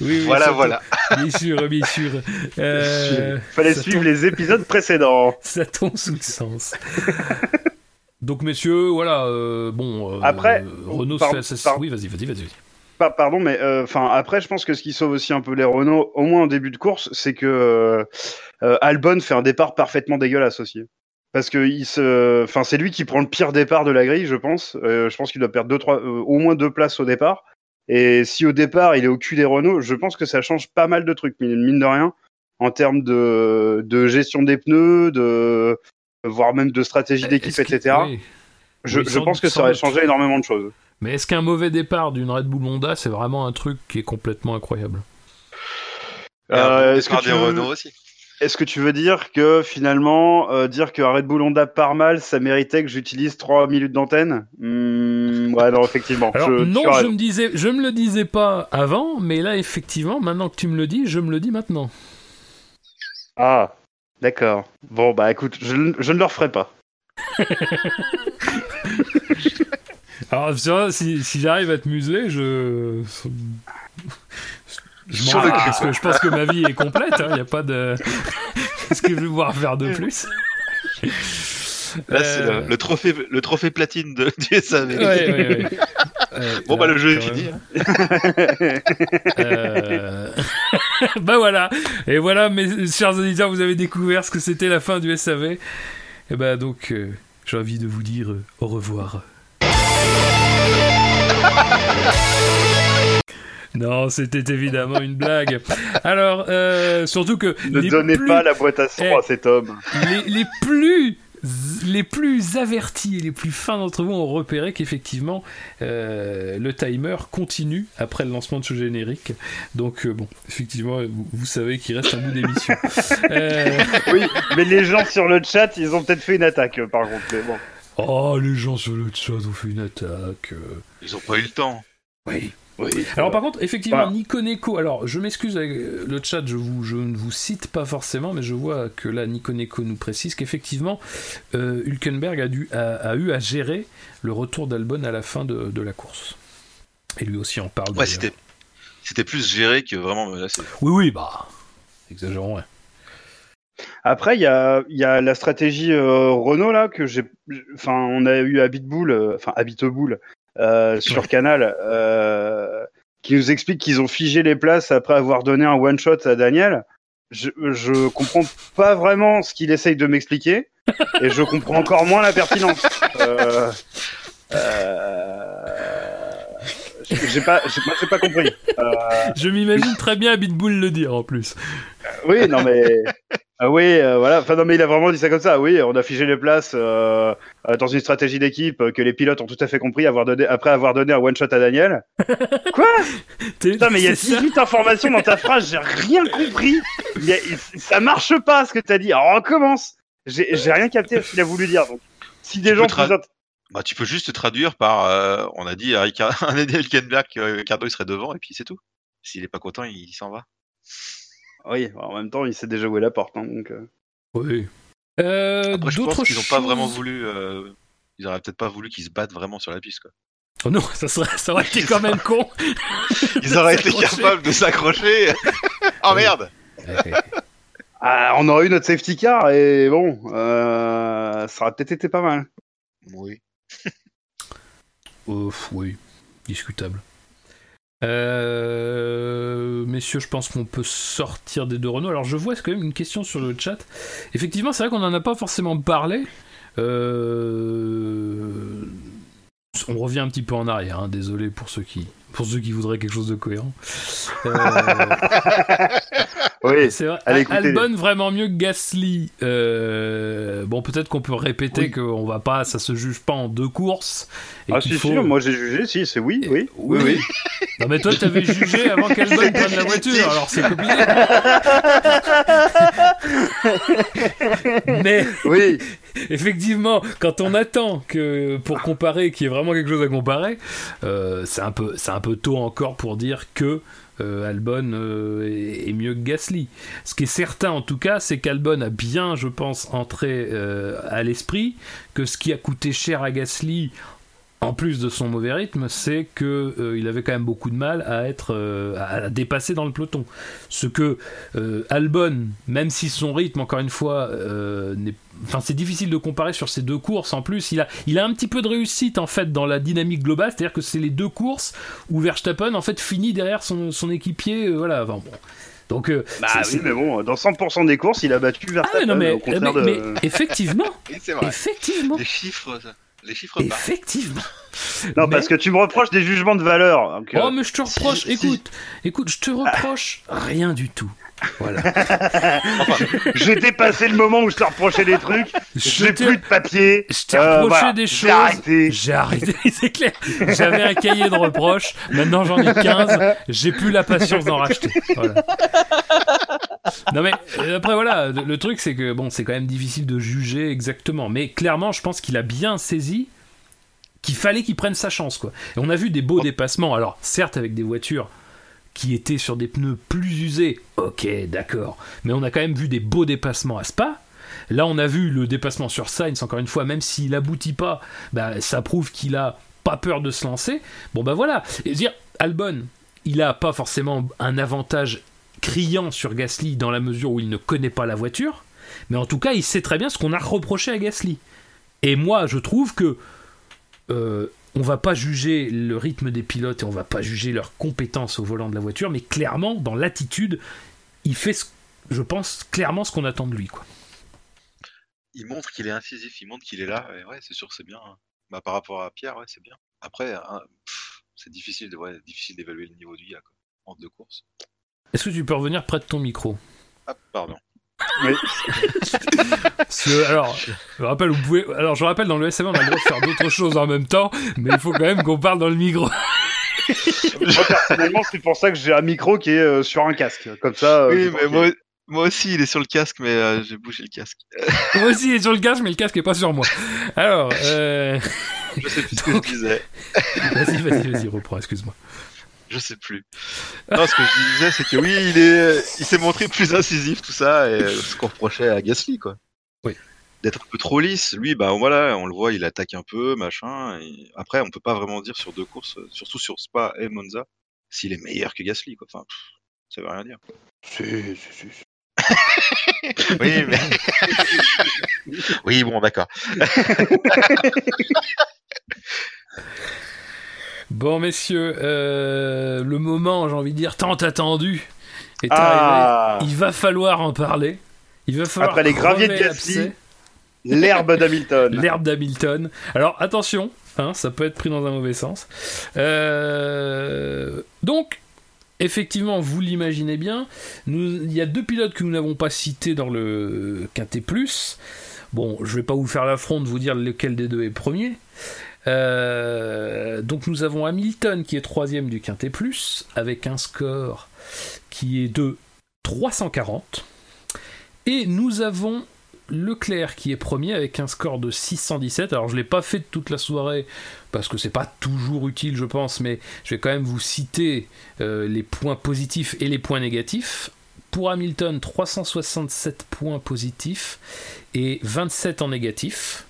oui, voilà, voilà. Bien sûr, bien sûr. <laughs> Euh, Fallait suivre tombe- les épisodes précédents. <laughs> Ça tombe sous le sens. Donc messieurs, voilà, euh, bon. euh, Après, Renault se fait Oui, vas-y, vas-y, vas-y. Pa- pardon, mais euh, enfin après, je pense que ce qui sauve aussi un peu les Renault, au moins en début de course, c'est que Albon fait un départ parfaitement dégueulasse aussi. parce que il se, enfin c'est lui qui prend le pire départ de la grille, je pense. Je pense qu'il doit perdre deux, trois, au moins deux places au départ. Et si au départ il est au cul des Renault, je pense que ça change pas mal de trucs, mine mine de rien, en termes de, de gestion des pneus, de voire même de stratégie d'équipe, Est-ce que- etc. oui. Je, Oui, je sans- pense que ça aurait doute. changé énormément de choses. Mais est-ce qu'un mauvais départ d'une Red Bull Honda, c'est vraiment un truc qui est complètement incroyable Euh, est-ce que des tu veux- Renault aussi Est-ce que tu veux dire que finalement, euh, dire que Red Bull Honda part mal, ça méritait que j'utilise 3 minutes d'antenne? Hmm, Ouais, non, effectivement. Alors je, non, je me disais, je me le disais pas avant, mais là effectivement, maintenant que tu me le dis, je me le dis maintenant. Ah, d'accord. Bon, bah écoute, je, ne- je ne le referai pas. <laughs> Alors tu vois, si, si j'arrive à te museler, je je Sur le parce que je pense que ma vie est complète. Il n'y a pas de <laughs> qu'est-ce que je vais pouvoir faire de plus Là, c'est Euh, le, le trophée, le trophée platine de, du SAV. Ouais, ouais, ouais. Ouais, Bon, bah, là, le jeu est fini. même. Euh, <laughs> bah voilà. Et voilà, mes chers auditeurs, vous avez découvert ce que c'était la fin du SAV. Et bah donc, euh, j'ai envie de vous dire euh, au revoir. <laughs> Non, c'était évidemment une blague. Alors, euh, surtout que Ne donnez plus- pas la boîte à son Eh. à cet homme. les, les plus les plus avertis et les plus fins d'entre vous ont repéré qu'effectivement euh, le timer continue après le lancement de ce générique. Donc euh, bon, effectivement, vous, vous savez qu'il reste un bout d'émission. <laughs> Euh, Oui, mais les gens sur le chat, ils ont peut-être fait une attaque, par contre. Mais bon. oh, les gens sur le chat ont fait une attaque. Ils ont pas eu le temps. Oui. Oui, Alors par contre, effectivement, Voilà. Nico Neko, alors je m'excuse avec euh, le chat, je, vous, je ne vous cite pas forcément, mais je vois que là, Nico Neko nous précise qu'effectivement, euh, Hülkenberg a, dû, a, a eu à gérer le retour d'Albon à la fin de, de la course. Et lui aussi en parle. Ouais, c'était, c'était plus géré que vraiment menacé. Oui, oui, bah, exagérons, ouais. Après, il y a, il y a la stratégie euh, Renault là que j'ai. Enfin, on a eu Habitbull, euh, enfin Habitbull euh, sur. Canal, euh, qui nous explique qu'ils ont figé les places après avoir donné un one shot à Daniel. Je, je comprends pas vraiment ce qu'il essaye de m'expliquer et je comprends encore moins la pertinence. Euh, euh, j'ai pas, j'ai, pas compris. Euh, Je m'imagine très bien Bitbull le dire en plus. Oui, non mais ah oui, euh, voilà. Enfin non mais il a vraiment dit ça comme ça. Oui, on a figé les places euh, euh, dans une stratégie d'équipe euh, que les pilotes ont tout à fait compris avoir donné après avoir donné un one shot à Daniel. <laughs> Quoi T'es- Putain mais il y a c'est ça 18 informations dans ta phrase, j'ai rien compris. Il y a- il- ça marche pas ce que t'as dit. Alors on recommence. J'ai rien capté ce qu'il a voulu dire. Donc, si des Tu gens int- Bah, tu peux juste traduire par, euh, on a dit à Ricard- <laughs> un aidé Hülkenberg que Ricardo il serait devant et puis c'est tout. S'il est pas content, il s'en va. Oui, en même temps, il s'est déjà joué la porte. hein, donc, euh. Oui. Euh, Après, je pense qu'ils ont pas choses- vraiment voulu. euh, Ils auraient peut-être pas voulu qu'ils se battent vraiment sur la piste. Quoi. Oh non, ça, serait, ça aurait été <laughs> quand même con. Ils <laughs> auraient été capables de s'accrocher. <laughs> oh merde Ah, on aurait eu notre safety car et bon, euh, ça aurait peut-être été pas mal. Oui. Euh, oui, discutable. Euh, messieurs, je pense qu'on peut sortir des deux Renault. Alors, je vois quand même une question sur le chat. Effectivement, c'est vrai qu'on n'en a pas forcément parlé. Euh, On revient un petit peu en arrière. hein, Désolé pour ceux qui, pour ceux qui voudraient quelque chose de cohérent. Euh, <laughs> Oui, c'est vrai. Allez. Albon vraiment mieux que Gasly. Euh, Bon, peut-être qu'on peut répéter Oui. qu'on va pas, ça se juge pas en deux courses. Et ah si, faut... si, moi j'ai jugé, si, c'est oui, oui, oui, oui. Non mais toi t'avais jugé avant qu'Albon prenne la voiture, <laughs> alors c'est compliqué. <laughs> mais Oui, <laughs> effectivement, quand on attend que pour comparer, qu'il y ait vraiment quelque chose à comparer, euh, c'est un peu, c'est un peu tôt encore pour dire que euh, Albon euh, est, mieux que Gasly. Ce qui est certain en tout cas, c'est qu'Albon a bien, je pense, entré à l'esprit que ce qui a coûté cher à Gasly. En plus de son mauvais rythme, c'est que euh, il avait quand même beaucoup de mal à être euh, à, dépasser dans le peloton. Ce que euh, Albon, même si son rythme, encore une fois, euh, n'est Enfin, c'est difficile de comparer sur ces deux courses. En plus, il a, il a un petit peu de réussite en fait dans la dynamique globale, c'est-à-dire que c'est les deux courses où Verstappen en fait finit derrière son, son équipier. euh, voilà, enfin, bon, Donc, euh, Bah c'est- oui, c'est- mais bon, dans 100% des courses, il a battu ah Verstappen. non mais, au contraire mais- de... mais effectivement, <laughs> vrai. effectivement, Les chiffres, ça. Les chiffres parlent. effectivement. Non, Mais- parce que tu me reproches des jugements de valeur. donc, euh, Oh mais je te reproche, si- écoute, écoute, je te reproche rien du tout. Voilà. <laughs> J'ai dépassé le moment où je te reprochais des trucs. J'ai plus de papier. Je t'ai Euh, reproché voilà, des j'ai choses. arrêté. J'ai arrêté, <laughs> c'est clair. J'avais un cahier de reproches. Maintenant j'en ai 15. J'ai plus la patience d'en racheter. Voilà. Non mais euh, après voilà, le, truc c'est que bon, c'est quand même difficile de juger exactement. Mais clairement, je pense qu'il a bien saisi qu'il fallait qu'il prenne sa chance quoi. Et on a vu des beaux dépassements. Alors certes avec des voitures qui étaient sur des pneus plus usés. Ok, d'accord. Mais on a quand même vu des beaux dépassements à Spa. Là, on a vu le dépassement sur Sainz, encore une fois, même s'il aboutit pas, bah, ça prouve qu'il a pas peur de se lancer. Bon, bah voilà. Et dire, Albon, il a pas forcément un avantage criant sur Gasly dans la mesure où il ne connaît pas la voiture, mais en tout cas, il sait très bien ce qu'on a reproché à Gasly. Et moi, je trouve que euh, on va pas juger le rythme des pilotes et on va pas juger leurs compétences au volant de la voiture, mais clairement, dans l'attitude, il fait, je pense, clairement ce qu'on attend de lui. Quoi. Il montre qu'il est incisif, il montre qu'il est là. Et ouais, c'est sûr, c'est bien. hein. Bah, par rapport à Pierre, ouais, c'est bien. Après, hein, c'est difficile ouais, d'évaluer le niveau du gars. Entre deux courses. Est-ce que tu peux revenir près de ton micro Ah, pardon. Oui. <laughs> Que, alors, je rappelle, vous pouvez, alors, je rappelle, dans le SM, on a le droit de faire d'autres choses en même temps, mais il faut quand même qu'on parle dans le micro. <laughs> Moi, personnellement, c'est pour ça que j'ai un micro qui est euh, sur un casque. Comme ça. euh, oui, mais moi, moi aussi, il est sur le casque, mais euh, j'ai bougé le casque. <laughs> Moi aussi, il est sur le casque, mais le casque est pas sur moi. Alors, euh... Je sais plus ce que je disais. vas-y, vas-y, vas-y, reprends, excuse-moi. Je sais plus. Non, ce que je disais, c'est que oui, il est, il s'est montré plus incisif, tout ça, et ce qu'on reprochait à Gasly, quoi. Oui. D'être un peu trop lisse. Lui, bah voilà, on le voit, il attaque un peu, machin. Et après, on peut pas vraiment dire sur deux courses, surtout sur Spa et Monza, s'il est meilleur que Gasly, quoi. Enfin, pff, ça veut rien dire. Si, si, si, si. <laughs> Oui, mais. oui, bon, d'accord. <laughs> Bon, messieurs, euh, le moment, j'ai envie de dire, tant attendu est Ah. arrivé. Il va falloir en parler. Il va falloir Après les graviers de l'abcès. L'herbe d'Hamilton. <laughs> L'herbe d'Hamilton. Alors attention, hein, ça peut être pris dans un mauvais sens. Euh, donc, effectivement, vous l'imaginez bien, nous- il y a deux pilotes que nous n'avons pas cités dans le Quintet Plus. Bon, je vais pas vous faire l'affront de vous dire lequel des deux est premier. Euh, donc nous avons Hamilton qui est troisième du Quintet Plus avec un score qui est de 340. Et nous avons Leclerc qui est premier avec un score de 617. Alors je l'ai pas fait toute la soirée parce que c'est pas toujours utile je pense, mais je vais quand même vous citer euh, les points positifs et les points négatifs. Pour Hamilton, 367 points positifs et 27 en négatif.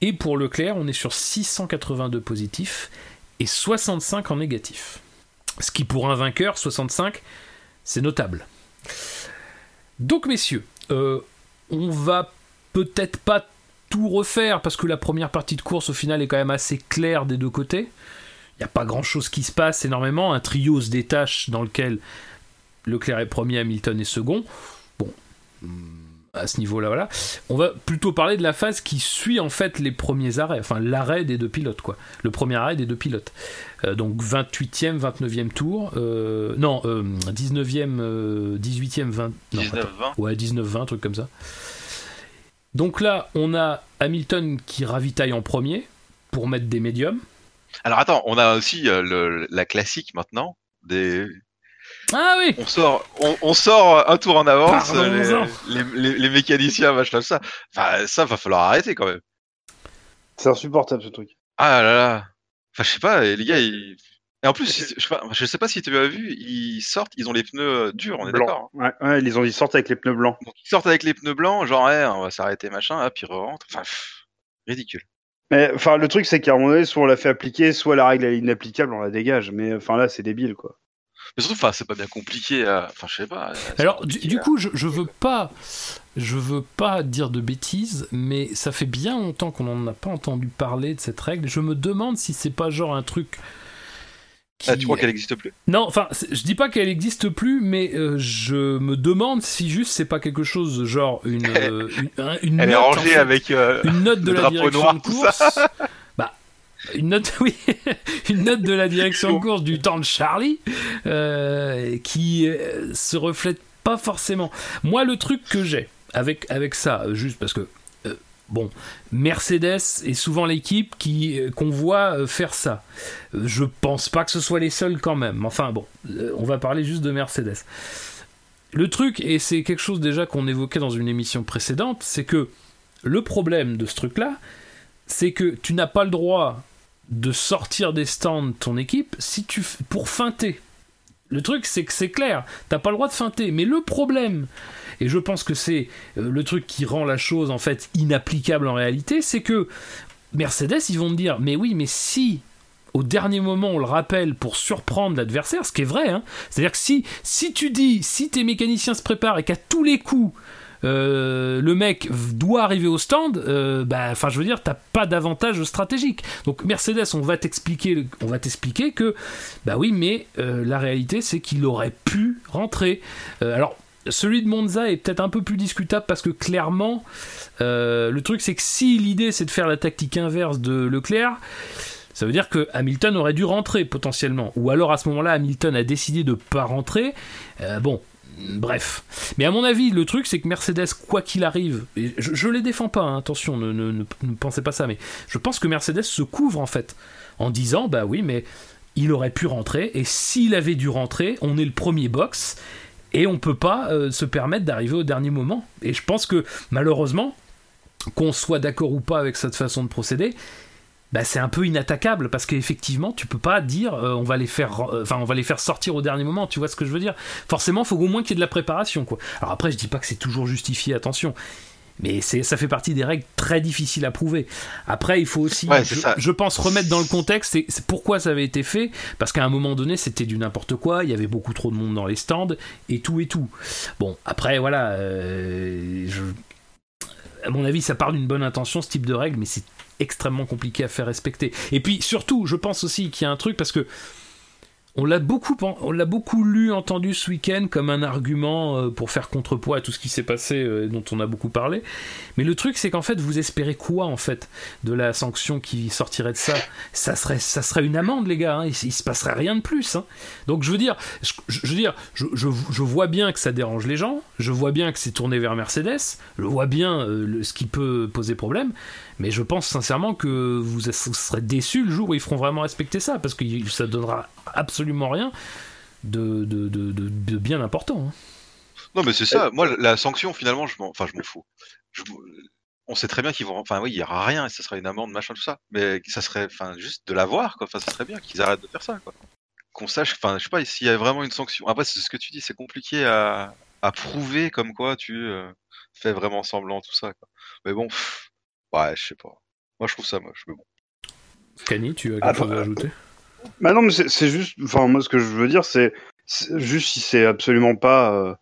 Et pour Leclerc, on est sur 682 positifs et 65 en négatif. Ce qui pour un vainqueur, 65, c'est notable. Donc messieurs, euh, on va peut-être pas tout refaire parce que la première partie de course au final est quand même assez claire des deux côtés. Il n'y a pas grand chose qui se passe énormément. Un trio se détache dans lequel Leclerc est premier, Hamilton est second. Bon, à ce niveau-là, voilà. On va plutôt parler de la phase qui suit en fait les premiers arrêts, enfin l'arrêt des deux pilotes, quoi. Le premier arrêt des deux pilotes. Euh, donc 28e, 29e tour. Euh, non, euh, 19e, euh, 18e, 20. non, 19-20. Ouais, 19-20, truc comme ça. Donc là, on a Hamilton qui ravitaille en premier pour mettre des médiums. Alors attends, on a aussi euh, le, la classique maintenant. Des... Ah oui On sort, on, on sort un tour en avance. Les, les, les, les mécaniciens, machin, ça. Enfin, ça va falloir arrêter quand même. C'est insupportable ce truc. Ah là là. Enfin, je sais pas, les gars, ils... Et en plus, je sais pas, je sais pas si tu as vu, ils sortent, ils ont les pneus euh, durs, on est d'accord. Blanc. Ouais, ouais, ils, ont, ils sortent avec les pneus blancs. Donc ils sortent avec les pneus blancs, genre, ouais, on va s'arrêter, machin, hop, ils rentrent. Enfin, pff, ridicule. Mais enfin, le truc, c'est qu'à un moment donné, soit on la fait appliquer, soit la règle est inapplicable, on la dégage. Mais enfin, là, c'est débile, quoi. Mais surtout, enfin, c'est pas bien compliqué. à- Enfin, je sais pas. c'est Alors, du, à- coup, je, je veux pas, je veux pas dire de bêtises, mais ça fait bien longtemps qu'on n'en a pas entendu parler de cette règle. Je me demande si c'est pas genre un truc Ah, tu crois qu'elle n'existe plus? Non, enfin, je dis pas qu'elle n'existe plus, mais euh, je me demande si juste c'est pas quelque chose genre une, <laughs> euh, une, Elle note, est rangée en fait, avec euh, une note de le la direction noir, de tout course. Une note, <laughs> oui, une note de la direction de course du temps de Charlie euh, qui euh, se reflète pas forcément. Moi, le truc que j'ai avec avec ça, juste parce que euh, bon, Mercedes est souvent l'équipe qui qu'on voit faire ça. Je pense pas que ce soit les seuls quand même. Enfin bon, on va parler juste de Mercedes. Le truc, et c'est quelque chose déjà qu'on évoquait dans une émission précédente, c'est que le problème de ce truc-là, c'est que tu n'as pas le droit de sortir des stands ton équipe si tu pour feinter. Le truc, c'est que c'est clair, t'as pas le droit de feinter. Mais le problème, et je pense que c'est euh, le truc qui rend la chose en fait inapplicable en réalité, c'est que Mercedes, ils vont me dire, mais oui, mais si au dernier moment on le rappelle pour surprendre l'adversaire, ce qui est vrai, hein, c'est-à-dire que si, si tu dis, si tes mécaniciens se préparent et qu'à tous les coups, euh, le mec doit arriver au stand, euh, bah, enfin, je veux dire, t'as pas d'avantage stratégique. Donc Mercedes, on va t'expliquer, on va t'expliquer que, bah oui, mais euh, la réalité, c'est qu'il aurait pu rentrer. Alors. Celui de Monza est peut-être un peu plus discutable parce que clairement, le truc c'est que si l'idée c'est de faire la tactique inverse de Leclerc, ça veut dire que Hamilton aurait dû rentrer potentiellement. Ou alors à ce moment-là, Hamilton a décidé de pas rentrer. Bon, bref. Mais à mon avis, le truc, c'est que Mercedes, quoi qu'il arrive, je, je les défends pas, hein, attention, ne pensez pas ça, mais je pense que Mercedes se couvre en fait, en disant, bah oui, mais il aurait pu rentrer, et s'il avait dû rentrer, on est le premier box, et on peut pas euh, se permettre d'arriver au dernier moment. Et je pense que malheureusement, qu'on soit d'accord ou pas avec cette façon de procéder, bah, c'est un peu inattaquable parce qu'effectivement tu peux pas dire euh, on va les faire euh, enfin on va les faire sortir au dernier moment tu vois ce que je veux dire? Forcément faut au moins qu'il y ait de la préparation quoi. Alors après je dis pas que c'est toujours justifié attention. Mais ça fait partie des règles très difficiles à prouver. Après il faut aussi Ouais, je, pense remettre dans le contexte pourquoi ça avait été fait. Parce qu'à un moment donné c'était du n'importe quoi il y avait beaucoup trop de monde dans les stands et tout et tout. Bon après voilà euh, je à mon avis, ça part d'une bonne intention, ce type de règle, mais c'est extrêmement compliqué à faire respecter. Et puis, surtout, je pense aussi qu'il y a un truc, parce que on l'a beaucoup, on l'a beaucoup lu, entendu ce week-end comme un argument euh, pour faire contrepoids à tout ce qui s'est passé, euh, dont on a beaucoup parlé. Mais le truc, c'est qu'en fait, vous espérez quoi, en fait, de la sanction qui sortirait de ça? Ça serait, ça serait une amende, les gars. hein, il, il se passerait rien de plus. hein. Donc, je veux dire, je, veux dire, je, vois bien que ça dérange les gens. Je vois bien que c'est tourné vers Mercedes. Je vois bien euh, ce qui peut poser problème. Mais je pense sincèrement que vous, serez déçus le jour où ils feront vraiment respecter ça, parce que ça donnera absolument rien de, de, de, de- de bien important. hein. Non, mais c'est ça. Moi, la sanction, finalement, je m'en, enfin, je m'en fous. Je- On sait très bien qu'ils vont, enfin, oui, il y aura rien et ça sera une amende, machin, tout ça. Mais ça serait, enfin, juste de l'avoir, quoi. Enfin, ça serait bien qu'ils arrêtent de faire ça, quoi. Qu'on sache, enfin, je sais pas, s'il y a vraiment une sanction. Après, c'est ce que tu dis, c'est compliqué à, à prouver comme quoi tu euh, fais vraiment semblant, tout ça, quoi. Mais bon, pff, ouais, je sais pas. Moi, je trouve ça moche, mais bon. Cani, tu as quelque chose à bah, ajouter? Bah non, mais c'est juste. Enfin, moi, ce que je veux dire, c'est juste si c'est absolument pas euh,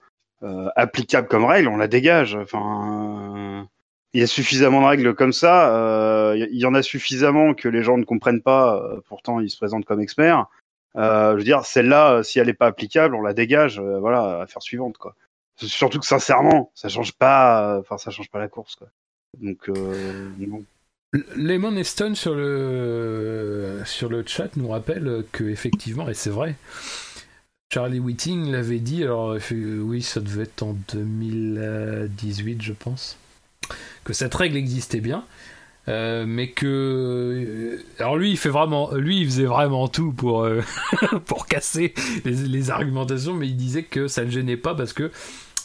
euh, applicable comme règle, on la dégage. Enfin, euh, il y a suffisamment de règles comme ça. euh, Il y, en a suffisamment que les gens ne comprennent pas. euh, pourtant, ils se présentent comme experts. Euh, je veux dire, celle-là, euh, si elle n'est pas applicable, on la dégage. euh, voilà, affaire suivante, quoi. Surtout que sincèrement, ça change pas. euh, Enfin, ça change pas la course, quoi. Donc, euh, bon. Lemon et sur le, chat nous rappelle que effectivement, et c'est vrai, Charlie Whiting l'avait dit, alors euh, oui, ça devait être en 2018, je pense, que cette règle existait bien. euh, mais que euh, alors lui il fait vraiment lui il faisait vraiment tout pour euh, <laughs> casser les, les argumentations mais il disait que ça ne gênait pas parce que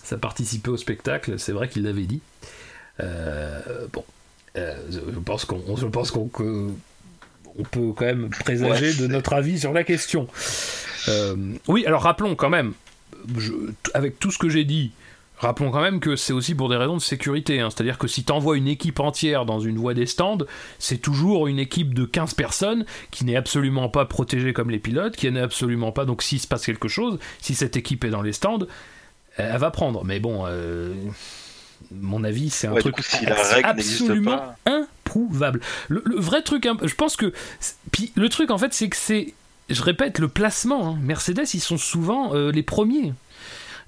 ça participait au spectacle c'est vrai qu'il l'avait dit Euh, bon euh, je pense qu'on je pense qu'on que- on peut quand même présager Ouais, de notre avis sur la question. Euh, oui, alors rappelons quand même, je- avec tout ce que j'ai dit, rappelons quand même que c'est aussi pour des raisons de sécurité. hein. C'est-à-dire que si tu envoies une équipe entière dans une voie des stands, c'est toujours une équipe de 15 personnes qui n'est absolument pas protégée comme les pilotes, qui n'est absolument pas. Donc s'il se passe quelque chose, si cette équipe est dans les stands, elle va prendre. Mais bon, euh, mon avis, c'est un Ouais, truc coup, si absolument pas. improuvable. Le, le vrai truc, je pense que. Puis le truc, en fait, c'est que c'est je répète, le placement. hein. Mercedes, ils sont souvent euh, les premiers.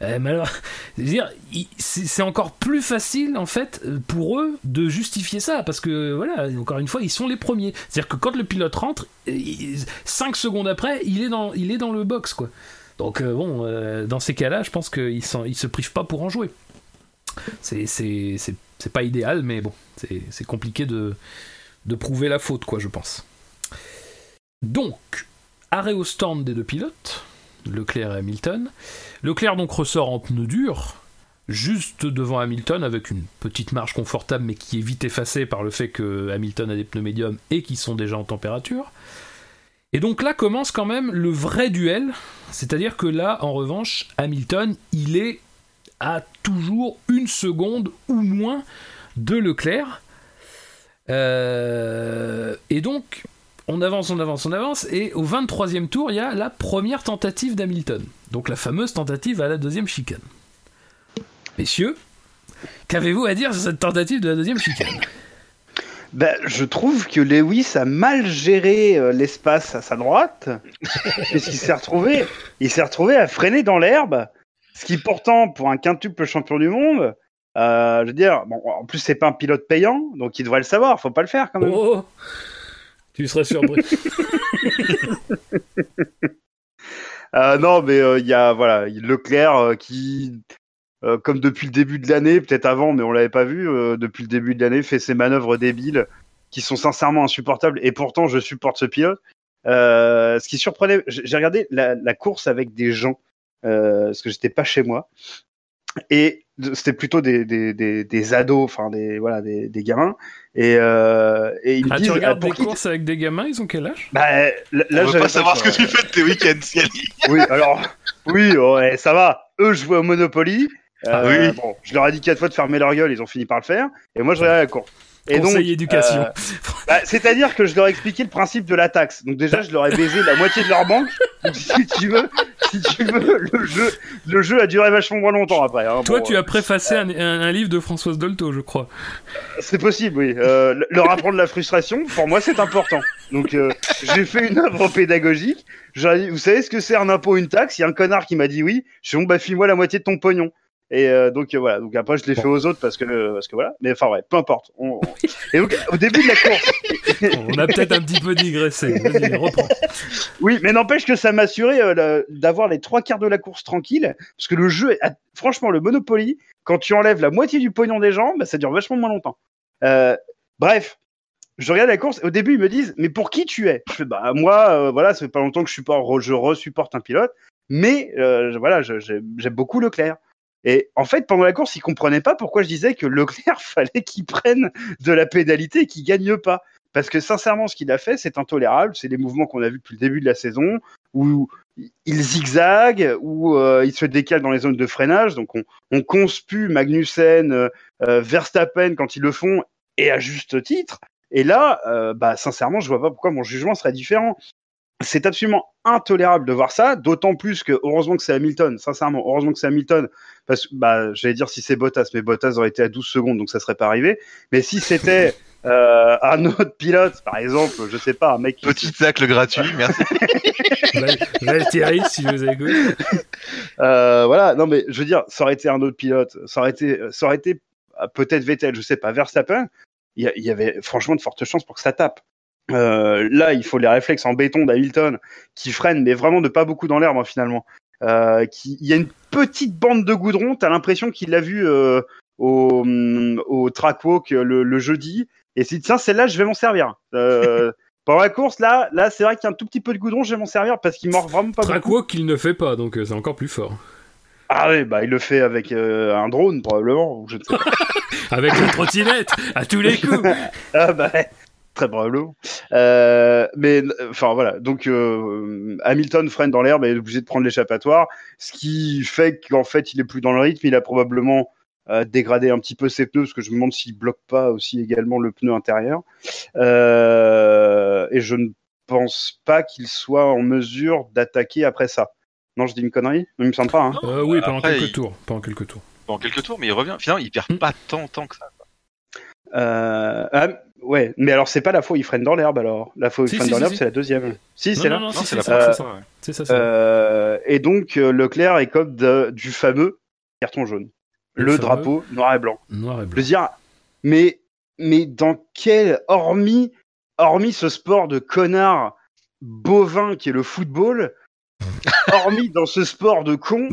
Euh, mais alors, dire, c'est encore plus facile en fait euh, pour eux de justifier ça parce que voilà, encore une fois, ils sont les premiers. C'est-à-dire que quand le pilote rentre, 5 secondes après, il est dans, il est dans le box quoi. Donc euh, bon, euh, dans ces cas-là, je pense qu'ils ils se privent pas pour en jouer. C'est pas idéal, mais bon, c'est compliqué de, de prouver la faute quoi, je pense. Donc, arrêt au stand des deux pilotes, Leclerc et Hamilton. Leclerc donc ressort en pneu dur, juste devant Hamilton, avec une petite marge confortable, mais qui est vite effacée par le fait que Hamilton a des pneus médiums et qui sont déjà en température. Et donc là commence quand même le vrai duel, c'est-à-dire que là, en revanche, Hamilton, il est à toujours une seconde ou moins de Leclerc. Euh, et donc, on avance, on avance, on avance, et au 23e tour, il y a la première tentative d'Hamilton. Donc la fameuse tentative à la deuxième chicane. Messieurs, qu'avez-vous à dire sur cette tentative de la deuxième chicane? Ben, je trouve que Lewis a mal géré euh, l'espace à sa droite, <laughs> puisqu'il s'est retrouvé, il s'est retrouvé à freiner dans l'herbe, ce qui pourtant, pour un quintuple champion du monde, euh, je veux dire, bon, en plus c'est pas un pilote payant, donc il devrait le savoir, faut pas le faire quand même. Oh Tu serais surpris. <laughs> Euh, non, mais euh, il y a voilà Leclerc euh, qui, euh, comme depuis le début de l'année, peut-être avant, mais on l'avait pas vu, euh, depuis le début de l'année, fait ses manœuvres débiles qui sont sincèrement insupportables. Et pourtant, je supporte ce pilote. Euh, ce qui surprenait, j'ai regardé la, la course avec des gens parce que j'étais pas chez moi et c'était plutôt des, des, des, des ados, enfin des voilà des, des gamins. Et, euh, et ils me Ah, disent tu ah, regardes pour des qui t- course avec des gamins, ils ont quel âge? Bah, là, là, On veut j'avais pas savoir ce que tu fais de tes week-ends. <laughs> Oui, alors, oui, ouais, ça va. Eux jouaient au Monopoly. Euh, Ah oui. Bon, je leur ai dit quatre fois de fermer leur gueule, ils ont fini par le faire. Et moi, je regardais la course. Et Conseil donc, éducation. euh, bah, c'est-à-dire que je leur ai expliqué le principe de la taxe. Donc déjà, je leur ai baisé la moitié de leur banque. Donc si tu veux, si tu veux, le jeu, le jeu a duré vachement moins longtemps après. hein. Toi, Bon, tu as préfacé un, un- un livre de Françoise Dolto, je crois. C'est possible, oui. Euh, le- leur apprendre la frustration, pour moi, c'est important. Donc, euh, j'ai fait une œuvre pédagogique. Dit, vous savez ce que c'est un impôt, une taxe? Il y a un connard qui m'a dit oui. Je suis bon, bah, file-moi la moitié de ton pognon. Et euh, donc euh, voilà. Donc après, je l'ai fait aux autres parce que parce que voilà. Mais enfin ouais, peu importe. On- on- Et donc au début de la course, <laughs> On a peut-être un petit peu digressé. Reprends. oui, mais n'empêche que ça m'a assuré euh, d'avoir les trois quarts de la course tranquille, parce que le jeu, est- franchement, le Monopoly, quand tu enlèves la moitié du pognon des gens, bah, ça dure vachement moins longtemps. Euh, bref, je regarde la course. et Au début, ils me disent, mais pour qui tu es? Je fais, bah moi, euh, voilà, ça fait pas longtemps que je supporte, je resupporte un pilote, mais euh, voilà, j'aime beaucoup Leclerc. Et en fait, pendant la course, ils comprenaient pas pourquoi je disais que Leclerc <laughs> fallait qu'il prenne de la pénalité et qu'il gagne pas. Parce que sincèrement, ce qu'il a fait, c'est intolérable. C'est les mouvements qu'on a vus depuis le début de la saison, où il zigzague, où euh, il se décale dans les zones de freinage. Donc on, on conspue Magnussen, euh, euh, Verstappen quand ils le font, et à juste titre. Et là, bah, sincèrement, je vois pas pourquoi mon jugement serait différent. C'est absolument intolérable de voir ça, d'autant plus que heureusement que c'est Hamilton, sincèrement, heureusement que c'est Hamilton, parce que bah, j'allais dire si c'est Bottas, mais Bottas aurait été à 12 secondes, donc ça serait pas arrivé. Mais si c'était <laughs> euh, un autre pilote, par exemple, je sais pas, un mec qui Petit tacle gratuit, merci. <laughs> Val- Valtteri, si vous écoute. Euh, voilà, non mais je veux dire, ça aurait été un autre pilote, ça aurait été, ça aurait été euh, peut-être Vettel, je sais pas, Verstappen. Il y, a- il y avait franchement de fortes chances pour que ça tape. Euh, là, il faut les réflexes en béton d'Hamilton qui freinent, mais vraiment de pas beaucoup dans l'herbe hein, finalement. Euh, qui, il y a une petite bande de goudron, t'as l'impression qu'il l'a vu euh, au, hum, au track walk le, le jeudi, et c'est tiens, celle-là, je vais m'en servir. <laughs> Pendant la course, là, là, c'est vrai qu'il y a un tout petit peu de goudron, je vais m'en servir parce qu'il mord vraiment pas beaucoup. Trackwalk qu'il ne fait pas, donc c'est encore plus fort. Ah oui, bah il le fait avec euh, un drone probablement, ou je ne sais pas. <laughs> Avec la trottinette, à tous les coups. <laughs> ah bah ouais, très probablement. Euh, mais enfin voilà, donc euh, Hamilton freine dans l'herbe et est obligé de prendre l'échappatoire, ce qui fait qu'en fait il est plus dans le rythme, il a probablement euh, dégradé un petit peu ses pneus, parce que je me demande s'il bloque pas aussi également le pneu intérieur. Euh, et je ne pense pas qu'il soit en mesure d'attaquer après ça. Non, je dis une connerie? Il me semble pas. Hein. Euh, oui, pendant Après, quelques il- tours. Pendant quelques tours. Dans quelques tours, mais il revient. Finalement, il perd Hmm. pas tant, tant que ça. Euh, ah, ouais, mais alors c'est pas la il freine dans l'herbe alors. La il Si, freine si, dans si, l'herbe, si. c'est la deuxième. Si, Non, c'est non, là. non, Non, si, c'est la ça. première, Euh, c'est ça, ouais. C'est ça, c'est ça. Euh, et donc euh, Leclerc écope de- du fameux carton jaune, Le drapeau noir et blanc. Noir et Je blanc. veux dire, mais mais dans quel hormis hormis ce sport de connard bovin qui est le football, <laughs> hormis dans ce sport de con,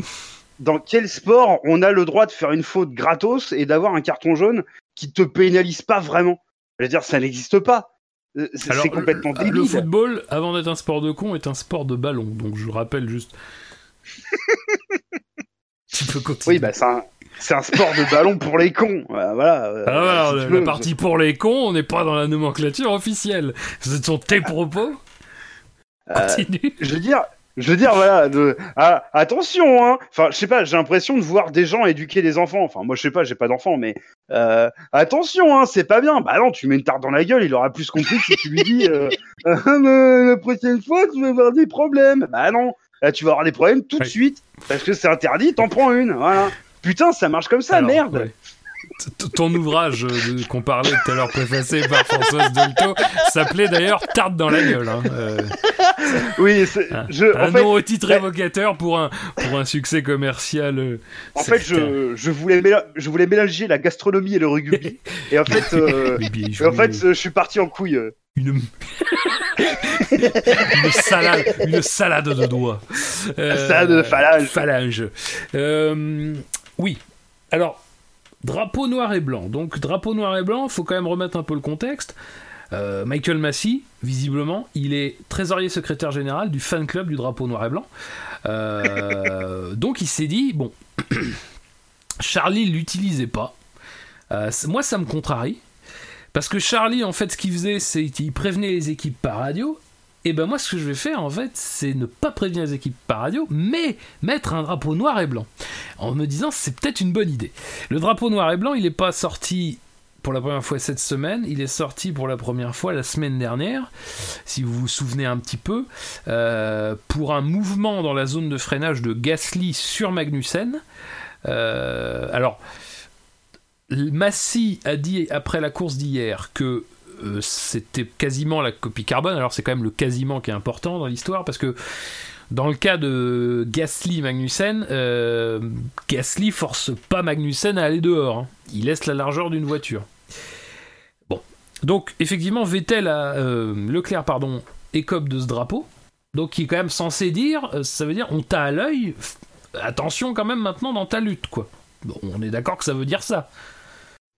dans quel sport on a le droit de faire une faute gratos et d'avoir un carton jaune qui te pénalise pas vraiment? Je veux dire, ça n'existe pas. Euh, C'est Alors, complètement le, débile. le football, avant d'être un sport de con, est un sport de ballon. Donc je rappelle juste. <laughs> tu peux continuer. Oui, bah c'est un, c'est un sport de ballon pour les cons. Voilà. voilà, euh, Ah, voilà, si la, partie pour les cons, on n'est pas dans la nomenclature officielle. Ce sont tes propos. Euh, Continue. je veux dire, je veux dire, voilà, de, ah, attention, hein. Enfin, je sais pas, j'ai l'impression de voir des gens éduquer des enfants. Enfin, moi, je sais pas, j'ai pas d'enfants, mais euh, attention, hein, c'est pas bien. Bah non, tu mets une tarte dans la gueule, il aura plus compris que si tu lui dis, euh, <laughs> mais la prochaine fois, tu vas avoir des problèmes. Bah non, là, tu vas avoir des problèmes tout de suite parce que c'est interdit, t'en prends une. Voilà. Putain, ça marche comme ça, Alors, merde. ouais. Ton ouvrage euh, qu'on parlait tout à l'heure, préfacé par Françoise Dolto, s'appelait d'ailleurs Tarte dans la gueule. hein. Euh, Oui, c'est- un je, un fait, nom au titre évocateur pour un, pour un succès commercial. euh, En fait, je, je, voulais je voulais mélanger la gastronomie et le rugby. et en fait, euh, <laughs> et en fait je suis parti en couille. une... <laughs> une salade, une salade de doigts. Salade de phalange. phalange. Oui. Alors, drapeau noir et blanc. Donc, drapeau noir et blanc, faut quand même remettre un peu le contexte. Euh, Michael Massey, visiblement, il est trésorier secrétaire général du fan club du drapeau noir et blanc. Euh, <laughs> donc il s'est dit, bon, <clears throat> Charlie l'utilisait pas. Euh, moi, ça me contrarie. Parce que Charlie, en fait, ce qu'il faisait, c'est qu'il prévenait les équipes par radio. Et ben moi, ce que je vais faire, en fait, c'est ne pas prévenir les équipes par radio, mais mettre un drapeau noir et blanc. En me disant, c'est peut-être une bonne idée. Le drapeau noir et blanc, il n'est pas sorti pour la première fois cette semaine, il est sorti pour la première fois la semaine dernière, si vous vous souvenez un petit peu, euh, pour un mouvement dans la zone de freinage de Gasly sur Magnussen. Euh, alors, Massy a dit après la course d'hier que euh, c'était quasiment la copie carbone. Alors c'est quand même le quasiment qui est important dans l'histoire parce que dans le cas de Gasly Magnussen, euh, Gasly force pas Magnussen à aller dehors. hein. Il laisse la largeur d'une voiture. Bon, donc effectivement Vettel a euh, Leclerc pardon écope de ce drapeau. Donc qui est quand même censé dire, ça veut dire on t'a à l'œil. Attention quand même maintenant dans ta lutte quoi. Bon, on est d'accord que ça veut dire ça.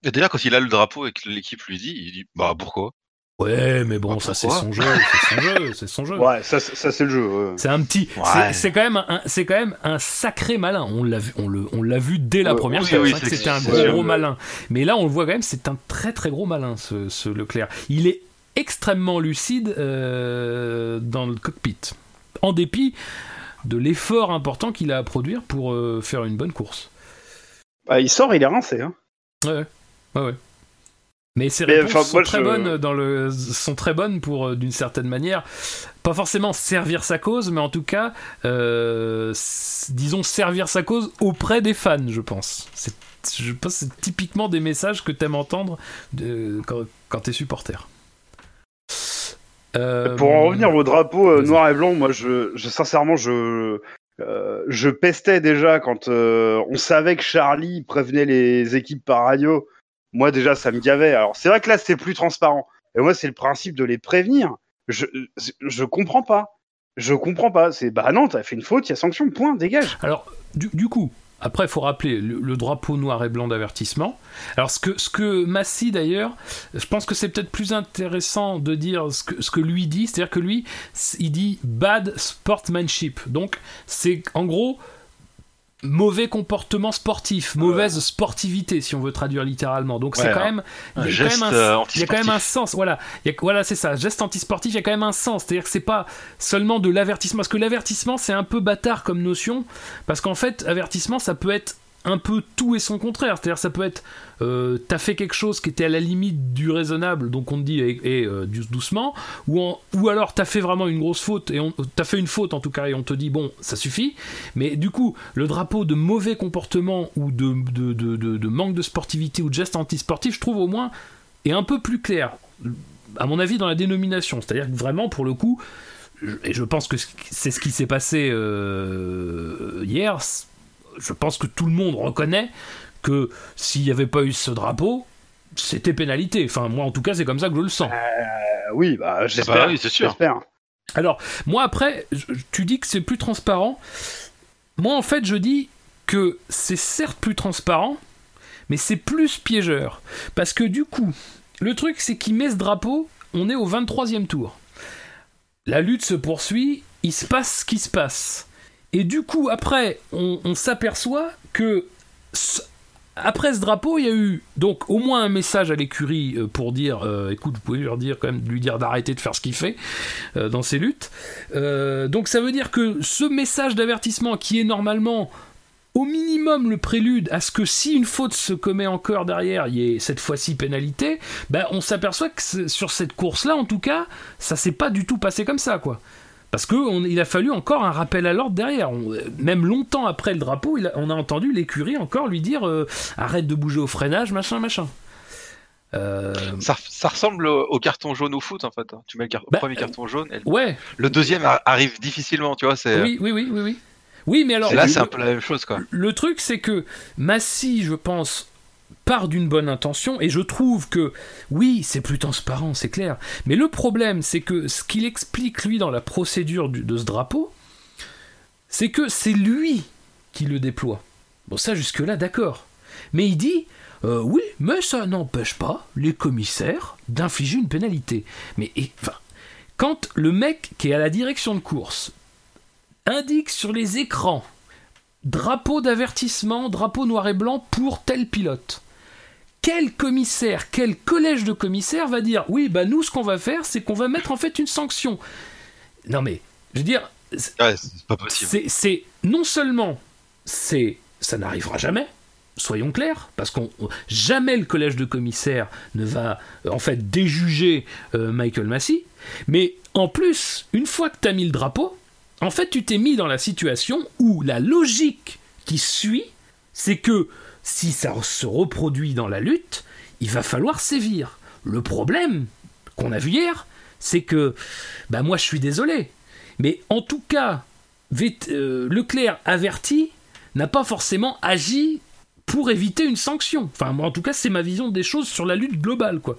Et déjà, quand il a le drapeau et que l'équipe lui dit, il dit Bah pourquoi? Ouais, mais bon, Bah, ça c'est son jeu, c'est son jeu, c'est son jeu. Ouais, ça, ça c'est le jeu. ouais. C'est un petit, Ouais. c'est- c'est quand même un, c'est quand même un sacré malin. On l'a vu, on le, on l'a vu dès la Ouais, première oui, fois. oui, c'est vrai que c'est- c'était un gros, malin. Mais là, on le voit quand même, c'est un très très gros malin ce, ce Leclerc. Il est extrêmement lucide euh, dans le cockpit, en dépit de l'effort important qu'il a à produire pour euh, faire une bonne course. Bah, il sort, il est rincé. Hein. Ouais, ouais, ouais. Mais ses Mais, réponses sont, moi, très je- bonnes dans le, sont très bonnes pour, euh, d'une certaine manière, pas forcément servir sa cause, mais en tout cas, euh, disons, servir sa cause auprès des fans, je pense. C'est, je pense c'est typiquement des messages que t'aimes entendre de, quand, quand t'es supporter. Euh, Pour en revenir au drapeau euh, noir et blanc, moi, je, je sincèrement, je, euh, je pestais déjà quand euh, on savait que Charlie prévenait les équipes par radio. Moi, déjà, ça me gavait. Alors, c'est vrai que là, c'est plus transparent. Et moi, c'est le principe de les prévenir. Je, je comprends pas. Je comprends pas. C'est bah non, t'as fait une faute, il y a sanction, point, dégage. Alors, du, du coup, après, il faut rappeler le, drapeau noir et blanc d'avertissement. Alors, ce que, ce que Massy, d'ailleurs, je pense que c'est peut-être plus intéressant de dire ce que, ce que lui dit. C'est-à-dire que lui, il dit bad sportsmanship. Donc, c'est en gros mauvais comportement sportif, mauvaise sportivité, si on veut traduire littéralement. Donc, c'est quand même. il y a Un quand geste même un- euh, il y a quand même un sens, voilà. Il y a- voilà, c'est ça. Geste antisportif, il y a quand même un sens. C'est-à-dire que c'est pas seulement de l'avertissement. Parce que l'avertissement, c'est un peu bâtard comme notion. Parce qu'en fait, avertissement, ça peut être un peu tout et son contraire. C'est-à-dire, ça peut être, euh, t'as fait quelque chose qui était à la limite du raisonnable, donc on te dit, et, et, euh, dou- doucement, ou, alors t'as fait vraiment une grosse faute, et on, t'as fait une faute en tout cas, et on te dit, bon, ça suffit. Mais du coup, le drapeau de mauvais comportement ou de, manque de sportivité ou de geste antisportif, je trouve au moins, est un peu plus clair. à mon avis, dans la dénomination. C'est-à-dire que vraiment, pour le coup, et je pense que c'est ce qui s'est passé euh, hier, je pense que tout le monde reconnaît que s'il n'y avait pas eu ce drapeau, c'était pénalité. Enfin, moi, en tout cas, c'est comme ça que je le sens. Euh, oui, bah, j'espère. bah oui, c'est sûr. Alors, moi, après, tu dis que c'est plus transparent. Moi, en fait, je dis que c'est certes plus transparent, mais c'est plus piégeur. Parce que du coup, le truc, c'est qu'il met ce drapeau, on est au 23e tour. La lutte se poursuit, il se passe ce qui se passe. Et du coup, après, on, s'aperçoit que après ce drapeau, il y a eu donc au moins un message à l'écurie euh, pour dire, euh, écoute, vous pouvez dire quand même, lui dire d'arrêter de faire ce qu'il fait euh, dans ses luttes. Donc ça veut dire que ce message d'avertissement qui est normalement au minimum le prélude à ce que si une faute se commet encore derrière, il y ait cette fois-ci pénalité, ben on s'aperçoit que sur cette course-là, en tout cas, ça s'est pas du tout passé comme ça, quoi. Parce qu'il a fallu encore un rappel à l'ordre derrière. On- même longtemps après le drapeau, il a- on a entendu l'écurie encore lui dire euh, arrête de bouger au freinage, machin, machin. Euh, Ça, ça ressemble au, au carton jaune au foot en fait. hein. Tu mets le car- Bah, premier carton jaune, et le- ouais, le deuxième ar- arrive difficilement, tu vois. Oui, oui, oui, oui, oui. Oui, mais alors. là, c'est un peu la même chose quoi. Le truc, c'est que Massy, je pense, part d'une bonne intention, et je trouve que, oui, c'est plus transparent, c'est clair, mais le problème, c'est que ce qu'il explique, lui, dans la procédure du- de ce drapeau, c'est que c'est lui qui le déploie. Bon, ça, jusque-là, d'accord. Mais il dit, euh, oui, mais ça n'empêche pas les commissaires d'infliger une pénalité. Mais, enfin, quand le mec qui est à la direction de course indique sur les écrans drapeau d'avertissement, drapeau noir et blanc pour tel pilote. Quel commissaire, quel collège de commissaires va dire oui, bah nous ce qu'on va faire, c'est qu'on va mettre en fait une sanction. Non mais, je veux dire, c'est- Ouais, c'est pas possible. c'est, c'est non seulement c'est ça n'arrivera jamais, soyons clairs, parce qu'on jamais le collège de commissaires ne va euh, en fait déjuger euh, Michael Massey, mais en plus, une fois que tu as mis le drapeau, en fait tu t'es mis dans la situation où la logique qui suit, c'est que si ça se reproduit dans la lutte, il va falloir sévir. Le problème qu'on a vu hier, c'est que, bah moi je suis désolé, mais en tout cas, euh, Leclerc averti n'a pas forcément agi pour éviter une sanction. Enfin, moi, en tout cas, c'est ma vision des choses sur la lutte globale, quoi.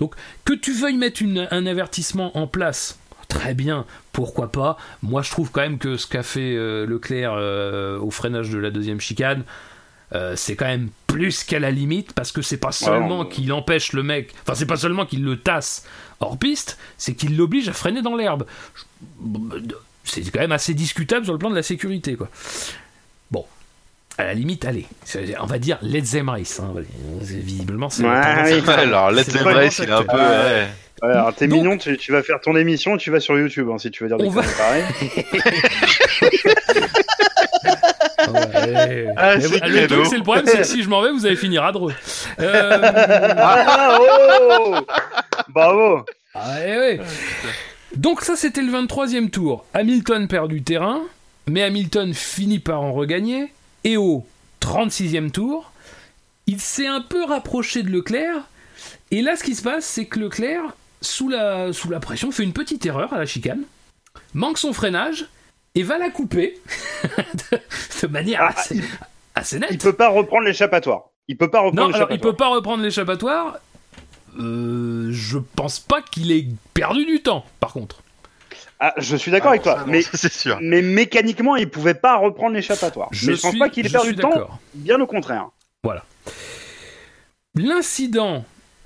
Donc, que tu veuilles mettre un avertissement en place, très bien, pourquoi pas. Moi, je trouve quand même que ce qu'a fait euh, Leclerc euh, au freinage de la deuxième chicane, euh, c'est quand même plus qu'à la limite, parce que c'est pas seulement on- qu'il empêche le mec, enfin, c'est pas seulement qu'il le tasse hors piste, c'est qu'il l'oblige à freiner dans l'herbe. C'est quand même assez discutable sur le plan de la sécurité, quoi. Bon, à la limite, allez, on va dire let's them race. hein, Visiblement, c'est Ouais, oui. alors, Let's c'est Them Race, il est un peu. ouais. Ouais, alors t'es mignon, tu, tu vas faire ton émission, tu vas sur YouTube hein, si tu veux dire des va-. <laughs> Ouais. Ah, le truc, c'est le problème, c'est que si je m'en vais, vous allez finir à Dreux. Euh, Ah, oh Bravo ah, ouais, ouais. Donc ça, c'était le 23e tour. Hamilton perd du terrain, mais Hamilton finit par en regagner. Et au 36e tour, il s'est un peu rapproché de Leclerc. Et là, ce qui se passe, c'est que Leclerc, sous la, sous la pression, fait une petite erreur à la chicane, manque son freinage et va la couper <laughs> de, de manière Ah, assez, assez nette. Il peut pas reprendre l'échappatoire. Il peut pas reprendre Non, alors il l'échappatoire. peut pas reprendre l'échappatoire. Euh, je pense pas qu'il ait perdu du temps, par contre. Ah, je suis d'accord Ah, avec toi, ça, non, mais, <laughs> sûr. mais mécaniquement, il pouvait pas reprendre l'échappatoire. je pense suis- pas qu'il ait perdu de temps, bien au contraire. L'incident,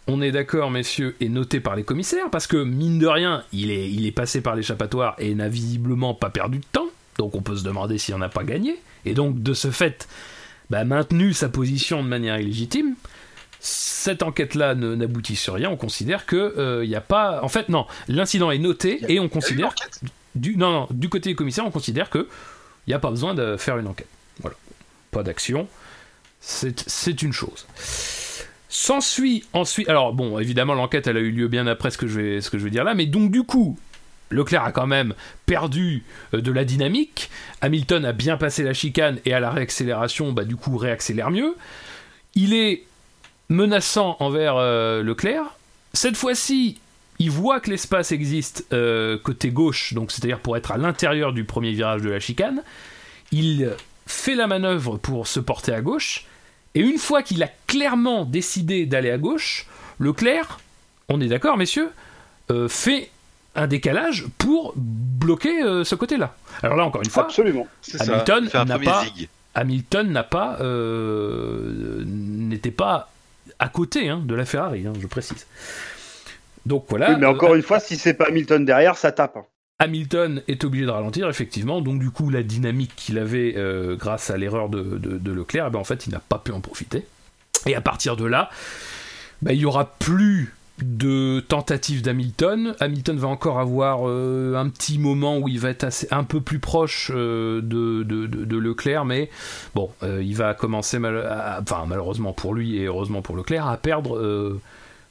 on est d'accord, messieurs, est noté par les commissaires parce que mine de rien, il est, il est passé par l'échappatoire et n'a visiblement pas perdu de temps. Donc on peut se demander s'il en a pas gagné. Et donc de ce fait, bah, maintenu sa position de manière illégitime. Cette enquête-là n'aboutit sur rien. On considère que il n'y a pas. En fait, non. L'incident est noté et on considère du non, non du côté des commissaires, on considère que il n'y a pas besoin de faire une enquête. Voilà. Pas d'action. C'est une chose. S'ensuit ensuite. Alors, bon, évidemment, l'enquête, elle a eu lieu bien après ce que, je vais, dire là, mais donc, du coup, Leclerc a quand même perdu euh, de la dynamique. Hamilton a bien passé la chicane et à la réaccélération, bah, du coup, réaccélère mieux. Il est menaçant envers euh, Leclerc. cette fois-ci, il voit que l'espace existe euh, côté gauche, donc c'est-à-dire pour être à l'intérieur du premier virage de la chicane. Il fait la manœuvre pour se porter à gauche. Et une fois qu'il a clairement décidé d'aller à gauche, Leclerc, on est d'accord messieurs, euh, fait un décalage pour bloquer euh, ce côté-là. Alors là, encore une fois, Absolument. Hamilton n'a pas-. Hamilton n'a pas euh, n'était pas à côté hein, de la Ferrari, hein, je précise. Donc voilà. Oui, mais encore euh, une fois, si c'est pas Hamilton derrière, ça tape. Hamilton est obligé de ralentir, effectivement. Donc, du coup, la dynamique qu'il avait euh, grâce à l'erreur de, de- Leclerc, eh ben, en fait, il n'a pas pu en profiter. Et à partir de là, ben, il y aura plus de tentatives d'Hamilton. Hamilton va encore avoir euh, un petit moment où il va être assez- un peu plus proche euh, de, de- Leclerc, mais bon, il va commencer, mal- enfin, malheureusement pour lui et heureusement pour Leclerc, à perdre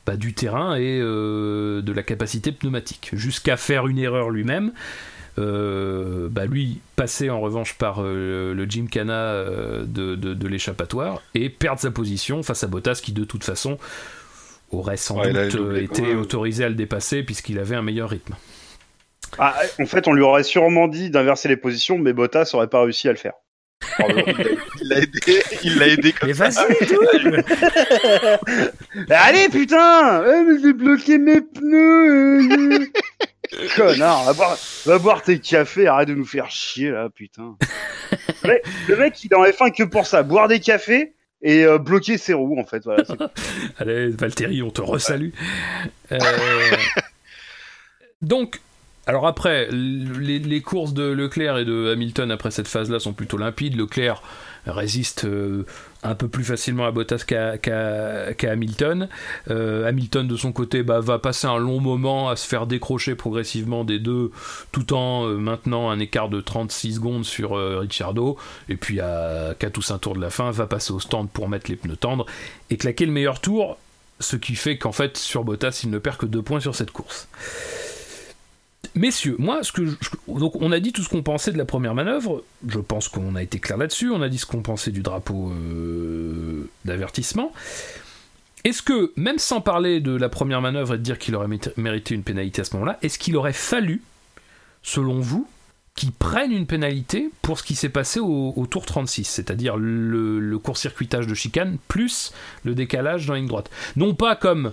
bah, du terrain et euh, de la capacité pneumatique, jusqu'à faire une erreur lui-même. Euh, bah, lui passer en revanche par euh, le Gymkhana euh, de, de, de l'échappatoire et perdre sa position face à Bottas qui de toute façon aurait sans Ouais, doute doublé, euh, été autorisé à le dépasser puisqu'il avait un meilleur rythme. Ah, en fait, on lui aurait sûrement dit d'inverser les positions, mais Bottas aurait pas réussi à le faire. <laughs> Il l'a aidé, il l'a aidé comme Mais ça. vas-y, <laughs> Allez, putain Eh, mais j'ai bloqué mes pneus euh. <laughs> Connard, va boire, va boire tes cafés, arrête de nous faire chier, là, putain. le, mec, le mec, il est en F1 que pour ça, boire des cafés et euh, bloquer ses roues, en fait. Voilà, Allez, Valtteri, on te resalue. Euh, Donc, alors après, les, courses de Leclerc et de Hamilton après cette phase-là sont plutôt limpides. Leclerc résiste euh, un peu plus facilement à Bottas qu'à Hamilton. Euh, Hamilton, de son côté, bah, va passer un long moment à se faire décrocher progressivement des deux, tout en euh, maintenant un écart de 36 secondes sur Ricciardo. Et puis, à 4 ou 5 tours de la fin, va passer au stand pour mettre les pneus tendres et claquer le meilleur tour, ce qui fait qu'en fait, sur Bottas, il ne perd que 2 points sur cette course. Messieurs, moi, ce que donc on a dit tout ce qu'on pensait de la première manœuvre. Je pense qu'on a été clair là-dessus. On a dit ce qu'on pensait du drapeau euh, d'avertissement. Est-ce que, même sans parler de la première manœuvre et de dire qu'il aurait mé- mérité une pénalité à ce moment-là, est-ce qu'il aurait fallu, selon vous, qu'il prenne une pénalité pour ce qui s'est passé au, tour 36, c'est-à-dire le, court-circuitage de chicane plus le décalage dans la ligne droite? Non pas comme,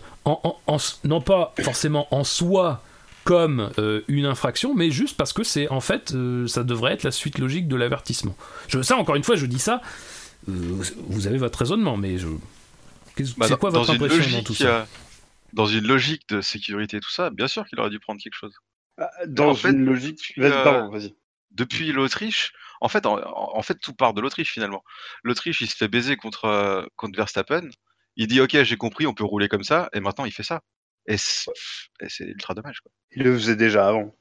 non pas forcément en soi comme euh, une infraction, mais juste parce que c'est en fait, euh, ça devrait être la suite logique de l'avertissement. Je, ça, encore une fois, je dis ça. euh, vous avez votre raisonnement, mais je. Bah, c'est dans- quoi votre dans impression dans logique, tout ça Dans une logique de sécurité et tout ça, bien sûr qu'il aurait dû prendre quelque chose. Dans En fait, une logique. Vas-y, euh, pardon, vas-y. Depuis l'Autriche, en fait, en, fait, tout part de l'Autriche finalement. L'Autriche, il se fait baiser contre contre Verstappen. Il dit OK, j'ai compris, on peut rouler comme ça, et maintenant il fait ça. Et c'est ultra dommage. Quoi. Il le faisait déjà avant.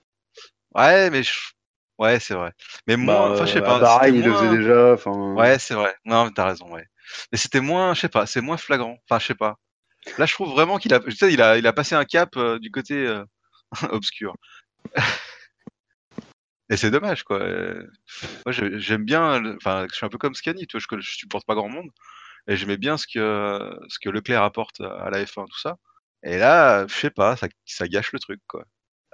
Ouais, mais je- ouais, c'est vrai. Mais moi, Bah, enfin, je sais euh, pas. Bahreïn, c'était il le faisait déjà. Enfin, Ouais, c'est vrai. Non, mais t'as raison, ouais. Mais c'était moins, je sais pas, c'est moins flagrant. Enfin, je sais pas. Là, je trouve vraiment qu'il a, tu sais, il a, il a passé un cap euh, du côté euh, <laughs> obscur. <laughs> Et c'est dommage, quoi. Moi, j'aime bien, le- enfin, je suis un peu comme Scani, tu vois, je, je supporte pas grand monde, et j'aimais bien ce que, ce que Leclerc apporte à la F1, tout ça. Et là, je sais pas, ça, ça gâche le truc, quoi.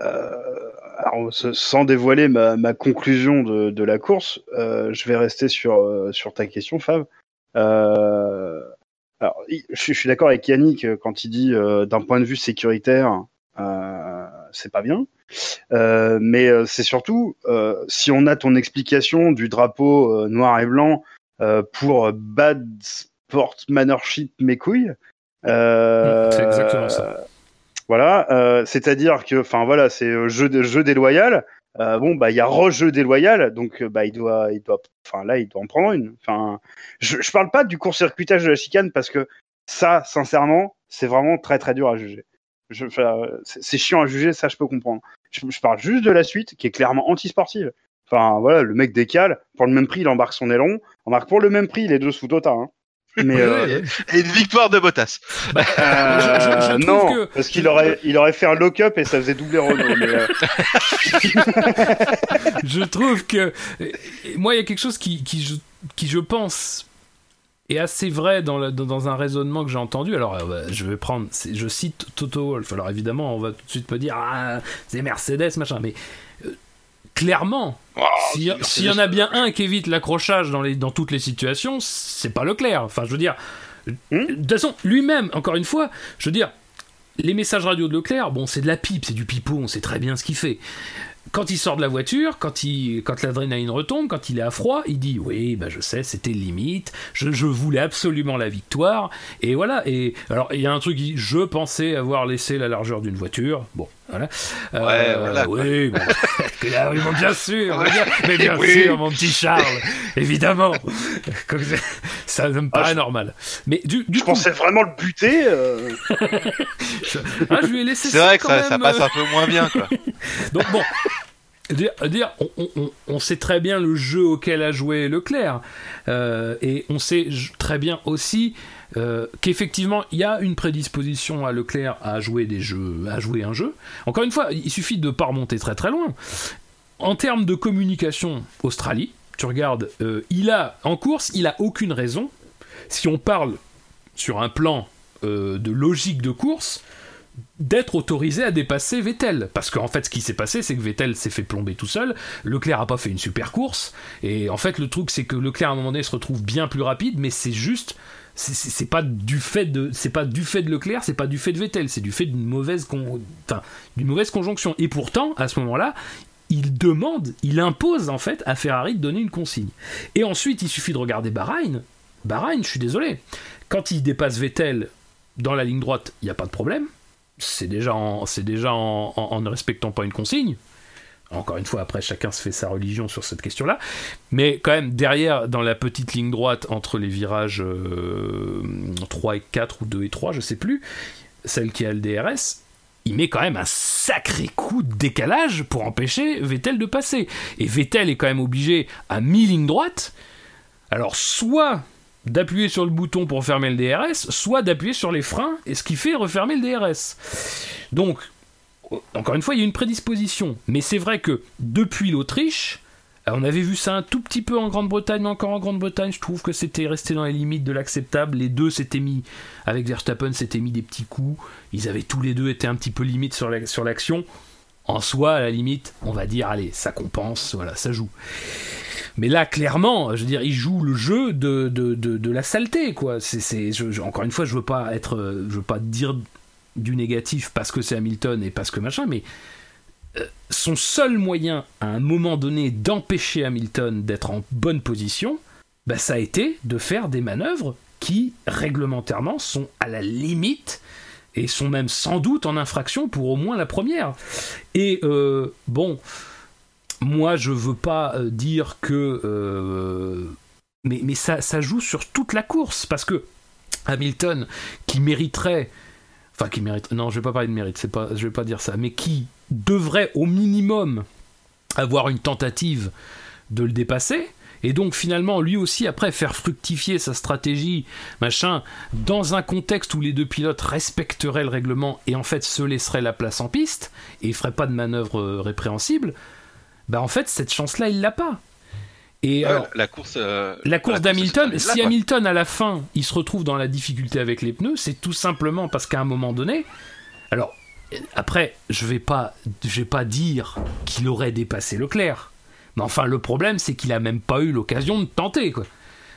Euh, alors, sans dévoiler ma, conclusion de, la course, euh, je vais rester sur, euh, sur ta question, Fab. Alors, je, suis- d'accord avec Yannick quand il dit d'un point de vue sécuritaire, c'est pas bien. Mais c'est surtout, si on a ton explication du drapeau noir et blanc pour bad sportsmanship mes couilles, C'est exactement ça. voilà, euh, c'est-à-dire que, enfin voilà, c'est euh, jeu, de- jeu déloyal. Euh, bon, bah il y a re-jeu déloyal, donc euh, bah il doit, il doit, enfin là il doit en prendre une. Enfin, je, je parle pas du court-circuitage de la chicane parce que ça, sincèrement, c'est vraiment très très dur à juger. Je, c'est chiant à juger, ça je peux comprendre. Je, je parle juste de la suite qui est clairement anti-sportive. Enfin voilà, le mec décale pour le même prix, il embarque son aileron, embarque pour le même prix, les deux sous tota. Hein. Mais euh, Et une victoire de Bottas. <laughs> euh, je- je trouve non, que- parce qu'il aurait, il aurait fait un lock-up et ça faisait doubler Renault. mais, euh, <laughs> je trouve que euh, moi il y a quelque chose qui, qui, je, qui je pense est assez vrai dans, le- dans- un raisonnement que j'ai entendu. Alors, euh, bah, je vais prendre, je cite Toto Wolff. Alors, évidemment, on va tout de suite me dire, ah, c'est Mercedes, machin. Mais euh, clairement, Oh, s'il y, en a bien un qui évite l'accrochage dans, les, dans toutes les situations, c'est pas Leclerc. Enfin, je veux dire, Hmm de toute façon, lui-même, encore une fois, je veux dire, les messages radio de Leclerc, bon, c'est de la pipe, c'est du pipeau, on sait très bien ce qu'il fait. Quand il sort de la voiture, quand, il, quand l'adrénaline retombe, quand il est à froid, il dit oui, bah je sais, c'était limite, je, je voulais absolument la victoire, et voilà. Et alors il y a un truc, je pensais avoir laissé la largeur d'une voiture, bon, voilà. Euh, Ouais, voilà. Oui, bon. <laughs> Ah oui, bon, bien sûr, Ouais. bien- mais bien Oui. sûr, mon petit Charles, évidemment. <laughs> Ça, me paraît je- normal. Mais du, du Je coup, pensais vraiment le buter. euh, <laughs> ah, je lui ai laissé C'est vrai que quand ça, même, ça passe un peu moins bien, quoi. donc bon, dire, dire on, on- on- sait très bien le jeu auquel a joué Leclerc, euh, et on sait très bien aussi euh, qu'effectivement il y a une prédisposition à Leclerc à jouer des jeux, à jouer un jeu. Encore une fois, il suffit de pas remonter très très loin. En termes de communication, Australie, tu regardes, euh, il a en course, il a aucune raison. Si on parle sur un plan euh, de logique de course, d'être autorisé à dépasser Vettel. Parce qu'en fait, ce qui s'est passé, c'est que Vettel s'est fait plomber tout seul. Leclerc a pas fait une super course. Et en fait, le truc, c'est que Leclerc, à un moment donné, se retrouve bien plus rapide, mais c'est juste. C'est- pas du fait de c'est pas du fait de Leclerc, c'est pas du fait de Vettel, c'est du fait d'une mauvaise con- conjonction. Et pourtant, à ce moment-là, il demande, il impose en fait à Ferrari de donner une consigne. Et ensuite, il suffit de regarder Bahreïn. Bahreïn, je suis désolé. Quand il dépasse Vettel dans la ligne droite, il n'y a pas de problème. C'est déjà, en, déjà en ne respectant pas une consigne. Encore une fois, après, chacun se fait sa religion sur cette question-là. Mais quand même, derrière, dans la petite ligne droite entre les virages euh, 3 et 4 ou 2 et 3, je sais plus, celle qui a le DRS, il met quand même un sacré coup de décalage pour empêcher Vettel de passer. Et Vettel est quand même obligé, à mi-ligne droite, alors soit d'appuyer sur le bouton pour fermer le DRS, soit d'appuyer sur les freins, et ce qui fait refermer le DRS. Donc, encore une fois, il y a une prédisposition. Mais c'est vrai que depuis l'Autriche, euh, on avait vu ça un tout petit peu en Grande-Bretagne, mais encore en Grande-Bretagne, je trouve que c'était resté dans les limites de l'acceptable. Les deux s'étaient mis, avec Verstappen, s'étaient mis des petits coups. Ils avaient tous les deux été un petit peu limite sur la- sur l'action. En soi, à la limite, on va dire, allez, ça compense, voilà, ça joue. Mais là, clairement, je veux dire, il joue le jeu de, la saleté, quoi. Encore une fois, je veux pas être, euh, veux pas dire du négatif parce que c'est Hamilton et parce que machin, mais euh, son seul moyen à un moment donné d'empêcher Hamilton d'être en bonne position, bah, ça a été de faire des manœuvres qui réglementairement sont à la limite et sont même sans doute en infraction pour au moins la première. Et euh, bon, moi je veux pas euh, dire que mais, mais ça, ça joue sur toute la course parce que Hamilton qui mériterait enfin qui mérite. Non je vais pas parler de mérite c'est pas je vais pas dire ça. Mais qui devrait au minimum avoir une tentative de le dépasser et donc finalement lui aussi après faire fructifier sa stratégie machin dans un contexte où les deux pilotes respecteraient le règlement et en fait se laisseraient la place en piste et feraient pas de manœuvre euh, répréhensible bah en fait cette chance là il l'a pas et alors, la course. euh, la course elle d'Hamilton, si quoi. Hamilton à la fin, il se retrouve dans la difficulté avec les pneus, c'est tout simplement parce qu'à un moment donné, alors après, je vais pas, je vais pas dire qu'il aurait dépassé Leclerc, mais enfin le problème c'est qu'il a même pas eu l'occasion de tenter quoi.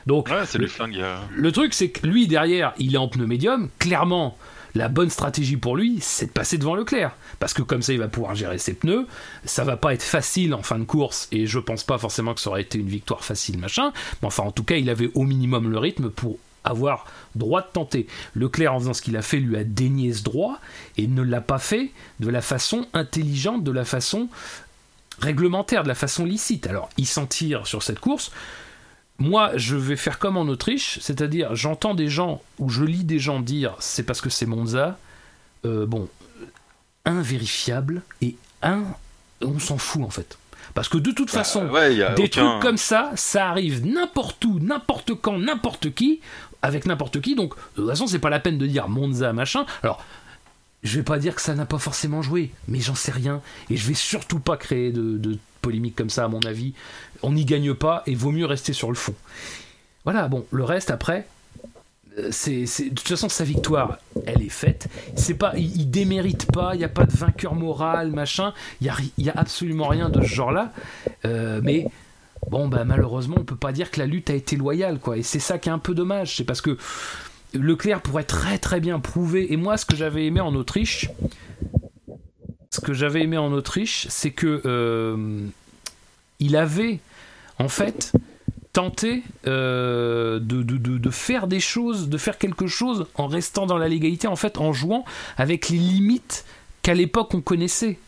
Donc Ouais, le, euh, le truc c'est que lui derrière, il est en pneu médium, clairement. La bonne stratégie pour lui, c'est de passer devant Leclerc. Parce que comme ça, il va pouvoir gérer ses pneus. Ça va pas être facile en fin de course. Et je pense pas forcément que ça aurait été une victoire facile, machin. Mais enfin, en tout cas, il avait au minimum le rythme pour avoir droit de tenter. Leclerc, en faisant ce qu'il a fait, lui a dénié ce droit et ne l'a pas fait de la façon intelligente, de la façon réglementaire, de la façon licite. Alors, il s'en tire sur cette course. Moi, je vais faire comme en Autriche, c'est-à-dire j'entends des gens ou je lis des gens dire c'est parce que c'est Monza. Euh, bon, invérifiable et un, on s'en fout en fait. Parce que de toute bah, façon, ouais, des aucun- trucs comme ça, ça arrive n'importe où, n'importe quand, n'importe qui, avec n'importe qui. Donc, de toute façon, c'est pas la peine de dire Monza, machin. Alors, je vais pas dire que ça n'a pas forcément joué, mais j'en sais rien. Et je vais surtout pas créer de, de polémique comme ça, à mon avis. On n'y gagne pas et vaut mieux rester sur le fond. Voilà, bon, le reste après, c'est, c'est- de toute façon, sa victoire, elle est faite. C'est pas, il, démérite pas. Il n'y a pas de vainqueur moral, machin. Il y a, a absolument rien de ce genre-là. Euh, mais bon, bah malheureusement, on peut pas dire que la lutte a été loyale, quoi. Et c'est ça qui est un peu dommage. C'est parce que Leclerc pourrait très très bien prouver. Et moi, ce que j'avais aimé en Autriche, ce que j'avais aimé en Autriche, c'est que euh, il avait en fait tenté euh, de, faire des choses, de faire quelque chose en restant dans la légalité, en fait, en jouant avec les limites qu'à l'époque on connaissait.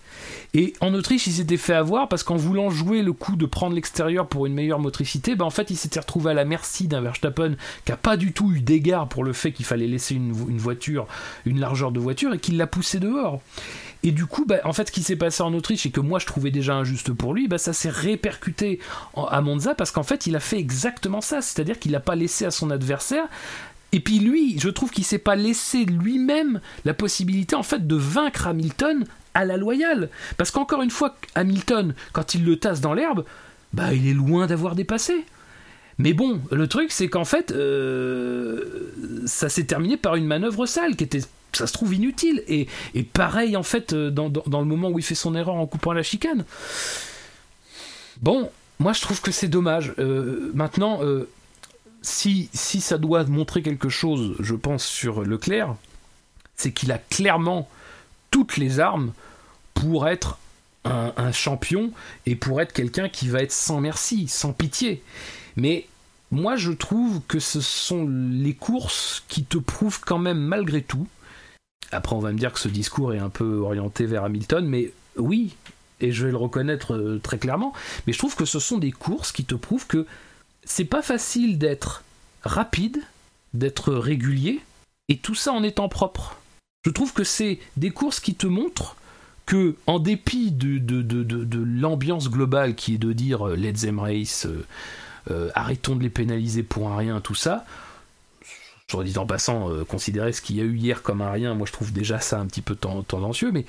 Et en Autriche, il s'était fait avoir parce qu'en voulant jouer le coup de prendre l'extérieur pour une meilleure motricité, ben en fait, il s'était retrouvé à la merci d'un Verstappen qui a pas du tout eu d'égard pour le fait qu'il fallait laisser une, une voiture, une largeur de voiture, et qu'il l'a poussé dehors. Et du coup, bah, en fait, ce qui s'est passé en Autriche et que moi je trouvais déjà injuste pour lui, bah, ça s'est répercuté à Monza parce qu'en fait, il a fait exactement ça. C'est-à-dire qu'il n'a pas laissé à son adversaire. Et puis lui, je trouve qu'il s'est pas laissé lui-même la possibilité en fait de vaincre Hamilton à la loyale. Parce qu'encore une fois, Hamilton, quand il le tasse dans l'herbe, bah il est loin d'avoir dépassé. Mais bon, le truc c'est qu'en fait, euh, ça s'est terminé par une manœuvre sale qui était, ça se trouve, inutile. Et, et pareil en fait euh, dans, dans- le moment où il fait son erreur en coupant la chicane. Bon, moi je trouve que c'est dommage. Euh, maintenant, euh, si, si ça doit montrer quelque chose, je pense, sur Leclerc, c'est qu'il a clairement toutes les armes pour être un, un champion et pour être quelqu'un qui va être sans merci, sans pitié. Mais moi, je trouve que ce sont les courses qui te prouvent quand même malgré tout. Après, on va me dire que ce discours est un peu orienté vers Hamilton, mais oui, et je vais le reconnaître euh, très clairement. Mais je trouve que ce sont des courses qui te prouvent que c'est pas facile d'être rapide, d'être régulier, et tout ça en étant propre. Je trouve que c'est des courses qui te montrent que, en dépit de, l'ambiance globale qui est de dire euh, let's them race, euh, euh, arrêtons de les pénaliser pour un rien, tout ça, soit dit en passant, euh, considérer ce qu'il y a eu hier comme un rien, moi je trouve déjà ça un petit peu ten- tendancieux, mais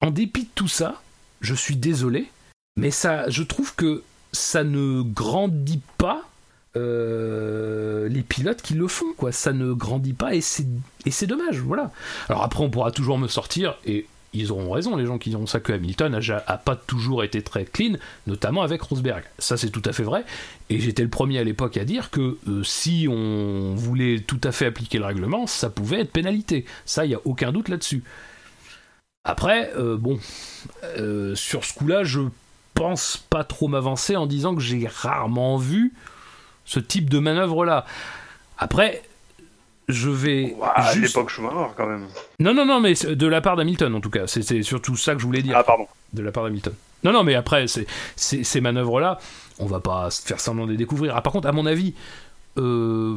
en dépit de tout ça, je suis désolé, mais ça, je trouve que ça ne grandit pas euh, les pilotes qui le font, quoi. Ça ne grandit pas et c'est et c'est dommage, voilà. Alors après, on pourra toujours me sortir et ils auront raison, les gens qui diront ça que Hamilton a, ja- a pas toujours été très clean, notamment avec Rosberg. Ça, c'est tout à fait vrai. Et j'étais le premier à l'époque à dire que euh, si on voulait tout à fait appliquer le règlement, ça pouvait être pénalité. Ça, il n'y a aucun doute là-dessus. Après, euh, bon, euh, sur ce coup-là, je pense pas trop m'avancer en disant que j'ai rarement vu ce type de manœuvre-là. Après, je vais. À juste- l'époque Schumacher quand même. Non, non, non, mais de la part d'Hamilton en tout cas. C'est- surtout ça que je voulais dire Ah pardon. de la part d'Hamilton. Non, non, mais après, c'est- c'est- ces manœuvres-là, on va pas se faire semblant de les découvrir. Ah, par contre, à mon avis, euh,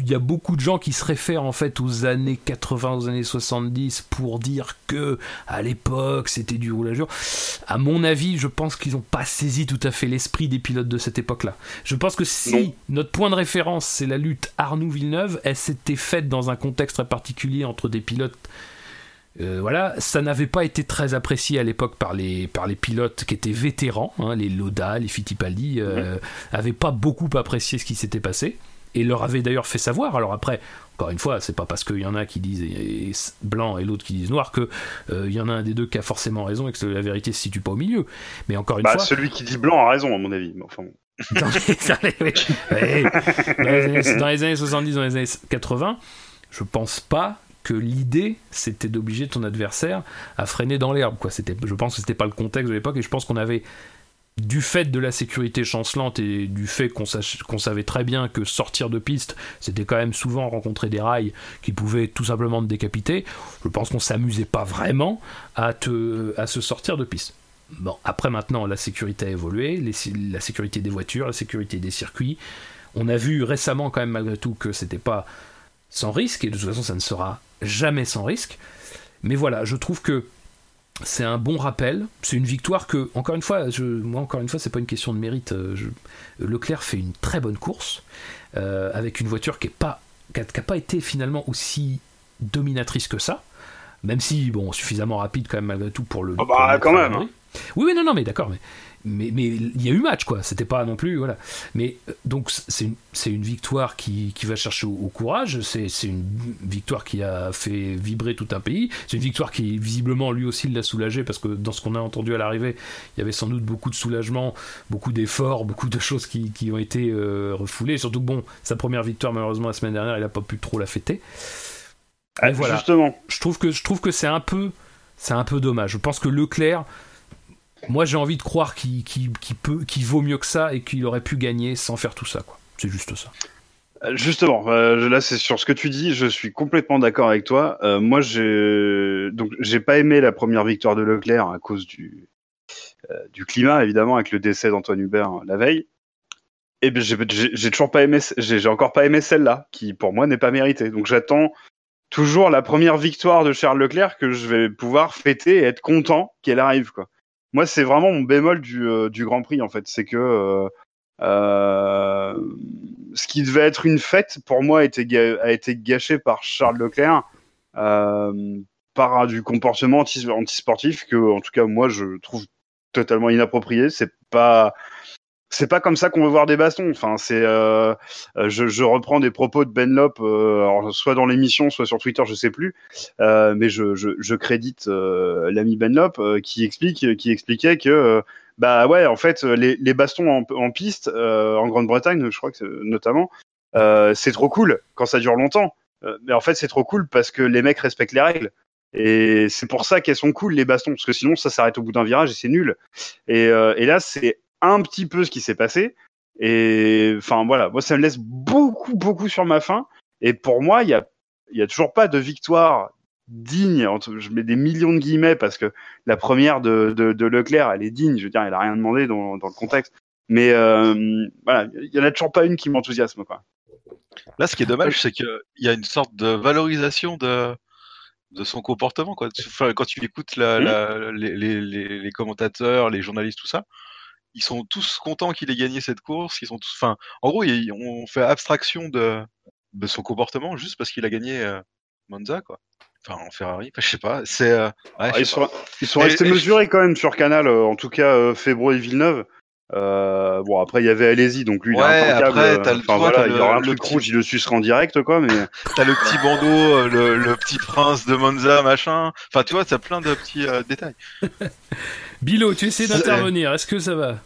il y a beaucoup de gens qui se réfèrent en fait aux années 80, aux années 70 pour dire que à l'époque c'était du roulage dur. À mon avis, je pense qu'ils n'ont pas saisi tout à fait l'esprit des pilotes de cette époque-là. Je pense que si notre point de référence c'est la lutte Arnoux-Villeneuve, elle s'était faite dans un contexte très particulier entre des pilotes euh, voilà, ça n'avait pas été très apprécié à l'époque par les, par les pilotes qui étaient vétérans, hein, les Loda, les Fittipaldi, euh, avaient pas beaucoup apprécié ce qui s'était passé et leur avaient d'ailleurs fait savoir. Alors après, encore une fois, c'est pas parce qu'il y en a qui disent et- et- blanc et l'autre qui disent noir que euh, il y en a un des deux qui a forcément raison et que la vérité se situe pas au milieu. Mais encore une Bah, fois, celui qui dit blanc a raison à mon avis. Enfin, bon. <laughs> dans les, dans les- oui. Ouais. Dans les années- dans les années 70, dans les années 80, je pense pas que l'idée c'était d'obliger ton adversaire à freiner dans l'herbe. Quoi. C'était, je pense que c'était pas le contexte de l'époque et je pense qu'on avait du fait de la sécurité chancelante et du fait qu'on, savait très bien que sortir de piste, c'était quand même souvent rencontrer des rails qui pouvaient tout simplement te décapiter, je pense qu'on s'amusait pas vraiment à, se sortir de piste. Bon, après maintenant, la sécurité a évolué, la sécurité des voitures, la sécurité des circuits. On a vu récemment quand même malgré tout que c'était pas sans risque, et de toute façon ça ne sera jamais sans risque. Mais voilà, je trouve que c'est un bon rappel, c'est une victoire que, encore une fois, je, moi encore une fois, c'est pas une question de mérite. euh, je- Leclerc fait une très bonne course, euh, avec une voiture qui n'a pas, qui a- qui a pas été finalement aussi dominatrice que ça, même si, bon, suffisamment rapide quand même malgré tout pour le... Ah pour bah, quand même, l'abri. Oui, oui, non, non, mais d'accord, mais mais mais il y a eu match quoi. C'était pas non plus voilà. Mais euh, donc c'est une, une victoire qui, qui va chercher au, courage. C'est, une victoire qui a fait vibrer tout un pays. C'est une victoire qui visiblement lui aussi l'a soulagé parce que dans ce qu'on a entendu à l'arrivée il y avait sans doute beaucoup de soulagement beaucoup d'efforts beaucoup de choses qui, qui ont été euh, refoulées. Surtout que bon sa première victoire malheureusement la semaine dernière il a pas pu trop la fêter. Ah, voilà. justement. Je trouve que je trouve que c'est un peu c'est un peu dommage. Je pense que Leclerc moi j'ai envie de croire qu'il peut, vaut mieux que ça et qu'il aurait pu gagner sans faire tout ça. C'est juste ça. Euh, justement, euh, là c'est sur ce que tu dis, je suis complètement d'accord avec toi. Euh, moi j'ai donc j'ai pas aimé la première victoire de Leclerc à cause du du climat évidemment avec le décès d'Antoine Hubert la veille. Et ben j'ai toujours pas aimé, j'ai encore pas aimé celle-là qui pour moi n'est pas méritée. Donc j'attends toujours la première victoire de Charles Leclerc que je vais pouvoir fêter et être content qu'elle arrive quoi moi, c'est vraiment mon bémol du, euh, du Grand Prix, en fait. C'est que euh, euh, ce qui devait être une fête, pour moi, a été, a été gâché par Charles Leclerc par du comportement anti-sportif que, en tout cas, moi, je trouve totalement inapproprié. C'est pas c'est pas comme ça qu'on veut voir des bastons. Enfin, c'est, euh, euh, je, je, reprends des propos de Ben Lop, euh, soit dans l'émission, soit sur Twitter, je sais plus, euh, mais je, je, je crédite euh, l'ami Ben Lop qui explique, qui expliquait que, bah ouais, en fait, les, les bastons en, en piste en Grande-Bretagne, je crois que notamment, c'est trop cool quand ça dure longtemps. mais en fait, c'est trop cool parce que les mecs respectent les règles. Et c'est pour ça qu'elles sont cool les bastons, parce que sinon ça s'arrête au bout d'un virage et c'est nul. Et, et là, c'est un petit peu ce qui s'est passé. Et enfin voilà, moi ça me laisse beaucoup beaucoup sur ma faim. Et pour moi, il y a, y a toujours pas de victoire digne. Je mets des millions de guillemets parce que la première de, de, de Leclerc, elle est digne. Je veux dire, elle a rien demandé dans, dans le contexte. Mais euh, voilà, il y en a toujours pas une qui m'enthousiasme quoi. Là, ce qui est dommage, c'est qu'il y a une sorte de valorisation de, de son comportement. Quoi. quand tu écoutes la, mmh. la, les, les, les, commentateurs, les journalistes, tout ça, ils sont tous contents qu'il ait gagné cette course. Ils sont tous, enfin, en gros, on fait abstraction de, de son comportement juste parce qu'il a gagné euh, Monza, quoi. Enfin, en Ferrari, je sais pas. C'est. Euh, ouais, ah, ils, sont, ils, sont, restés mesurés quand même sur Canal. Euh, en tout cas, Febro et Villeneuve. Euh, bon après il y avait Alési donc lui ouais, il après t'as le, enfin, voilà, il y aura un truc petit... rouge il le sucerait en direct quoi mais <laughs> t'as le petit bandeau le, le, petit prince de Monza machin enfin tu vois t'as plein de petits euh, détails <laughs> Bilo tu essaies d'intervenir est-ce que ça va?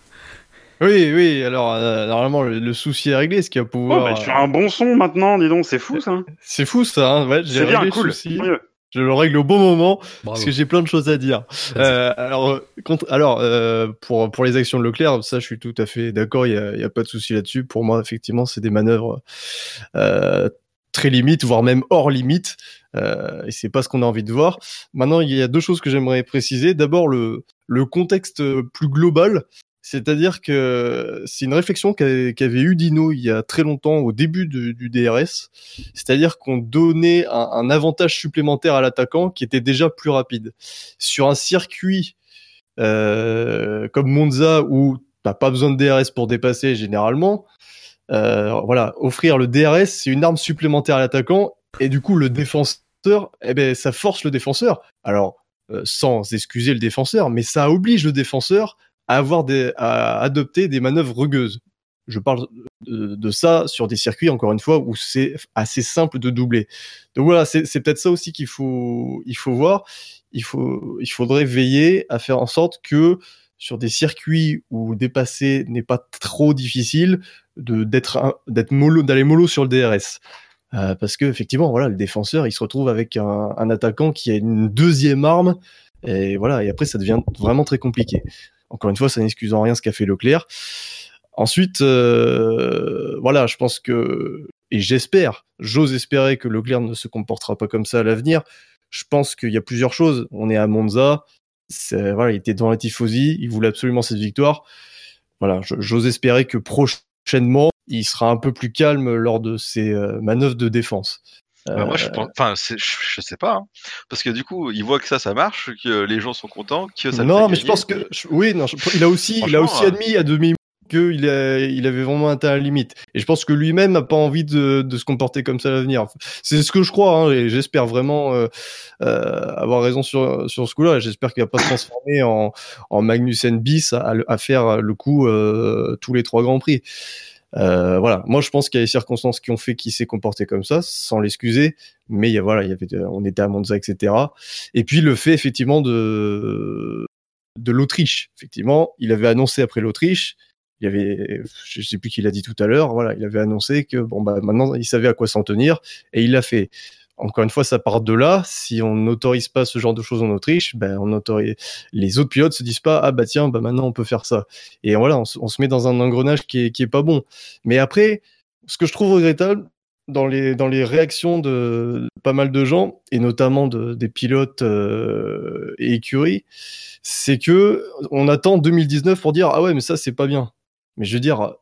Oui, oui, alors euh, normalement le, souci est réglé, ce qu'il y a pouvoir. Oh, bah, tu as un bon son maintenant, dis donc, c'est fou ça. C'est fou ça, hein, ouais, j'ai réglé bien, cool, le souci. Je le règle au bon moment parce que j'ai plein de choses à dire. Euh, alors, contre, alors euh, pour pour les actions de Leclerc, ça je suis tout à fait d'accord. Il y a, y a, pas de souci là-dessus. Pour moi, effectivement, c'est des manœuvres euh, très limites, voire même hors limite. Euh, et c'est pas ce qu'on a envie de voir. Maintenant, il y a deux choses que j'aimerais préciser. D'abord, le contexte plus global. C'est-à-dire que c'est une réflexion qu'avait eu Dino il y a très longtemps au début du DRS. C'est-à-dire qu'on donnait un, avantage supplémentaire à l'attaquant qui était déjà plus rapide. Sur un circuit euh, comme Monza où t'as pas besoin de DRS pour dépasser généralement, euh, voilà, offrir le DRS c'est une arme supplémentaire à l'attaquant et du coup le défenseur, eh ben ça force le défenseur. Alors euh, sans excuser le défenseur, mais ça oblige le défenseur à avoir à adopter des manœuvres rugueuses. Je parle de, ça sur des circuits, encore une fois, où c'est assez simple de doubler. Donc voilà, c'est peut-être ça aussi qu'il faut, il faut voir. Il, faut, il faudrait veiller à faire en sorte que sur des circuits où dépasser n'est pas trop difficile, d'être mollo, d'aller mollo sur le DRS. Euh, parce que effectivement, voilà, le défenseur, il se retrouve avec un, attaquant qui a une deuxième arme, et voilà, et après ça devient vraiment très compliqué. Encore une fois, ça n'excuse en rien ce qu'a fait Leclerc. Ensuite, euh, voilà, je pense que, et j'espère, j'ose espérer que Leclerc ne se comportera pas comme ça à l'avenir. Je pense qu'il y a plusieurs choses. On est à Monza, voilà, il était dans la tifosi, il voulait absolument cette victoire. Voilà, j'ose espérer que prochainement, il sera un peu plus calme lors de ses euh, manœuvres de défense. Bah, moi, je pense, enfin, je, sais pas, hein. parce que du coup, il voit que ça, ça marche, que les gens sont contents, que ça. Non, mais je pense que, oui, non, il a aussi, il a aussi admis à demi qu'il il avait vraiment atteint la limite. Et je pense que lui-même n'a pas envie de, se comporter comme ça à l'avenir. C'est ce que je crois, hein, et j'espère vraiment euh, euh, avoir raison sur, sur ce coup-là. J'espère qu'il va pas se transformer en, en Magnussen bis à, faire le coup euh, tous les trois grands prix. Voilà, moi je pense qu'il y a des circonstances qui ont fait qu'il s'est comporté comme ça, sans l'excuser. Mais il y a, voilà, il y avait, on était à Monza, etc. Et puis le fait effectivement de de l'Autriche. Effectivement, il avait annoncé après l'Autriche il avait, je sais plus qui l'a dit tout à l'heure, voilà, il avait annoncé que bon bah maintenant il savait à quoi s'en tenir et il l'a fait. Encore une fois, ça part de là. Si on n'autorise pas ce genre de choses en Autriche, ben on autorise. Les autres pilotes se disent pas ah bah tiens bah maintenant on peut faire ça. Et voilà, on, se met dans un engrenage qui est, qui est pas bon. Mais après, ce que je trouve regrettable dans les dans les réactions de pas mal de gens et notamment de, des pilotes euh, et écuries, c'est que on attend 2019 pour dire ah ouais mais ça c'est pas bien. Mais je veux dire,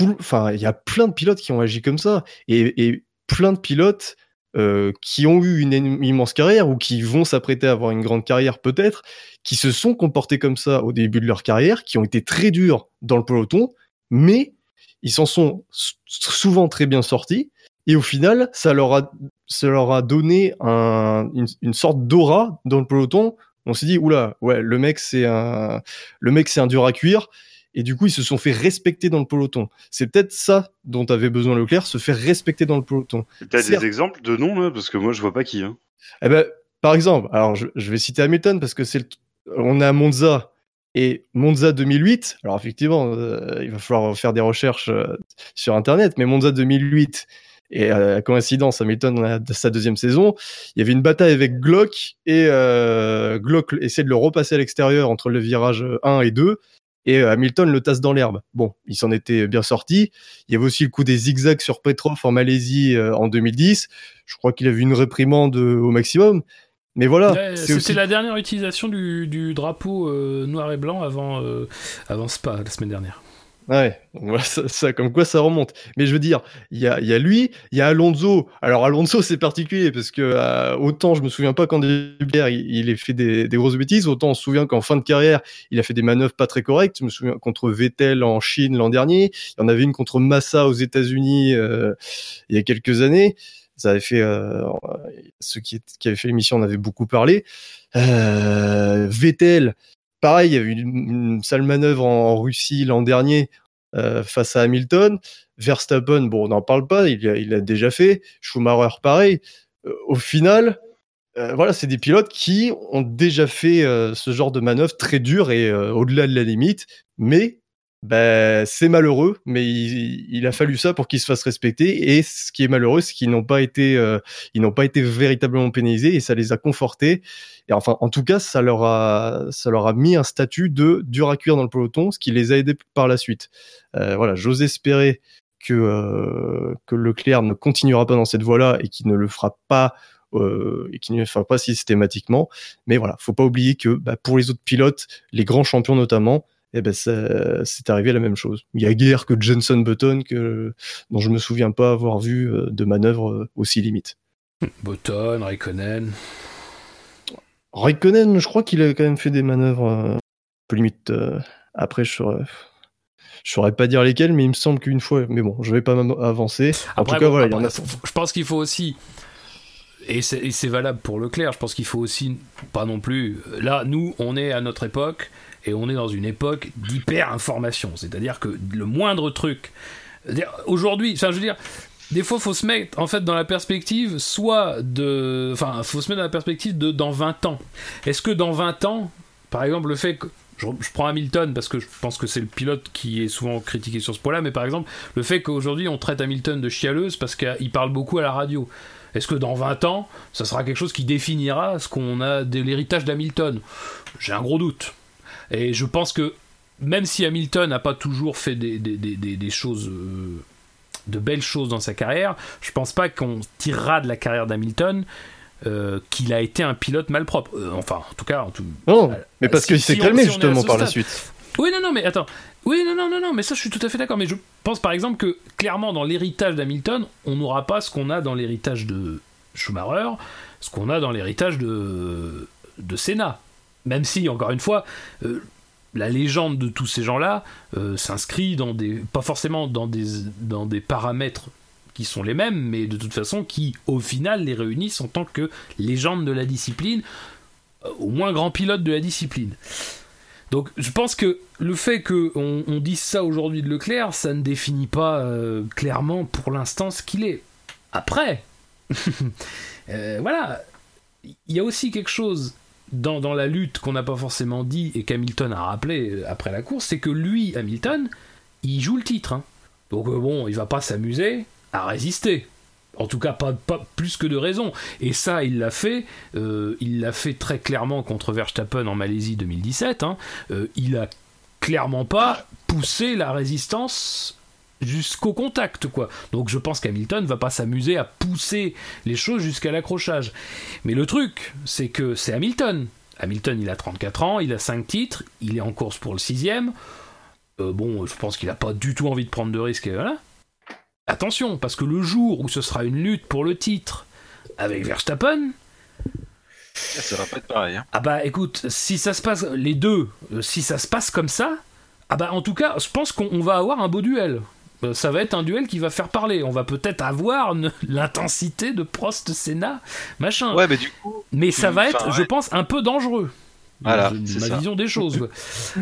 il y a plein de pilotes qui ont agi comme ça et, et plein de pilotes euh, qui ont eu une immense carrière ou qui vont s'apprêter à avoir une grande carrière peut-être, qui se sont comportés comme ça au début de leur carrière, qui ont été très durs dans le peloton, mais ils s'en sont souvent très bien sortis. Et au final, ça leur a, ça leur a donné un, une, une, sorte d'aura dans le peloton. On s'est dit, oula, ouais, le mec c'est un, le mec c'est un dur à cuire et du coup ils se sont fait respecter dans le peloton. C'est peut-être ça dont avait besoin Leclerc, se faire respecter dans le peloton. T'as des exemples de noms là? Parce que moi je vois pas qui. Hein. Eh ben, par exemple, alors je, vais citer Hamilton parce que c'est on est à Monza et Monza 2008. Alors effectivement, euh, il va falloir faire des recherches euh, sur internet, mais Monza 2008 et à la coïncidence, Hamilton a sa deuxième saison, il y avait une bataille avec Glock et euh, Glock essaie de le repasser à l'extérieur entre le virage 1 et 2 et euh, Hamilton le tasse dans l'herbe. Bon, il s'en était bien sorti. Il y avait aussi le coup des zigzags sur Petrov en Malaisie euh, en 2010. Je crois qu'il a vu une réprimande euh, au maximum. Mais voilà. C'était la dernière utilisation du, drapeau noir et blanc avant, avant Spa la semaine dernière. Ouais, ça, comme quoi ça remonte. Mais je veux dire, il y a, a lui, il y a Alonso. Alors Alonso, c'est particulier parce que euh, autant je me souviens pas qu'en début il, ait fait des, grosses bêtises, autant on se souvient qu'en fin de carrière, il a fait des manœuvres pas très correctes. Je me souviens contre Vettel en Chine l'an dernier. Il y en avait une contre Massa aux États-Unis euh, il y a quelques années. Ça avait fait euh, ceux qui, qui avaient fait l'émission en avaient beaucoup parlé. Vettel, pareil, il y a eu une, sale manœuvre en, Russie l'an dernier euh, face à Hamilton. Verstappen, bon, on n'en parle pas, il il a déjà fait. Schumacher, pareil. Euh, au final, euh, voilà, c'est des pilotes qui ont déjà fait ce genre de manœuvre très dure et au-delà de la limite, mais ben, c'est malheureux, mais il, a fallu ça pour qu'ils se fassent respecter. Et ce qui est malheureux, c'est qu'ils n'ont pas été, euh, ils n'ont pas été véritablement pénalisés et ça les a confortés. Et enfin, en tout cas, ça leur a, ça leur a mis un statut de dur à cuire dans le peloton, ce qui les a aidés par la suite. Euh, voilà, j'ose espérer que euh, que Leclerc ne continuera pas dans cette voie-là et qu'il ne le fera pas euh, et qui ne fera pas systématiquement. Mais voilà, faut pas oublier que bah, pour les autres pilotes, les grands champions notamment, et eh ben c'est arrivé la même chose. Il y a guère que Johnson Button que dont je me souviens pas avoir vu euh, de manœuvre euh, aussi limite. <laughs> Button, Raikkonen. Raikkonen, je crois qu'il a quand même fait des manœuvres euh, un peu limite. après, je saurais, je saurais pas dire lesquelles, mais il me semble qu'une fois. Mais bon, je vais pas avancer. En tout cas, voilà, Je pense qu'il faut aussi et c'est valable pour Leclerc, je pense qu'il faut aussi, pas non plus, là, nous, on est à notre époque, et on est dans une époque d'hyper-information. C'est-à-dire que le moindre truc. Aujourd'hui, enfin, je veux dire, des fois, faut se mettre en fait dans la perspective, soit de. Enfin, faut se mettre dans la perspective de dans 20 ans. Est-ce que dans 20 ans, par exemple, le fait que. Je, prends Hamilton parce que je pense que c'est le pilote qui est souvent critiqué sur ce point-là, mais par exemple, le fait qu'aujourd'hui on traite Hamilton de chialeuse parce qu'il parle beaucoup à la radio. Est-ce que dans 20 ans, ça sera quelque chose qui définira ce qu'on a de l'héritage d'Hamilton? J'ai un gros doute. Et je pense que même si Hamilton n'a pas toujours fait des, des, des, des choses, euh, de belles choses dans sa carrière, je pense pas qu'on tirera de la carrière d'Hamilton euh, qu'il a été un pilote malpropre. Euh, enfin, en tout cas, en tout. Non, mais parce qu'il s'est calmé justement par la suite. Oui, non, non, mais attends. Oui, non, non, non, non, mais ça, je suis tout à fait d'accord. Mais je pense par exemple que clairement, dans l'héritage d'Hamilton, on n'aura pas ce qu'on a dans l'héritage de Schumacher, ce qu'on a dans l'héritage de de Senna. Même si, encore une fois, euh, la légende de tous ces gens-là s'inscrit dans des, pas forcément dans des, paramètres qui sont les mêmes, mais de toute façon qui, au final, les réunissent en tant que légende de la discipline, au moins grand pilote de la discipline. Donc je pense que le fait qu'on on dise ça aujourd'hui de Leclerc, ça ne définit pas euh, clairement pour l'instant ce qu'il est. Après, <laughs> euh, voilà, il y a aussi quelque chose dans, la lutte qu'on n'a pas forcément dit et qu'Hamilton a rappelé euh, après la course, c'est que lui, Hamilton, il joue le titre. Hein. Donc bon, il va pas s'amuser à résister. En tout cas, pas, plus que de raison. Et ça, il l'a fait. Euh, il l'a fait très clairement contre Verstappen en Malaisie 2017. Hein. Euh, il a clairement pas poussé la résistance jusqu'au contact quoi. Donc je pense qu'Hamilton va pas s'amuser à pousser les choses jusqu'à l'accrochage. Mais le truc, c'est que c'est Hamilton. Hamilton, il a 34 ans, il a 5 titres, il est en course pour le 6 euh, bon, je pense qu'il a pas du tout envie de prendre de risques, et voilà. Attention, parce que le jour où ce sera une lutte pour le titre avec Verstappen, ça va pas être pareil. Hein. Ah bah écoute, si ça se passe les deux, euh, si ça se passe comme ça, ah bah en tout cas, je pense qu'on va avoir un beau duel. Euh, ça va être un duel qui va faire parler. On va peut-être avoir <laughs> l'intensité de Prost Senna, machin. Ouais, mais du coup. Mais ça va être, je pense, un peu dangereux. Voilà, ma vision des choses.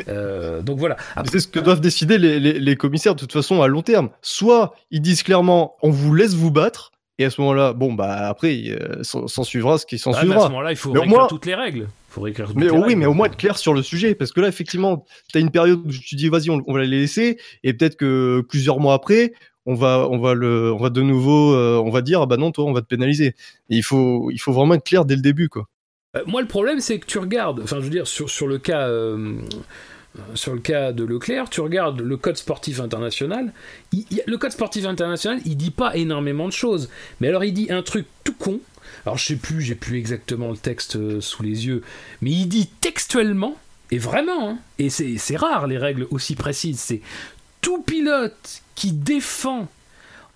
Euh, donc voilà. C'est ce que doivent décider les, commissaires de toute façon à long terme. Soit ils disent clairement on vous laisse vous battre, et à ce moment-là, bon bah après euh, s'en suivra ce qui s'en suivra. À ce moment-là, il faut réécrire toutes les règles. Faut réécrire mais oui, mais au moins être clair sur le sujet, parce que là effectivement, tu as une période où tu dis vas-y, on, va les laisser, et peut-être que plusieurs mois après, on va, on va le, on va de nouveau, euh, on va dire ah bah non toi on va te pénaliser. il faut, il faut vraiment être clair dès le début quoi. Euh, moi, le problème, c'est que tu regardes, enfin, je veux dire, sur, sur le cas. Sur le cas de Leclerc, tu regardes le code sportif international. le code sportif international, il dit pas énormément de choses, mais alors il dit un truc tout con. Alors je sais plus, j'ai plus exactement le texte euh, sous les yeux, mais il dit textuellement, et vraiment, hein, et c'est rare les règles aussi précises, c'est tout pilote qui défend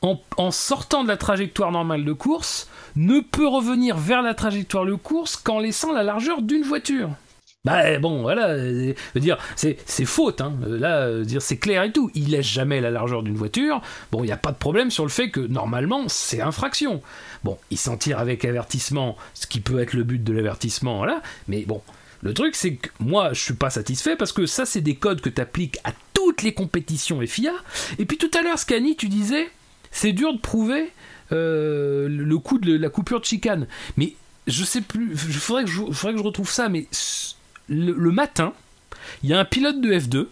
en, sortant de la trajectoire normale de course, ne peut revenir vers la trajectoire de course qu'en laissant la largeur d'une voiture. Bah bon, voilà, euh, dire, c'est, faute, hein. Là, euh, dire, c'est clair et tout. Il laisse jamais la largeur d'une voiture. Bon, il n'y a pas de problème sur le fait que normalement, c'est infraction. Bon, il s'en tire avec avertissement, ce qui peut être le but de l'avertissement, voilà. Mais bon, le truc, c'est que moi, je suis pas satisfait parce que ça, c'est des codes que tu à toutes les compétitions FIA. Et puis tout à l'heure, Scani, tu disais, c'est dur de prouver euh, le coup de la coupure de chicane. Mais je sais plus, il faudrait, faudrait que je retrouve ça, mais le, matin, il y a un pilote de F2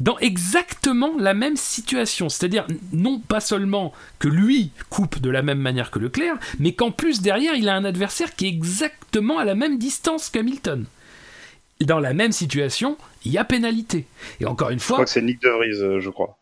dans exactement la même situation. C'est-à-dire, non pas seulement que lui coupe de la même manière que Leclerc, mais qu'en plus derrière, il a un adversaire qui est exactement à la même distance qu'Hamilton. Dans la même situation, il y a pénalité. Et encore une fois. Je crois que c'est Nick De Vries, euh, je crois.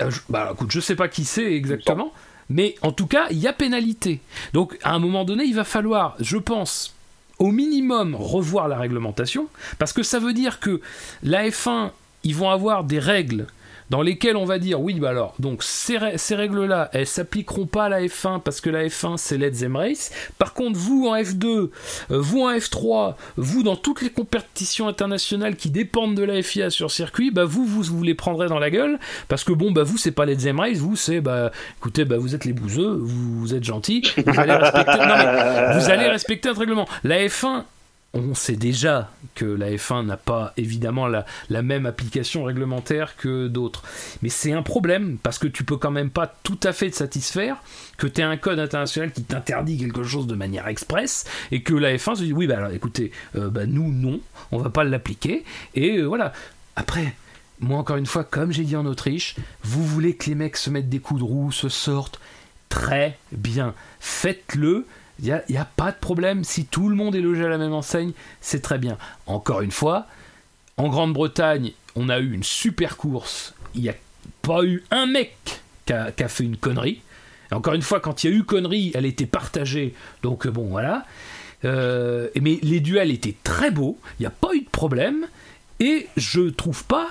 Euh, je, bah écoute, je sais pas qui c'est exactement, mais en tout cas, il y a pénalité. Donc à un moment donné, il va falloir, je pense, au minimum revoir la réglementation, parce que ça veut dire que la F1, ils vont avoir des règles dans lesquels on va dire oui bah alors donc ces, ces règles là elles s'appliqueront pas à la F1 parce que la F1 c'est Let's Race. Par contre vous en F2 euh, vous en F3 vous dans toutes les compétitions internationales qui dépendent de la FIA sur circuit bah vous vous, les prendrez dans la gueule parce que bon bah vous c'est pas Let's Race vous c'est bah écoutez bah vous êtes les bouseux vous, êtes gentils vous allez respecter un règlement. La F1 on sait déjà que la F1 n'a pas évidemment la, même application réglementaire que d'autres. Mais c'est un problème parce que tu peux quand même pas tout à fait te satisfaire que tu aies un code international qui t'interdit quelque chose de manière express et que la F1 se dit oui, bah alors écoutez, euh, bah, nous non, on va pas l'appliquer. Et euh, voilà. Après, moi encore une fois, comme j'ai dit en Autriche, vous voulez que les mecs se mettent des coups de roue, se sortent Très bien. Faites-le il n'y a, pas de problème. Si tout le monde est logé à la même enseigne, c'est très bien. Encore une fois, en Grande-Bretagne, on a eu une super course. Il n'y a pas eu un mec qui a, fait une connerie. encore une fois, quand il y a eu connerie, elle était partagée. Donc bon, voilà. Euh, mais les duels étaient très beaux. Il n'y a pas eu de problème. Et je trouve pas.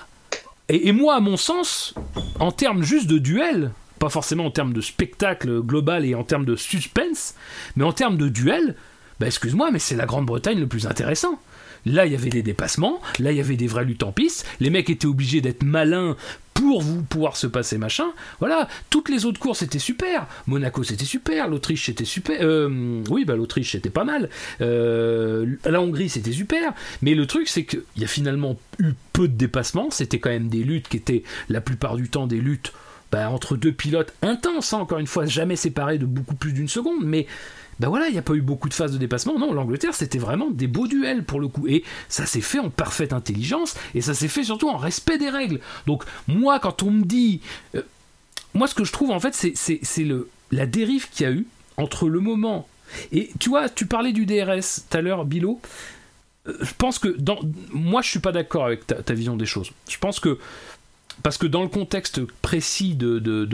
Et, et moi, à mon sens, en termes juste de duel, pas forcément en termes de spectacle global et en termes de suspense, mais en termes de duel, bah excuse-moi, mais c'est la Grande-Bretagne le plus intéressant. Là, il y avait des dépassements, là, il y avait des vraies luttes en piste, les mecs étaient obligés d'être malins pour vous pouvoir se passer machin. Voilà, toutes les autres courses étaient super. Monaco c'était super, l'Autriche c'était super. Euh, oui, bah l'Autriche c'était pas mal. Euh, la Hongrie c'était super. Mais le truc c'est qu'il y a finalement eu peu de dépassements. C'était quand même des luttes qui étaient la plupart du temps des luttes bah, entre deux pilotes intenses, hein, encore une fois, jamais séparés de beaucoup plus d'une seconde. Mais ben voilà, il n'y a pas eu beaucoup de phases de dépassement. Non, l'Angleterre, c'était vraiment des beaux duels pour le coup. Et ça s'est fait en parfaite intelligence et ça s'est fait surtout en respect des règles. Donc, moi, quand on me dit. Euh, moi, ce que je trouve, en fait, c'est la dérive qu'il y a eu entre le moment. Et tu vois, tu parlais du DRS tout à l'heure, Bilo. Euh, je pense que. Dans, moi, je suis pas d'accord avec ta, vision des choses. Je pense que. Parce que dans le contexte précis de, de,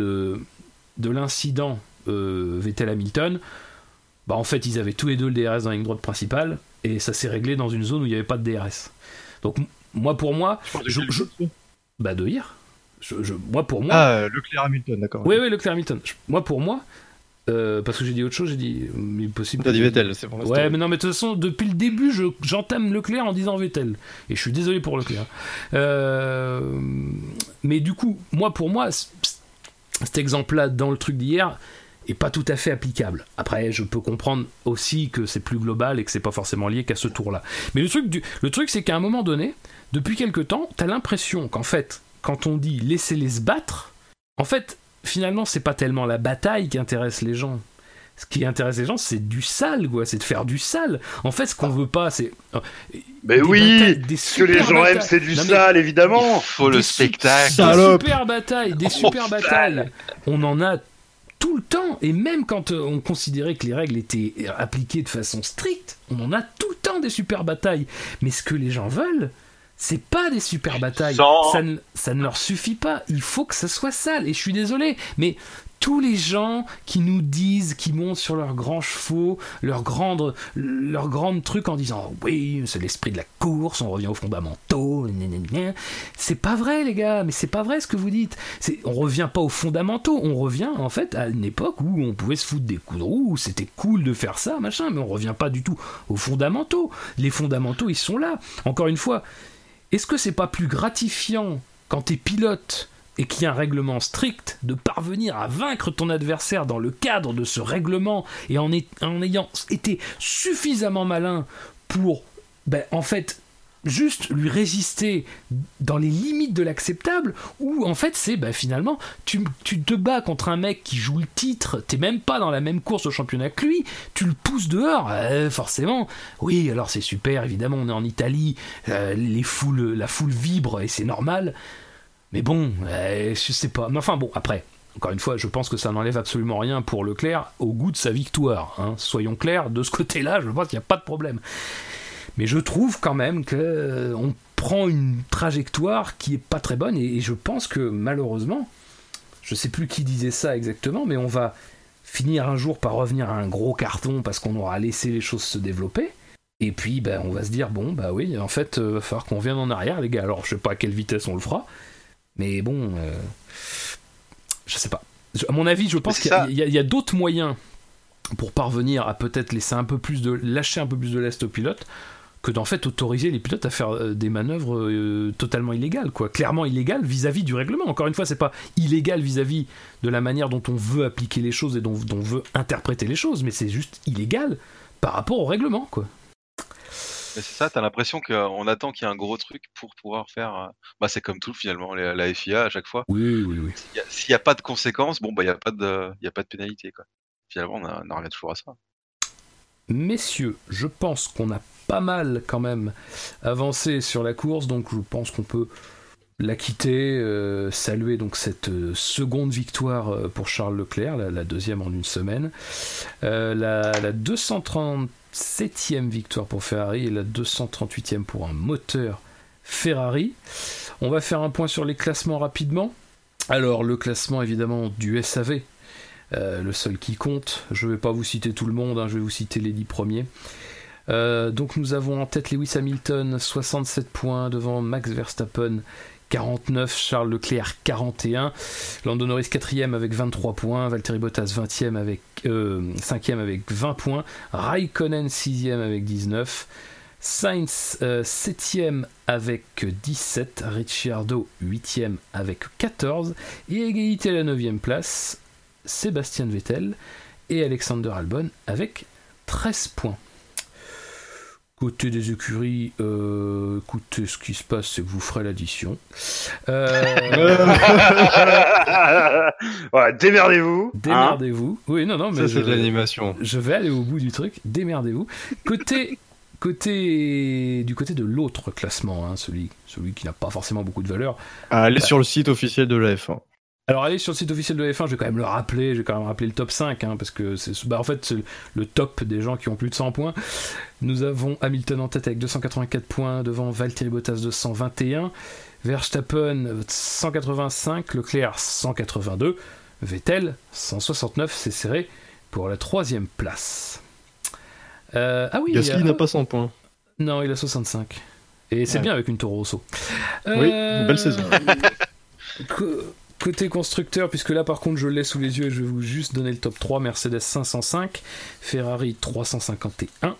de, l'incident euh, Vettel-Hamilton, bah en fait ils avaient tous les deux le DRS dans la ligne droite principale et ça s'est réglé dans une zone où il n'y avait pas de DRS. Donc moi pour moi, je, bah de hier. Je, moi pour moi. Ah Leclerc Hamilton d'accord. Oui oui Leclerc Hamilton. moi pour moi. Euh, parce que j'ai dit autre chose, j'ai dit mais possible. T'as dit Vettel, c'est bon. Ouais, mais non, mais de toute façon, depuis le début, j'entame Leclerc en disant Vettel, et je suis désolé pour Leclerc. Euh, mais du coup, moi pour moi, cet exemple-là dans le truc d'hier, et pas tout à fait applicable. Après, je peux comprendre aussi que c'est plus global et que c'est pas forcément lié qu'à ce tour-là. Mais le truc, du, le truc c'est qu'à un moment donné, depuis quelque temps, t'as l'impression qu'en fait, quand on dit laissez-les se battre, en fait, finalement, c'est pas tellement la bataille qui intéresse les gens. Ce qui intéresse les gens, c'est du sale, quoi. C'est de faire du sale. En fait, ce qu'on veut pas, c'est. Euh, mais oui, ce que les gens aiment, c'est du sale, évidemment. Faut le spectacle. Des super batailles, des super batailles. On en a tout le temps, et même quand euh, on considérait que les règles étaient appliquées de façon stricte, on en a tout le temps des super batailles. Mais ce que les gens veulent, c'est pas des super batailles. Ça ne, ça ne leur suffit pas. Il faut que ça soit sale. Et je suis désolé, mais tous les gens qui nous disent, qui montent sur leurs grands chevaux, leurs grandes, leurs grandes trucs en disant oui, c'est l'esprit de la course, on revient aux fondamentaux, c'est pas vrai les gars, mais c'est pas vrai ce que vous dites. C'est, on revient pas aux fondamentaux, on revient en fait à une époque où on pouvait se foutre des coups de roue, où c'était cool de faire ça, machin, mais on revient pas du tout aux fondamentaux. Les fondamentaux, ils sont là. Encore une fois, est-ce que c'est pas plus gratifiant quand t'es pilote et qu'il y a un règlement strict, de parvenir à vaincre ton adversaire dans le cadre de ce règlement et en, ayant été suffisamment malin pour, ben, en fait, juste lui résister dans les limites de l'acceptable, ou en fait c'est ben, finalement tu, te bats contre un mec qui joue le titre, t'es même pas dans la même course au championnat que lui, tu le pousses dehors, euh, forcément. Oui, alors c'est super, évidemment on est en Italie, euh, les foules, la foule vibre et c'est normal. Mais bon, euh, je sais pas. Mais enfin bon, après, encore une fois, je pense que ça n'enlève absolument rien pour Leclerc au goût de sa victoire. Hein. Soyons clairs, de ce côté-là, je pense qu'il n'y a pas de problème. Mais je trouve quand même qu'on euh, prend une trajectoire qui est pas très bonne et, je pense que malheureusement, je sais plus qui disait ça exactement, mais on va finir un jour par revenir à un gros carton parce qu'on aura laissé les choses se développer. Et puis, ben, on va se dire, bon, bah oui, en fait, il euh, va falloir qu'on vienne en arrière, les gars. Alors, je sais pas à quelle vitesse on le fera, mais bon, euh, je sais pas. À mon avis, je pense qu'il y a, d'autres moyens pour parvenir à peut-être laisser un peu plus de lâcher un peu plus de lest aux pilotes que d'en fait autoriser les pilotes à faire euh, des manœuvres euh, totalement illégales, quoi. Clairement illégales vis-à-vis du règlement. Encore une fois, c'est pas illégal vis-à-vis de la manière dont on veut appliquer les choses et dont, dont on veut interpréter les choses, mais c'est juste illégal par rapport au règlement, quoi c'est ça, t'as l'impression qu'on attend qu'il y ait un gros truc pour pouvoir faire. Euh, bah, c'est comme tout finalement, la FIA à chaque fois. Oui, oui, oui. S'il n'y a, pas de conséquences, bon, bah, il n'y a, pas de, y a pas de pénalité. Quoi. Finalement, on, en revient toujours à ça. Messieurs, je pense qu'on a pas mal quand même avancé sur la course, donc je pense qu'on peut la quitter, euh, saluer donc cette euh, seconde victoire pour Charles Leclerc, la, deuxième en une semaine. la, la 230 septième victoire pour Ferrari et la 238e pour un moteur Ferrari. On va faire un point sur les classements rapidement. Alors le classement évidemment du SAV, euh, le seul qui compte. Je ne vais pas vous citer tout le monde, hein, je vais vous citer les 10 premiers. Euh, donc nous avons en tête Lewis Hamilton, 67 points devant Max Verstappen, 49, Charles Leclerc 41, Lando Norris 4 avec 23 points, Valtteri Bottas 20e avec, 5e avec 20 points, Raikkonen 6e avec 19, Sainz 7e avec 17, Ricciardo 8e avec 14, et égalité à la 9e place, Sébastien Vettel et Alexander Albon avec 13 points. Côté des écuries, euh, écoutez, ce qui se passe, c'est que vous ferez l'addition. Euh... <laughs> démerdez-vous. Hein. Démerdez-vous. oui, non, non, mais. Ça, c'est de l'animation. Je vais aller au bout du truc. Démerdez-vous. Côté. Côté, du côté de l'autre classement, hein, celui, celui qui n'a pas forcément beaucoup de valeur. Allez sur le site officiel de la F1. Alors allez sur le site officiel de F1, je vais quand même le rappeler, je vais quand même rappeler le top 5, hein, parce que c'est bah, en fait le top des gens qui ont plus de 100 points. Nous avons Hamilton en tête avec 284 points, devant Valtteri Bottas 221, Verstappen 185, Leclerc 182, Vettel 169, c'est serré pour la troisième place. Euh, ah oui, Gasly n'a pas 100 points. Non, il a 65. Et c'est bien avec une Toro Rosso. Oui, une belle saison. <laughs> Côté constructeur, puisque là par contre je l'ai sous les yeux et je vais vous juste donner le top 3, Mercedes 505, Ferrari 351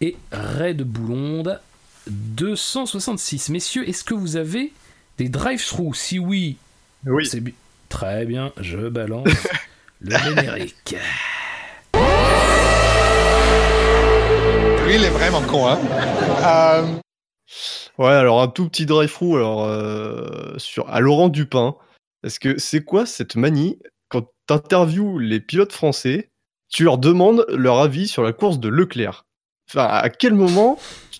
et Red Bull 266. Messieurs, est-ce que vous avez des drive-through Si oui, oui. c'est très bien, je balance <laughs> le générique. Lui, il est vraiment con, hein euh, Ouais, alors un tout petit drive-through alors, euh, sur, à Laurent Dupin. Parce que c'est quoi cette manie quand tu interviews les pilotes français, tu leur demandes leur avis sur la course de Leclerc? Enfin, à quel moment,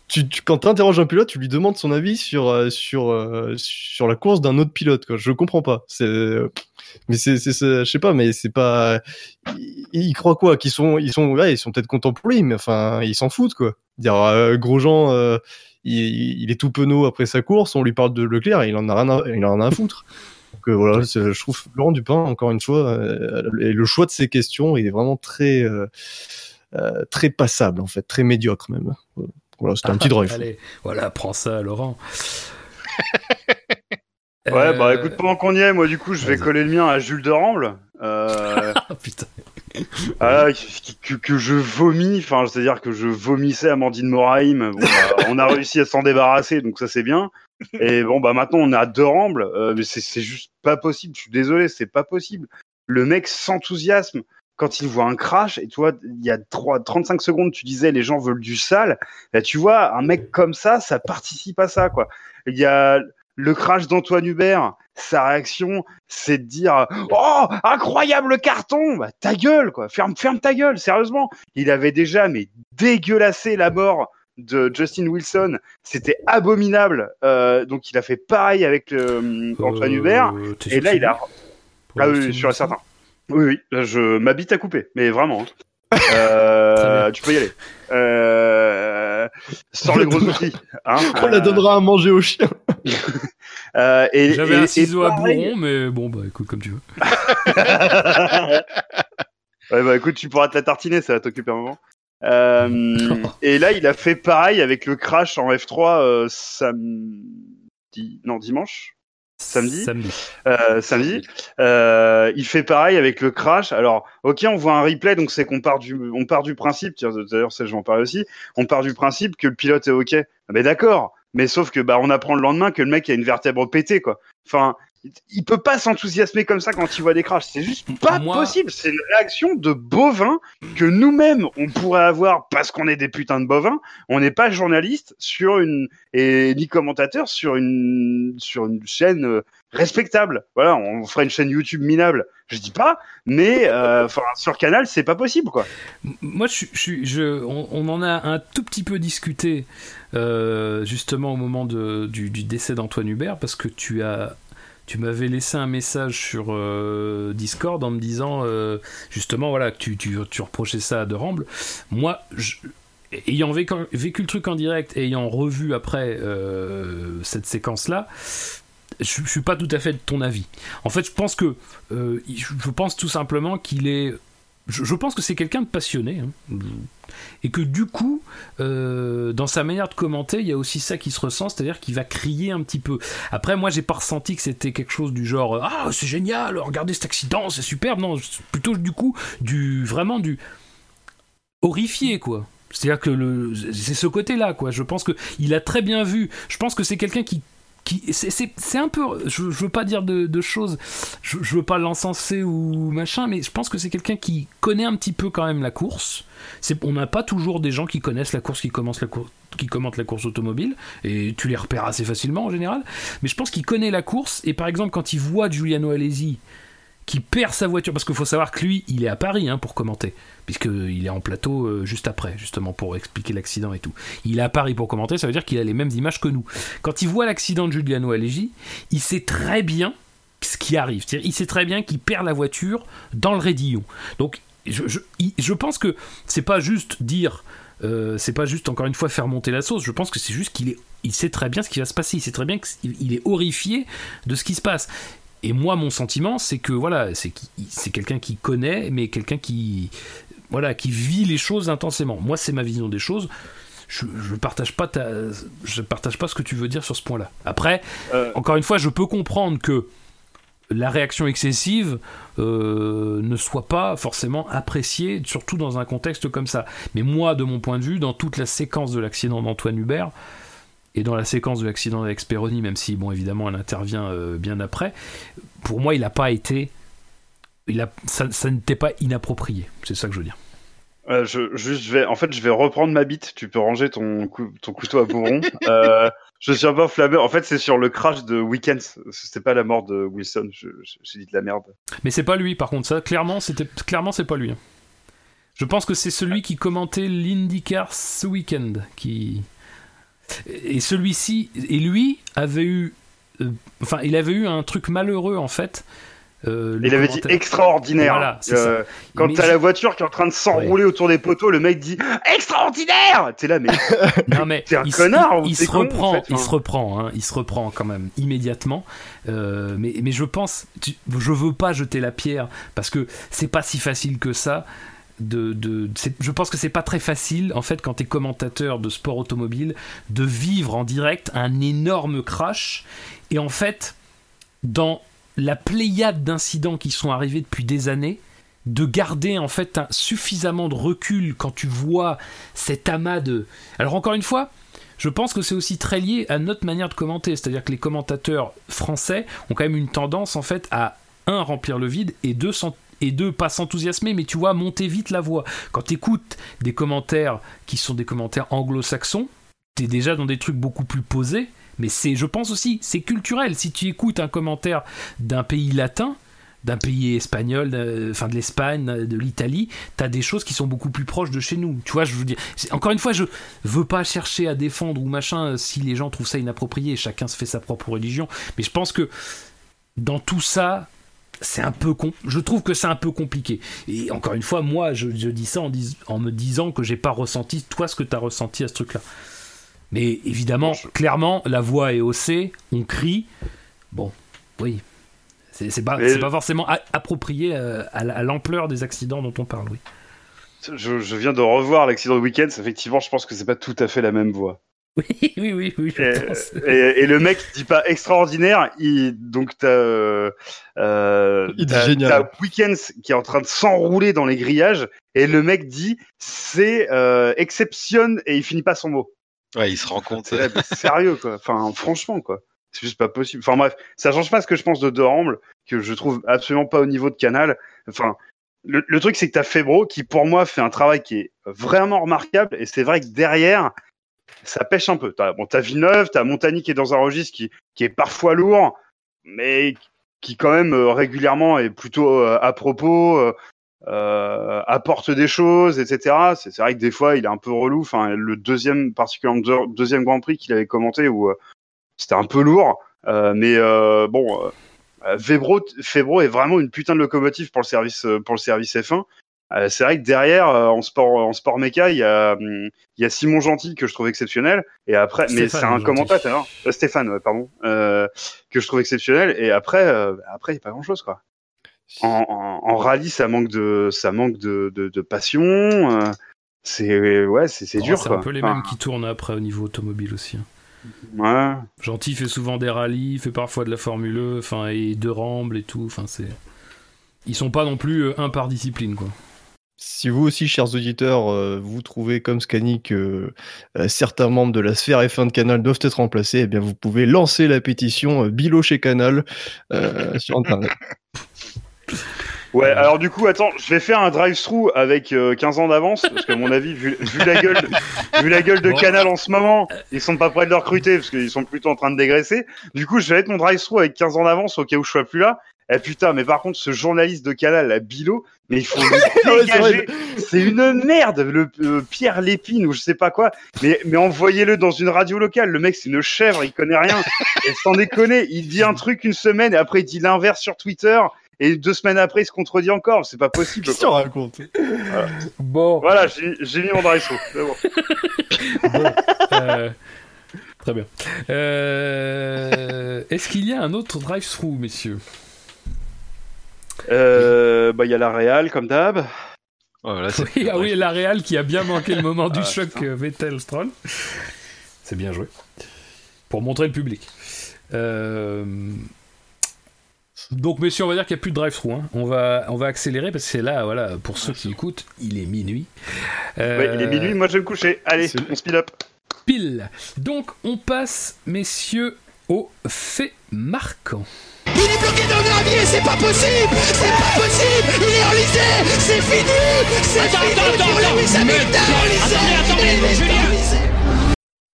tu, quand tu interroges un pilote, tu lui demandes son avis sur, euh, sur, euh, sur la course d'un autre pilote quoi. Je comprends pas. Mais c'est, je sais pas, mais c'est pas. Ils, croient quoi? Qu'ils sont, ils sont, ouais, ils sont peut-être contents pour lui, mais enfin, ils s'en foutent quoi. Dire euh, Grosjean, il, est tout penaud après sa course, on lui parle de Leclerc, et il en a rien, il en a à foutre. Donc euh, voilà, je trouve Laurent Dupin, encore une fois, euh, et le choix de ses questions, il est vraiment très, euh, très passable, en fait, très médiocre même. Voilà, c'était un petit drive. <laughs> Allez, voilà, prends ça, Laurent. <laughs> Ouais, bah écoute, pendant qu'on y est, moi du coup, je vais coller le mien à Jules de Ramble. Euh... <laughs> Putain. Ah, que, que, je vomis, enfin, c'est-à-dire que je vomissais Amandine Moraim. Bon, bah, on a réussi à s'en débarrasser, donc ça c'est bien. Et bon, bah maintenant on à deux rambles, euh, mais c'est juste pas possible. Je suis désolé, c'est pas possible. Le mec s'enthousiasme quand il voit un crash, et tu vois, il y a 3, 35 secondes, tu disais les gens veulent du sale. Là, tu vois, un mec comme ça, ça participe à ça, quoi. Il y a le crash d'Antoine Hubert, sa réaction, c'est de dire Oh, incroyable carton bah, Ta gueule, quoi ferme, ferme ta gueule, sérieusement Il avait déjà mais dégueulassé la mort de Justin Wilson, c'était abominable. Euh, donc il a fait pareil avec euh, Antoine Hubert. Et là, il a. Ah oui, sûr et certain. Oui, oui, là, je m'habite à couper, mais vraiment. Hein. <laughs> Euh, tu peux y aller. Euh, sans les gros <laughs> outils. Hein, On la donnera à manger au chien. <laughs> et, J'avais un ciseau à bourron, mais bon, bah écoute, comme tu veux. ouais, bah écoute, tu pourras te la tartiner, ça va t'occuper un moment. Euh, <laughs> et là, il a fait pareil avec le crash en F3 euh, samedi, non dimanche, samedi, samedi. Euh, samedi. Euh, il fait pareil avec le crash. Alors, ok, on voit un replay, donc c'est qu'on part du, on part du principe. D'ailleurs, ça, je vais en parler aussi. On part du principe que le pilote est ok. Mais d'accord. Mais sauf que bah on apprend le lendemain que le mec a une vertèbre pétée quoi. Enfin, il peut pas s'enthousiasmer comme ça quand il voit des crashs. C'est juste pas possible. C'est une réaction de bovin que nous-mêmes on pourrait avoir parce qu'on est des putains de bovins. On n'est pas journaliste sur une et ni commentateur sur une sur une chaîne euh, respectable. Voilà, on ferait une chaîne YouTube minable. Je dis pas, mais euh, sur Canal c'est pas possible quoi. Moi je, je, je on, en a un tout petit peu discuté euh, justement au moment de, du, du décès d'Antoine Hubert parce que tu as tu m'avais laissé un message sur euh, Discord en me disant euh, justement voilà que tu, reprochais ça à De Ramble. Moi, ayant vécu, le truc en direct et ayant revu après euh, cette séquence-là, je, je, suis pas tout à fait de ton avis. En fait, je pense que je pense tout simplement qu'il est je, pense que c'est quelqu'un de passionné. Hein. Et que du coup, euh, dans sa manière de commenter, il y a aussi ça qui se ressent, c'est-à-dire qu'il va crier un petit peu. Après, moi, j'ai pas ressenti que c'était quelque chose du genre Ah, c'est génial, regardez cet accident, c'est superbe. Non, plutôt du coup, du vraiment du horrifié, quoi. C'est-à-dire que c'est ce côté-là, quoi. Je pense que il a très bien vu. Je pense que c'est quelqu'un qui c'est un peu je, veux pas dire de, choses je, veux pas l'encenser ou machin mais je pense que c'est quelqu'un qui connaît un petit peu quand même la course. On n'a pas toujours des gens qui connaissent la course qui commencent la course qui commentent la course automobile et tu les repères assez facilement en général mais je pense qu'il connaît la course et par exemple quand il voit Giuliano Alesi qui perd sa voiture, parce qu'il faut savoir que lui, il est à Paris hein, pour commenter, puisqu'il est en plateau euh, juste après, justement, pour expliquer l'accident et tout. Il est à Paris pour commenter, ça veut dire qu'il a les mêmes images que nous. Quand il voit l'accident de Giuliano Alegi, il sait très bien ce qui arrive. Il sait très bien qu'il perd la voiture dans le raidillon. Donc, je, je, pense que c'est pas juste dire. Euh, c'est pas juste encore une fois faire monter la sauce. Je pense que c'est juste qu'il est, il sait très bien ce qui va se passer. Il sait très bien qu'il est horrifié de ce qui se passe. Et moi, mon sentiment, c'est que voilà, c'est quelqu'un qui connaît, mais quelqu'un qui voilà, qui vit les choses intensément. Moi, c'est ma vision des choses. Je, je partage pas ta, je partage pas ce que tu veux dire sur ce point-là. Après, euh. encore une fois, je peux comprendre que la réaction excessive euh, ne soit pas forcément appréciée, surtout dans un contexte comme ça. Mais moi, de mon point de vue, dans toute la séquence de l'accident d'Antoine Hubert, et dans la séquence de l'accident avec Speroni, même si, bon, évidemment, elle intervient euh, bien après, pour moi, il n'a pas été. Il a, ça, n'était pas inapproprié. C'est ça que je veux dire. Euh, je, juste, je vais, en fait, je vais reprendre ma bite. Tu peux ranger ton, ton couteau à bourron. <laughs> euh, je suis un peu enflammé. En fait, c'est sur le crash de Weekend. C'était pas la mort de Wilson. J'ai dit de la merde. Mais c'est pas lui, par contre. Ça, clairement, c'était clairement, c'est pas lui. Hein. Je pense que c'est celui qui commentait l'IndyCar ce week-end qui et celui-ci, et lui avait eu, euh, enfin, il avait eu un truc malheureux en fait. Euh, il avait dit extraordinaire. Voilà, euh, quand t'as la voiture qui est en train de s'enrouler autour des poteaux, le mec dit extraordinaire. T'es là, mais <laughs> non mais t'es un il, connard. Il, se reprend, il se reprend, hein, il se reprend quand même immédiatement. mais mais je pense, je veux pas jeter la pierre parce que c'est pas si facile que ça de, je pense que c'est pas très facile en fait quand tu es commentateur de sport automobile de vivre en direct un énorme crash. Et en fait dans la pléiade d'incidents qui sont arrivés depuis des années de garder en fait suffisamment de recul quand tu vois cet amas de alors encore une fois je pense que c'est aussi très lié à notre manière de commenter. C'est-à-dire que les commentateurs français ont quand même une tendance en fait à un remplir le vide et deux et de pas s'enthousiasmer, mais tu vois, monter vite la voix. Quand tu écoutes des commentaires qui sont des commentaires anglo-saxons, tu es déjà dans des trucs beaucoup plus posés, mais c'est, je pense aussi, c'est culturel. Si tu écoutes un commentaire d'un pays latin, d'un pays espagnol, enfin de l'Espagne, de l'Italie, tu as des choses qui sont beaucoup plus proches de chez nous. Tu vois, je veux dire, encore une fois, je veux pas chercher à défendre ou machin si les gens trouvent ça inapproprié, chacun se fait sa propre religion, mais je pense que dans tout ça, c'est un peu je trouve que c'est un peu compliqué. Et encore une fois moi je, dis ça en, en, me disant que j'ai pas ressenti toi ce que tu as ressenti à ce truc là mais évidemment clairement la voix est haussée on crie. Bon oui. C'est pas, pas forcément approprié euh, à, l'ampleur des accidents dont on parle oui. Je, je viens de revoir l'accident de week-end. Effectivement je pense que c'est pas tout à fait la même voix <laughs> oui, oui, oui, et, le mec dit pas extraordinaire, il, donc t'as, euh, euh. Weekends qui est en train de s'enrouler dans les grillages, et le mec dit c'est euh, exception, et il finit pas son mot. Ouais, il se rend compte. sérieux, quoi. Enfin, franchement, quoi. C'est juste pas possible. Enfin bref, ça change pas ce que je pense de De que je trouve absolument pas au niveau de Canal. Enfin, le, le truc, c'est que t'as Febro, qui pour moi fait un travail qui est vraiment remarquable, et c'est vrai que derrière, ça pêche un peu. T'as bon, as Villeneuve, t'as Montagny qui est dans un registre qui, qui est parfois lourd, mais qui quand même euh, régulièrement est plutôt euh, à propos, euh, euh, apporte des choses, etc. C'est vrai que des fois il est un peu relou. Enfin, le deuxième, particulièrement deuxième Grand Prix qu'il avait commenté où c'était un peu lourd, mais bon. Febro est vraiment une putain de locomotive pour le service pour le service F1 euh, c'est vrai que derrière, euh, en sport, en sport méca, il y a, hum, il y a Simon Gentil que je trouve exceptionnel. Et après, mais c'est un commentateur, euh, Stéphane, pardon, que je trouve exceptionnel. Et après, après, il n'y a pas grand chose, quoi. en, rallye, ça manque de, ça manque de, de, passion. Euh, c'est ouais, c'est oh, dur. C'est un peu les mêmes qui tournent après au niveau automobile aussi. Hein. Ouais. Gentil fait souvent des rallyes, fait parfois de la Formule E, enfin et de Ramble et tout. Enfin c'est, ils sont pas non plus un par discipline quoi. Si vous aussi, chers auditeurs, euh, vous trouvez comme Scani que certains membres de la sphère F1 de Canal doivent être remplacés, eh bien vous pouvez lancer la pétition Bilo chez Canal <laughs> sur Internet. Ouais, alors du coup, attends, je vais faire un drive-through avec 15 euh, ans d'avance, parce que à mon avis, vu, la gueule, de, vu la gueule de Canal en ce moment, ils sont pas prêts de le recruter, parce qu'ils sont plutôt en train de dégraisser. Du coup, je vais être mon drive-through avec 15 ans d'avance, au cas où je sois plus là. Eh putain, mais par contre, ce journaliste de Canal, la Bilo, mais il faut le <laughs> dégager. C'est une merde, le euh, Pierre Lépine ou je sais pas quoi. Mais, mais envoyez-le dans une radio locale. Le mec, c'est une chèvre, il connaît rien. Et sans déconner, il dit un truc une semaine et après il dit l'inverse sur Twitter et deux semaines après il se contredit encore. C'est pas possible. Qu'est-ce qu'on raconte voilà. Bon. Voilà, j'ai mis mon drive bon. bon euh, très bien. Euh, Est-ce qu'il y a un autre drive-through, messieurs? Euh, Bah, il y a la Real comme d'hab. Oh, <laughs> oui, ah oui, la Real qui a bien manqué le moment du ah, choc euh, Vettel-Stroll. C'est bien joué. Pour montrer le public. Euh, donc, messieurs, on va dire qu'il n'y a plus de drive-through. Hein. On, va, on va accélérer parce que c'est là, voilà, pour ceux qui écoutent, il est minuit. Euh... il est minuit, moi je vais me coucher. Allez, on speed up. Pile. Donc, on passe, messieurs, au fait marquant. Il est bloqué dans le gravier, c'est pas possible C'est pas possible Il est enlisé C'est fini C'est fini attends, pour Lewis Hamilton Attendez, attendez,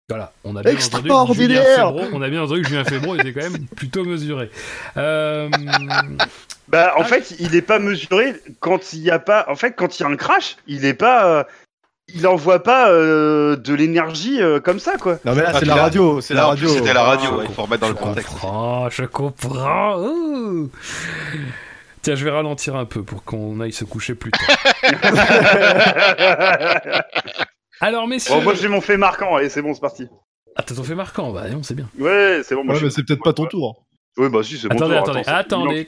voilà, on a bien entendu que Febro, on a bien entendu que Julien Febro était quand même plutôt mesuré. Euh... Bah, en fait, il est pas mesuré quand il y a pas. En fait, quand il y a un crash, il est pas. Il envoie pas euh, de l'énergie euh, comme ça, quoi. Non, mais là, c'est la radio. C'est la radio. C'était la radio, il faut remettre dans le contexte. Oh, je comprends. Tiens, je vais ralentir un peu pour qu'on aille se coucher plus tard. <laughs> Alors, messieurs. moi, j'ai mon fait marquant, et c'est bon, c'est parti. Ah, t'as ton fait marquant, bah non, c'est bien. Ouais, c'est bon. Moi, ouais, mais c'est peut-être pas ton tour. Oui, bah si, c'est bon. Attendez, attendez, attendez.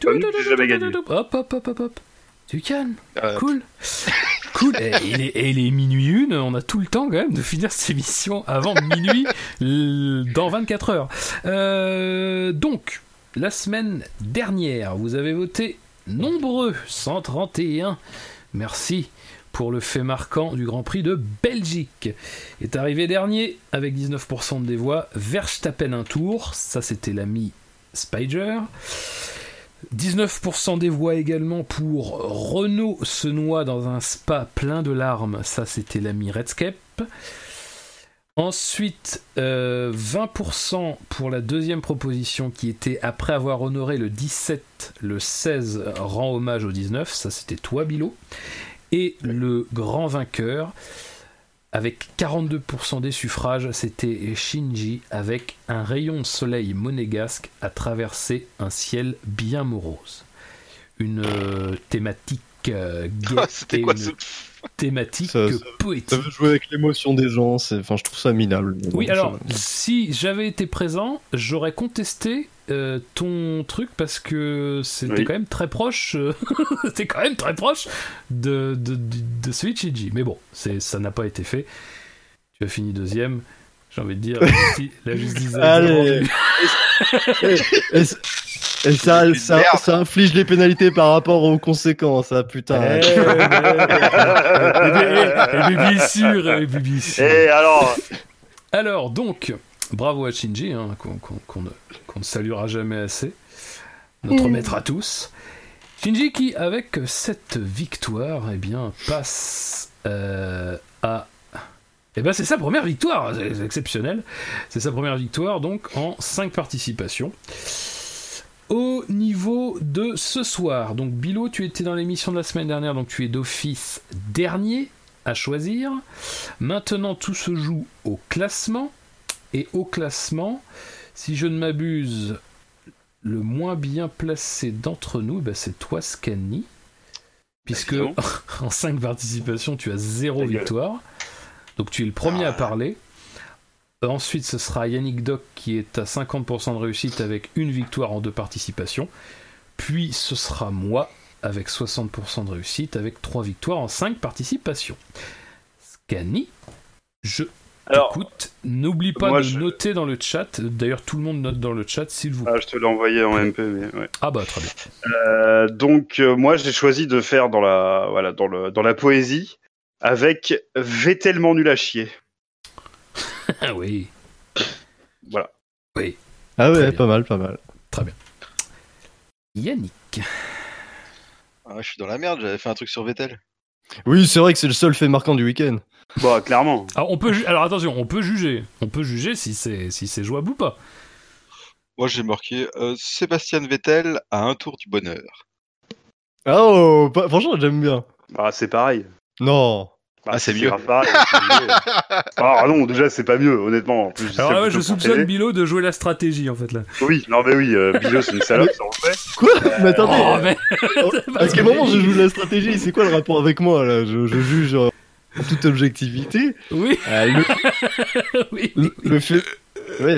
gagné. Hop, hop, hop, hop, hop. Tu calmes. Cool. <laughs> cool. Et il, est, et il est minuit une, on a tout le temps quand même de finir cette émission avant minuit dans 24 heures. Euh, donc, la semaine dernière, vous avez voté nombreux, 131. Merci pour le fait marquant du Grand Prix de Belgique. Est arrivé dernier avec 19% des voix. Verstappen un tour, ça c'était l'ami Spider. 19% des voix également pour Renault se noie dans un spa plein de larmes, ça c'était l'ami Redscape. Ensuite, 20% euh, pour la deuxième proposition qui était après avoir honoré le 17, le 16 rend hommage au 19, ça c'était toi Bilo. Et le grand vainqueur, avec 42% des suffrages, c'était Shinji avec un rayon de soleil monégasque à traverser un ciel bien morose. Une euh, thématique euh, <laughs> C'était quoi ce thématique poétique. Ça veut jouer avec l'émotion des gens, enfin, je trouve ça minable. Oui, alors, si j'avais été présent, j'aurais contesté euh, ton truc parce que c'était quand même très proche euh, <laughs> c'était quand même très proche de, de, de, de Mais bon, ça n'a pas été fait. Tu as fini deuxième. J'ai envie de dire, <laughs> la justice. Allez. <laughs> Et ça, ça, ça, inflige les pénalités par rapport aux conséquences, ça, putain. Eh, et, bien sûr, et bien sûr. Et alors Alors, donc, bravo à Shinji, hein, qu'on ne, saluera jamais assez. Notre mm. maître à tous. Shinji qui, avec cette victoire, eh bien, passe euh, à eh ben c'est sa première victoire, c'est exceptionnel. C'est sa première victoire donc en 5 participations. Au niveau de ce soir, donc Bilo, tu étais dans l'émission de la semaine dernière, donc tu es d'office dernier à choisir. Maintenant tout se joue au classement. Et au classement, si je ne m'abuse, le moins bien placé d'entre nous, ben c'est toi Scanny. Puisque <laughs> en 5 participations, tu as 0 victoire. Donc tu es le premier à ah. parler. Ensuite, ce sera Yannick Doc qui est à 50% de réussite avec une victoire en deux participations. Puis ce sera moi avec 60% de réussite, avec 3 victoires en 5 participations. Scani, je alors, écoute, n'oublie pas de noter dans le chat. D'ailleurs, tout le monde note dans le chat, s'il vous plaît. Ah, je te l'ai envoyé en MP, mais ouais. Ah bah très bien. Euh, donc euh, moi, j'ai choisi de faire dans la voilà dans le dans la poésie avec tellement nul à chier. Ah oui. Voilà. Oui. Ah ouais, pas mal, pas mal. Très bien. Yannick. Ah, je suis dans la merde. J'avais fait un truc sur Vettel. Oui, c'est vrai que c'est le seul fait marquant du week-end. Bah, clairement. Alors, on peut alors attention, on peut juger. On peut juger si c'est si c'est jouable ou pas. Moi, j'ai marqué euh, Sébastien Vettel à un tour du bonheur. Oh, franchement, j'aime bien. Ah, c'est pareil. Non. Bah, ah, c'est mieux. <laughs> ah non, déjà, c'est pas mieux, honnêtement. En plus, Alors ouais, je soupçonne Bilo de jouer la stratégie, en fait, là. Oui, non, mais oui, euh, Bilo, c'est une salope, ça en fait. Quoi? Mais attendez oh, mais... <laughs> À quel moment je joue la stratégie? C'est quoi le rapport avec moi, là? Je, je, juge en toute objectivité. Oui. Euh, le... <laughs> oui, le, fait... Ouais,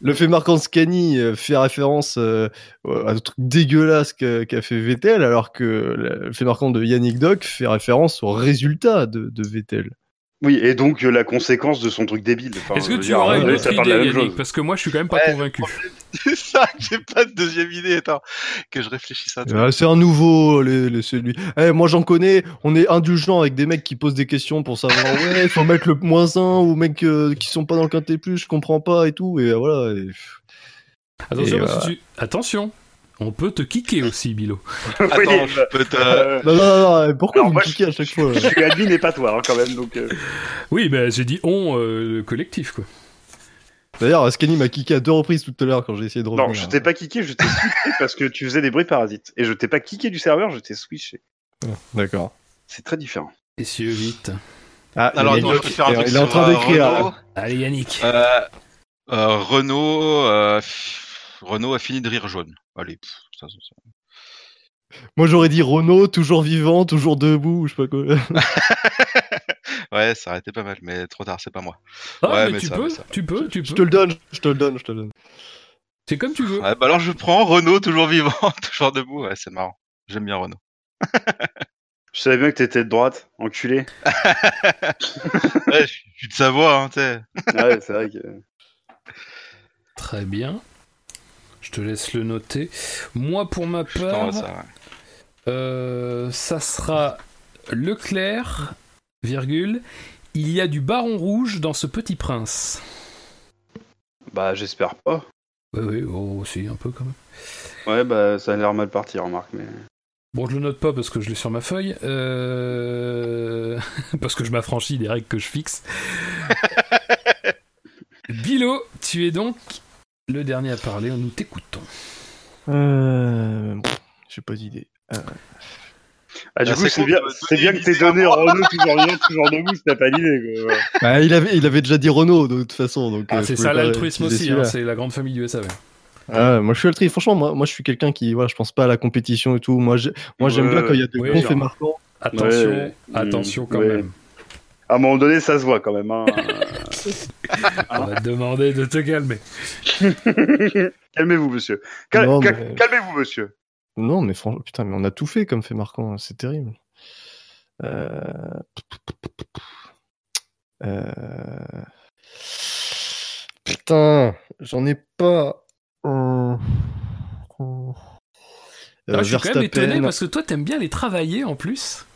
le fait marquant Scani euh, fait référence euh, à un truc dégueulasse qu'a fait Vettel, alors que le fait marquant de Yannick Doc fait référence au résultat de Vettel. Oui, et donc euh, la conséquence de son truc débile. Est-ce que tu aurais une autre idée, Yannick Parce que moi, je suis quand même pas convaincu. <laughs> C'est ça, j'ai pas de deuxième idée. Attends, que je réfléchisse à ça. c'est un nouveau, les, celui. Eh, moi, j'en connais. On est indulgent avec des mecs qui posent des questions pour savoir. <laughs> ouais, faut mettre le moins 1 ou mecs euh, qui sont pas dans le quintet plus. Je comprends pas et tout. Et voilà. Attention, Attention, on peut te kicker <laughs> aussi, Bilo. Attends, je peux te. Euh, non, non, non, pourquoi vous me kickez à chaque fois Je suis admin et pas toi, hein, quand même. Donc, euh. Oui, mais j'ai dit on, euh, le collectif, quoi. D'ailleurs, Ascani m'a kické à deux reprises tout à l'heure quand j'ai essayé de revenir. Non, je t'ai pas kické, je t'ai switché parce que tu faisais des bruits parasites. Et je t'ai pas kické du serveur, je t'ai switché. Ah, d'accord. C'est très différent. Messieurs, vite. Ah, Alors, attends, je peux faire un truc Il est en train d'écrire. Allez, Yannick. Renault, Renault a fini de rire jaune. Allez, ça, ça, ça. Moi j'aurais dit Renault, toujours vivant, toujours debout, je sais pas quoi. <laughs> ouais, ça aurait été pas mal, mais trop tard, c'est pas moi. Ah, ouais, mais, tu, peux, tu peux, tu peux, Je te le donne, je te le donne, je te le donne. C'est comme tu veux. Ouais, bah alors je prends Renault, toujours vivant, <laughs> toujours debout, ouais, c'est marrant. J'aime bien Renault. je savais bien que t'étais de droite, enculé. <laughs> ouais, je suis de Savoie, hein, tu sais. ouais, c'est vrai que. Très bien. Je te laisse le noter. Moi, pour ma part, ça, euh, ça sera Leclerc, virgule. Il y a du baron rouge dans ce petit prince. Bah, j'espère pas. Oui, oui, oh, si, un peu quand même. Ouais, bah, ça a l'air mal parti, remarque, mais. Bon, je le note pas parce que je l'ai sur ma feuille. Euh... <laughs> parce que je m'affranchis des règles que je fixe. <laughs> Bilo, tu es donc le dernier à parler, nous t'écoutons. Euh... J'ai pas d'idée. Euh... Ah, du ah, coup, c'est bien, c'est bien que t'aies donné <laughs> Renault toujours vivant, toujours debout, si t'as pas d'idée. Bah, il, avait, il avait déjà dit Renault de toute façon. Donc, ah, euh, c'est ça l'altruisme aussi, hein, c'est la grande famille du SAV. Ah, moi je suis altruiste, franchement, moi, moi je suis quelqu'un qui, voilà, je pense pas à la compétition et tout. Moi, moi j'aime bien quand il y a des bons faits marquants. Attention, attention quand même. À un moment donné, ça se voit quand même. Hein. <laughs> <laughs> On va te demander de te calmer. <laughs> Calmez-vous, monsieur. Calmez-vous, monsieur. Non, mais franchement, putain, mais on a tout fait comme fait marquant, hein, c'est terrible. Euh... Euh... Putain, j'en ai pas. Euh... je suis quand même étonné parce que toi, t'aimes bien les travailler en plus.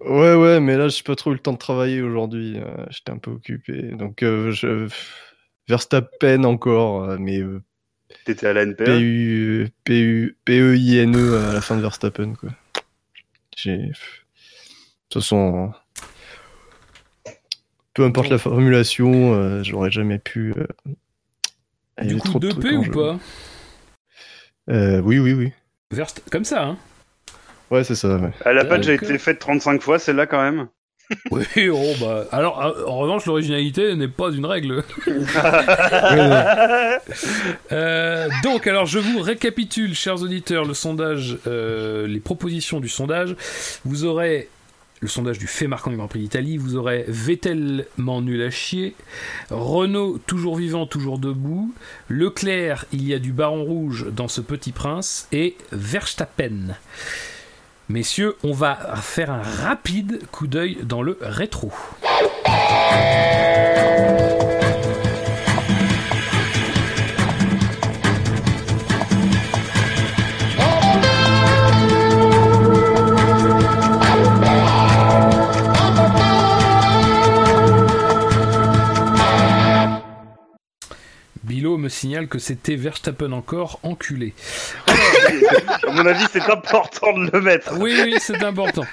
Ouais, ouais, mais là, j'ai pas trop eu le temps de travailler aujourd'hui. Euh, j'étais un peu occupé. Donc, euh, je... Verstappen encore, euh, mais. T'étais à la NPA P-U, P-U, P-E-I-N-E à la fin de Verstappen, quoi. J'ai. De toute façon. Peu importe la formulation, j'aurais jamais pu. du coup, 2P ou pas? Oui, oui, oui. Verst... Comme ça, hein Ouais, c'est ça. Ouais. Elle a pas déjà été faite 35 fois, celle-là, quand même <laughs> Oui, oh bah. Alors, euh, en revanche, l'originalité n'est pas une règle. <laughs> <laughs> euh, donc, alors, je vous récapitule, chers auditeurs, le sondage, euh, les propositions du sondage. Vous aurez le sondage du fait marquant du Grand Prix d'Italie, vous aurez Vettel nul à chier, Renault toujours vivant, toujours debout, Leclerc, il y a du baron rouge dans ce petit prince, et Verstappen. Messieurs, on va faire un rapide coup d'œil dans le rétro. Me signale que c'était Verstappen encore enculé. à mon avis, c'est important de le mettre. Oui, oui, c'est important.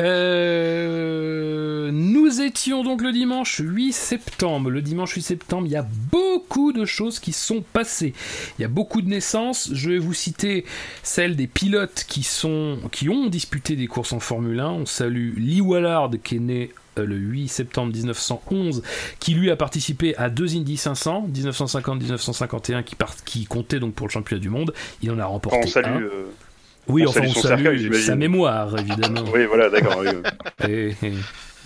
Euh, nous étions donc le dimanche 8 septembre. Le dimanche 8 septembre, il y a beaucoup de choses qui sont passées. Il y a beaucoup de naissances. Je vais vous citer celles des pilotes qui, sont, qui ont disputé des courses en Formule 1. On salue Lee Wallard qui est né le 8 septembre 1911, qui lui a participé à deux Indy 500, 1950-1951, qui, qui comptait donc pour le championnat du monde. Il en a remporté on salue, un. Euh, oui, enfin, on salue sa mémoire, évidemment. oui, voilà, d'accord.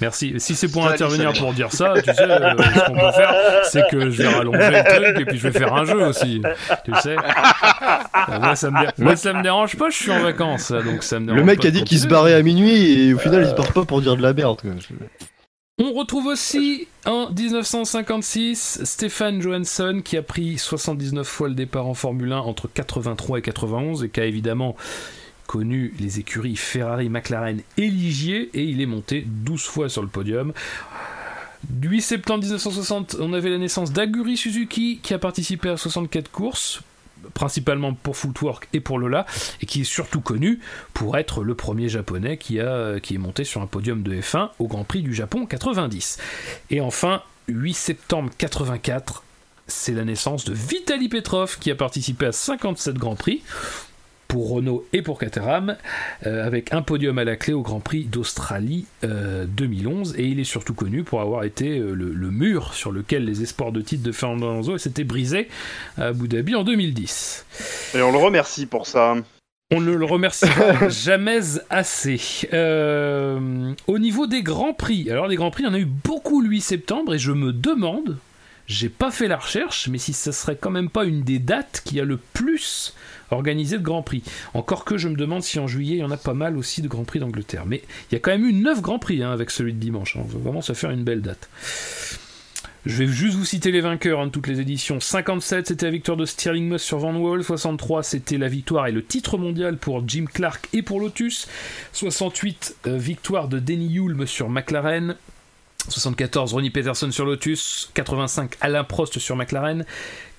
Merci. Si c'est pour intervenir pour dire ça, tu sais, euh, ce qu'on peut faire, c'est que je vais rallonger le truc et puis je vais faire un jeu aussi. Tu sais. Euh, moi, ça me, moi, ça me dérange pas, je suis en vacances, donc ça me dérange Le mec a dit qu'il se barrait à minuit et au final, il se barre pas pour dire de la merde. On retrouve aussi en 1956 Stéphane Johansson qui a pris 79 fois le départ en Formule 1 entre 83 et 91 et qui a évidemment connu les écuries Ferrari, McLaren et Ligier et il est monté 12 fois sur le podium. Du 8 septembre 1960, on avait la naissance d'Aguri Suzuki qui a participé à 64 courses, principalement pour Footwork et pour Lola, et qui est surtout connu pour être le premier japonais qui, a, qui est monté sur un podium de F1 au Grand Prix du Japon 90. Et enfin, 8 septembre 84, c'est la naissance de Vitaly Petrov qui a participé à 57 Grands Prix pour Renault et pour Caterham, euh, avec un podium à la clé au Grand Prix d'Australie 2011. Euh, et il est surtout connu pour avoir été euh, le, mur sur lequel les espoirs de titre de Fernando Alonso s'étaient brisés à Abu Dhabi en 2010. Et on le remercie pour ça. On ne le remerciera <laughs> jamais assez. au niveau des Grands Prix, alors les Grands Prix, il y en a eu beaucoup le 8 septembre et je me demande, j'ai pas fait la recherche, mais si ce serait quand même pas une des dates qui a le plus organisé de Grand Prix. Encore que je me demande si en juillet, il y en a pas mal aussi de Grand Prix d'Angleterre. Mais il y a quand même eu 9 Grands Prix hein, avec celui de dimanche. Hein. On va vraiment se faire une belle date. Je vais juste vous citer les vainqueurs hein, de toutes les éditions. 57, c'était la victoire de Stirling Moss sur Van Wall. 63, c'était la victoire et le titre mondial pour Jim Clark et pour Lotus. 68, euh, victoire de Denny Hulme sur McLaren. 74, Ronnie Peterson sur Lotus. 85, Alain Prost sur McLaren.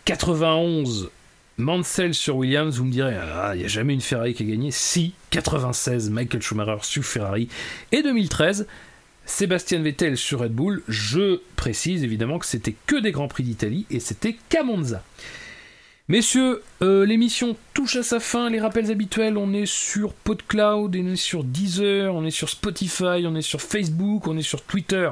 91, Mansell sur Williams, vous me direz, ah, il n'y a jamais une Ferrari qui a gagné. Si, 96, Michael Schumacher sur Ferrari. Et 2013, Sébastien Vettel sur Red Bull. Je précise évidemment que c'était que des Grands Prix d'Italie et c'était qu'à Monza. Messieurs, euh, l'émission touche à sa fin. Les rappels habituels, on est sur PodCloud, on est sur Deezer, on est sur Spotify, on est sur Facebook, on est sur Twitter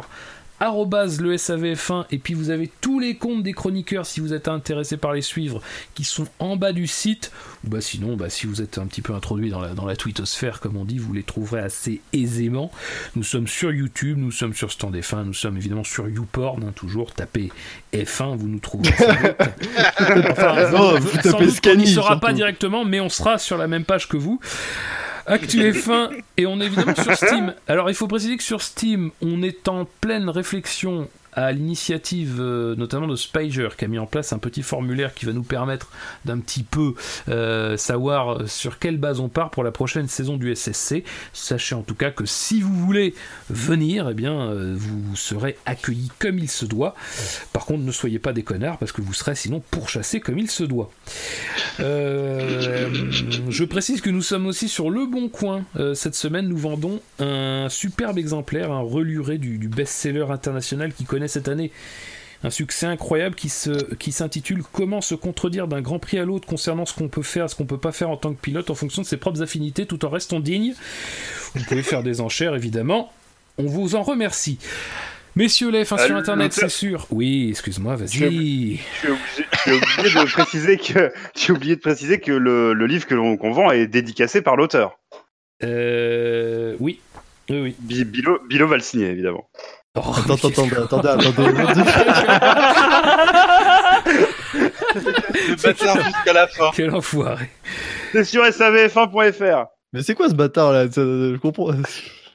le SAVF1 et puis vous avez tous les comptes des chroniqueurs si vous êtes intéressé par les suivre qui sont en bas du site. Ou bah sinon bah si vous êtes un petit peu introduit dans la, dans la twittosphère comme on dit vous les trouverez assez aisément. Nous sommes sur YouTube nous sommes sur Stand F1 nous sommes évidemment sur YouPorn hein, toujours. Tapez F1 vous nous trouverez <laughs> enfin, non, vous, tapez on n'y sera pas directement mais on sera sur la même page que vous Actu <laughs> F1 et on est évidemment sur Steam. Alors il faut préciser que sur Steam, on est en pleine réflexion à l'initiative euh, notamment de Spiger qui a mis en place un petit formulaire qui va nous permettre d'un petit peu euh, savoir sur quelle base on part pour la prochaine saison du SSC. Sachez en tout cas que si vous voulez venir, eh bien euh, vous serez accueillis comme il se doit. Par contre, ne soyez pas des connards parce que vous serez sinon pourchassés comme il se doit. je précise que nous sommes aussi sur Le Bon Coin. cette semaine, nous vendons un superbe exemplaire, un reluré du, du best-seller international qui connaît cette année un succès incroyable qui, se, qui s'intitule Comment se contredire d'un grand prix à l'autre concernant ce qu'on peut faire, ce qu'on peut pas faire en tant que pilote en fonction de ses propres affinités tout en restant digne? Vous pouvez faire des enchères évidemment. On vous en remercie. Messieurs les fins sur internet, c'est sûr. Oui, excuse-moi, vas-y. J'ai oublié, de préciser que j'ai oublié de préciser que le, livre que l'on qu'on vend est dédicacé par l'auteur. Euh, oui, Oui, oui. Bilo, Bilo va le signer, évidemment. Oh, attends, attends, attendez, attendez, Le bâtard jusqu'à la fin. Quel enfoiré. C'est sur savf1.fr. Mais c'est quoi ce bâtard là? Je comprends.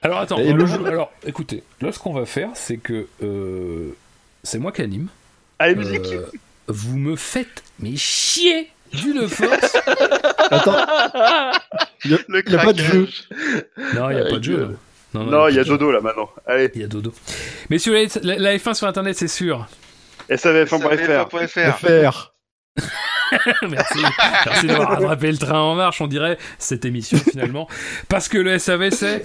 Alors attends, alors, écoutez, là ce qu'on va faire, c'est que euh, c'est moi qui anime. Allez, musique euh, Vous me faites mais chier d'une force Attends <laughs> Il n'y a, pas de jeu Non, il n'y a pas de jeu. Non, il y a dodo là maintenant. Allez. Il y a dodo. Messieurs, la, la F1 sur internet, c'est sûr. savf1.fr. <laughs> Merci, merci d'avoir <laughs> rattrapé le train en marche, on dirait, cette émission finalement. Parce que le SAV, c'est.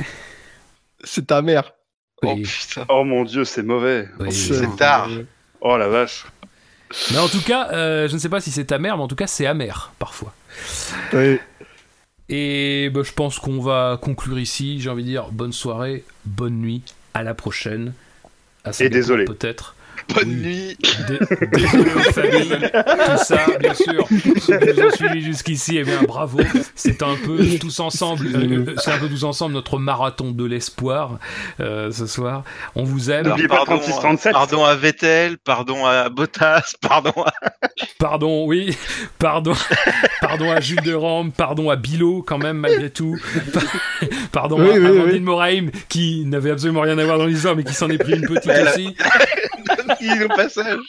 C'est ta mère. Oh putain. Oh mon dieu, c'est mauvais. c'est tard. Oh la vache. Mais en tout cas, euh, je ne sais pas si c'est ta mère, mais en tout cas, c'est amer parfois. Oui. Et bah, je pense qu'on va conclure ici. J'ai envie de dire bonne soirée, bonne nuit, à la prochaine. Et désolé. Peut-être. Bonne nuit. désolé aux familles. Tout ça, bien sûr. Ceux qui nous ont suivis jusqu'ici, eh bien, bravo. C'est un peu tous ensemble. Euh, c'est un peu tous ensemble notre marathon de l'espoir euh, ce soir. On vous aime. pardon, pardon à Vettel, pardon à Bottas, <laughs> pardon à... Pardon, oui. Pardon. Pardon à Jules de Rome, pardon à Bilo quand même malgré tout. Pardon à Amandine Moraim qui n'avait absolument rien à voir dans l'histoire mais qui s'en est pris une petite aussi. <laughs> au passage.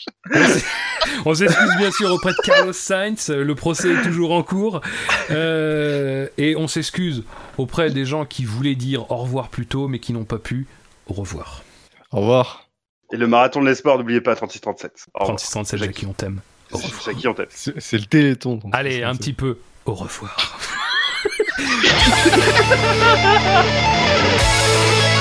On s'excuse bien sûr auprès de Carlos Sainz, le procès est toujours en cours. Euh, et on s'excuse auprès des gens qui voulaient dire au revoir plus tôt mais qui n'ont pas pu. Au revoir. Au revoir. Et le marathon de l'espoir, n'oubliez pas 36-37. 36-37, Jackie, on t'aime. Jackie, on t'aime. C'est le téléthon. Allez, un petit peu. Au revoir. <laughs>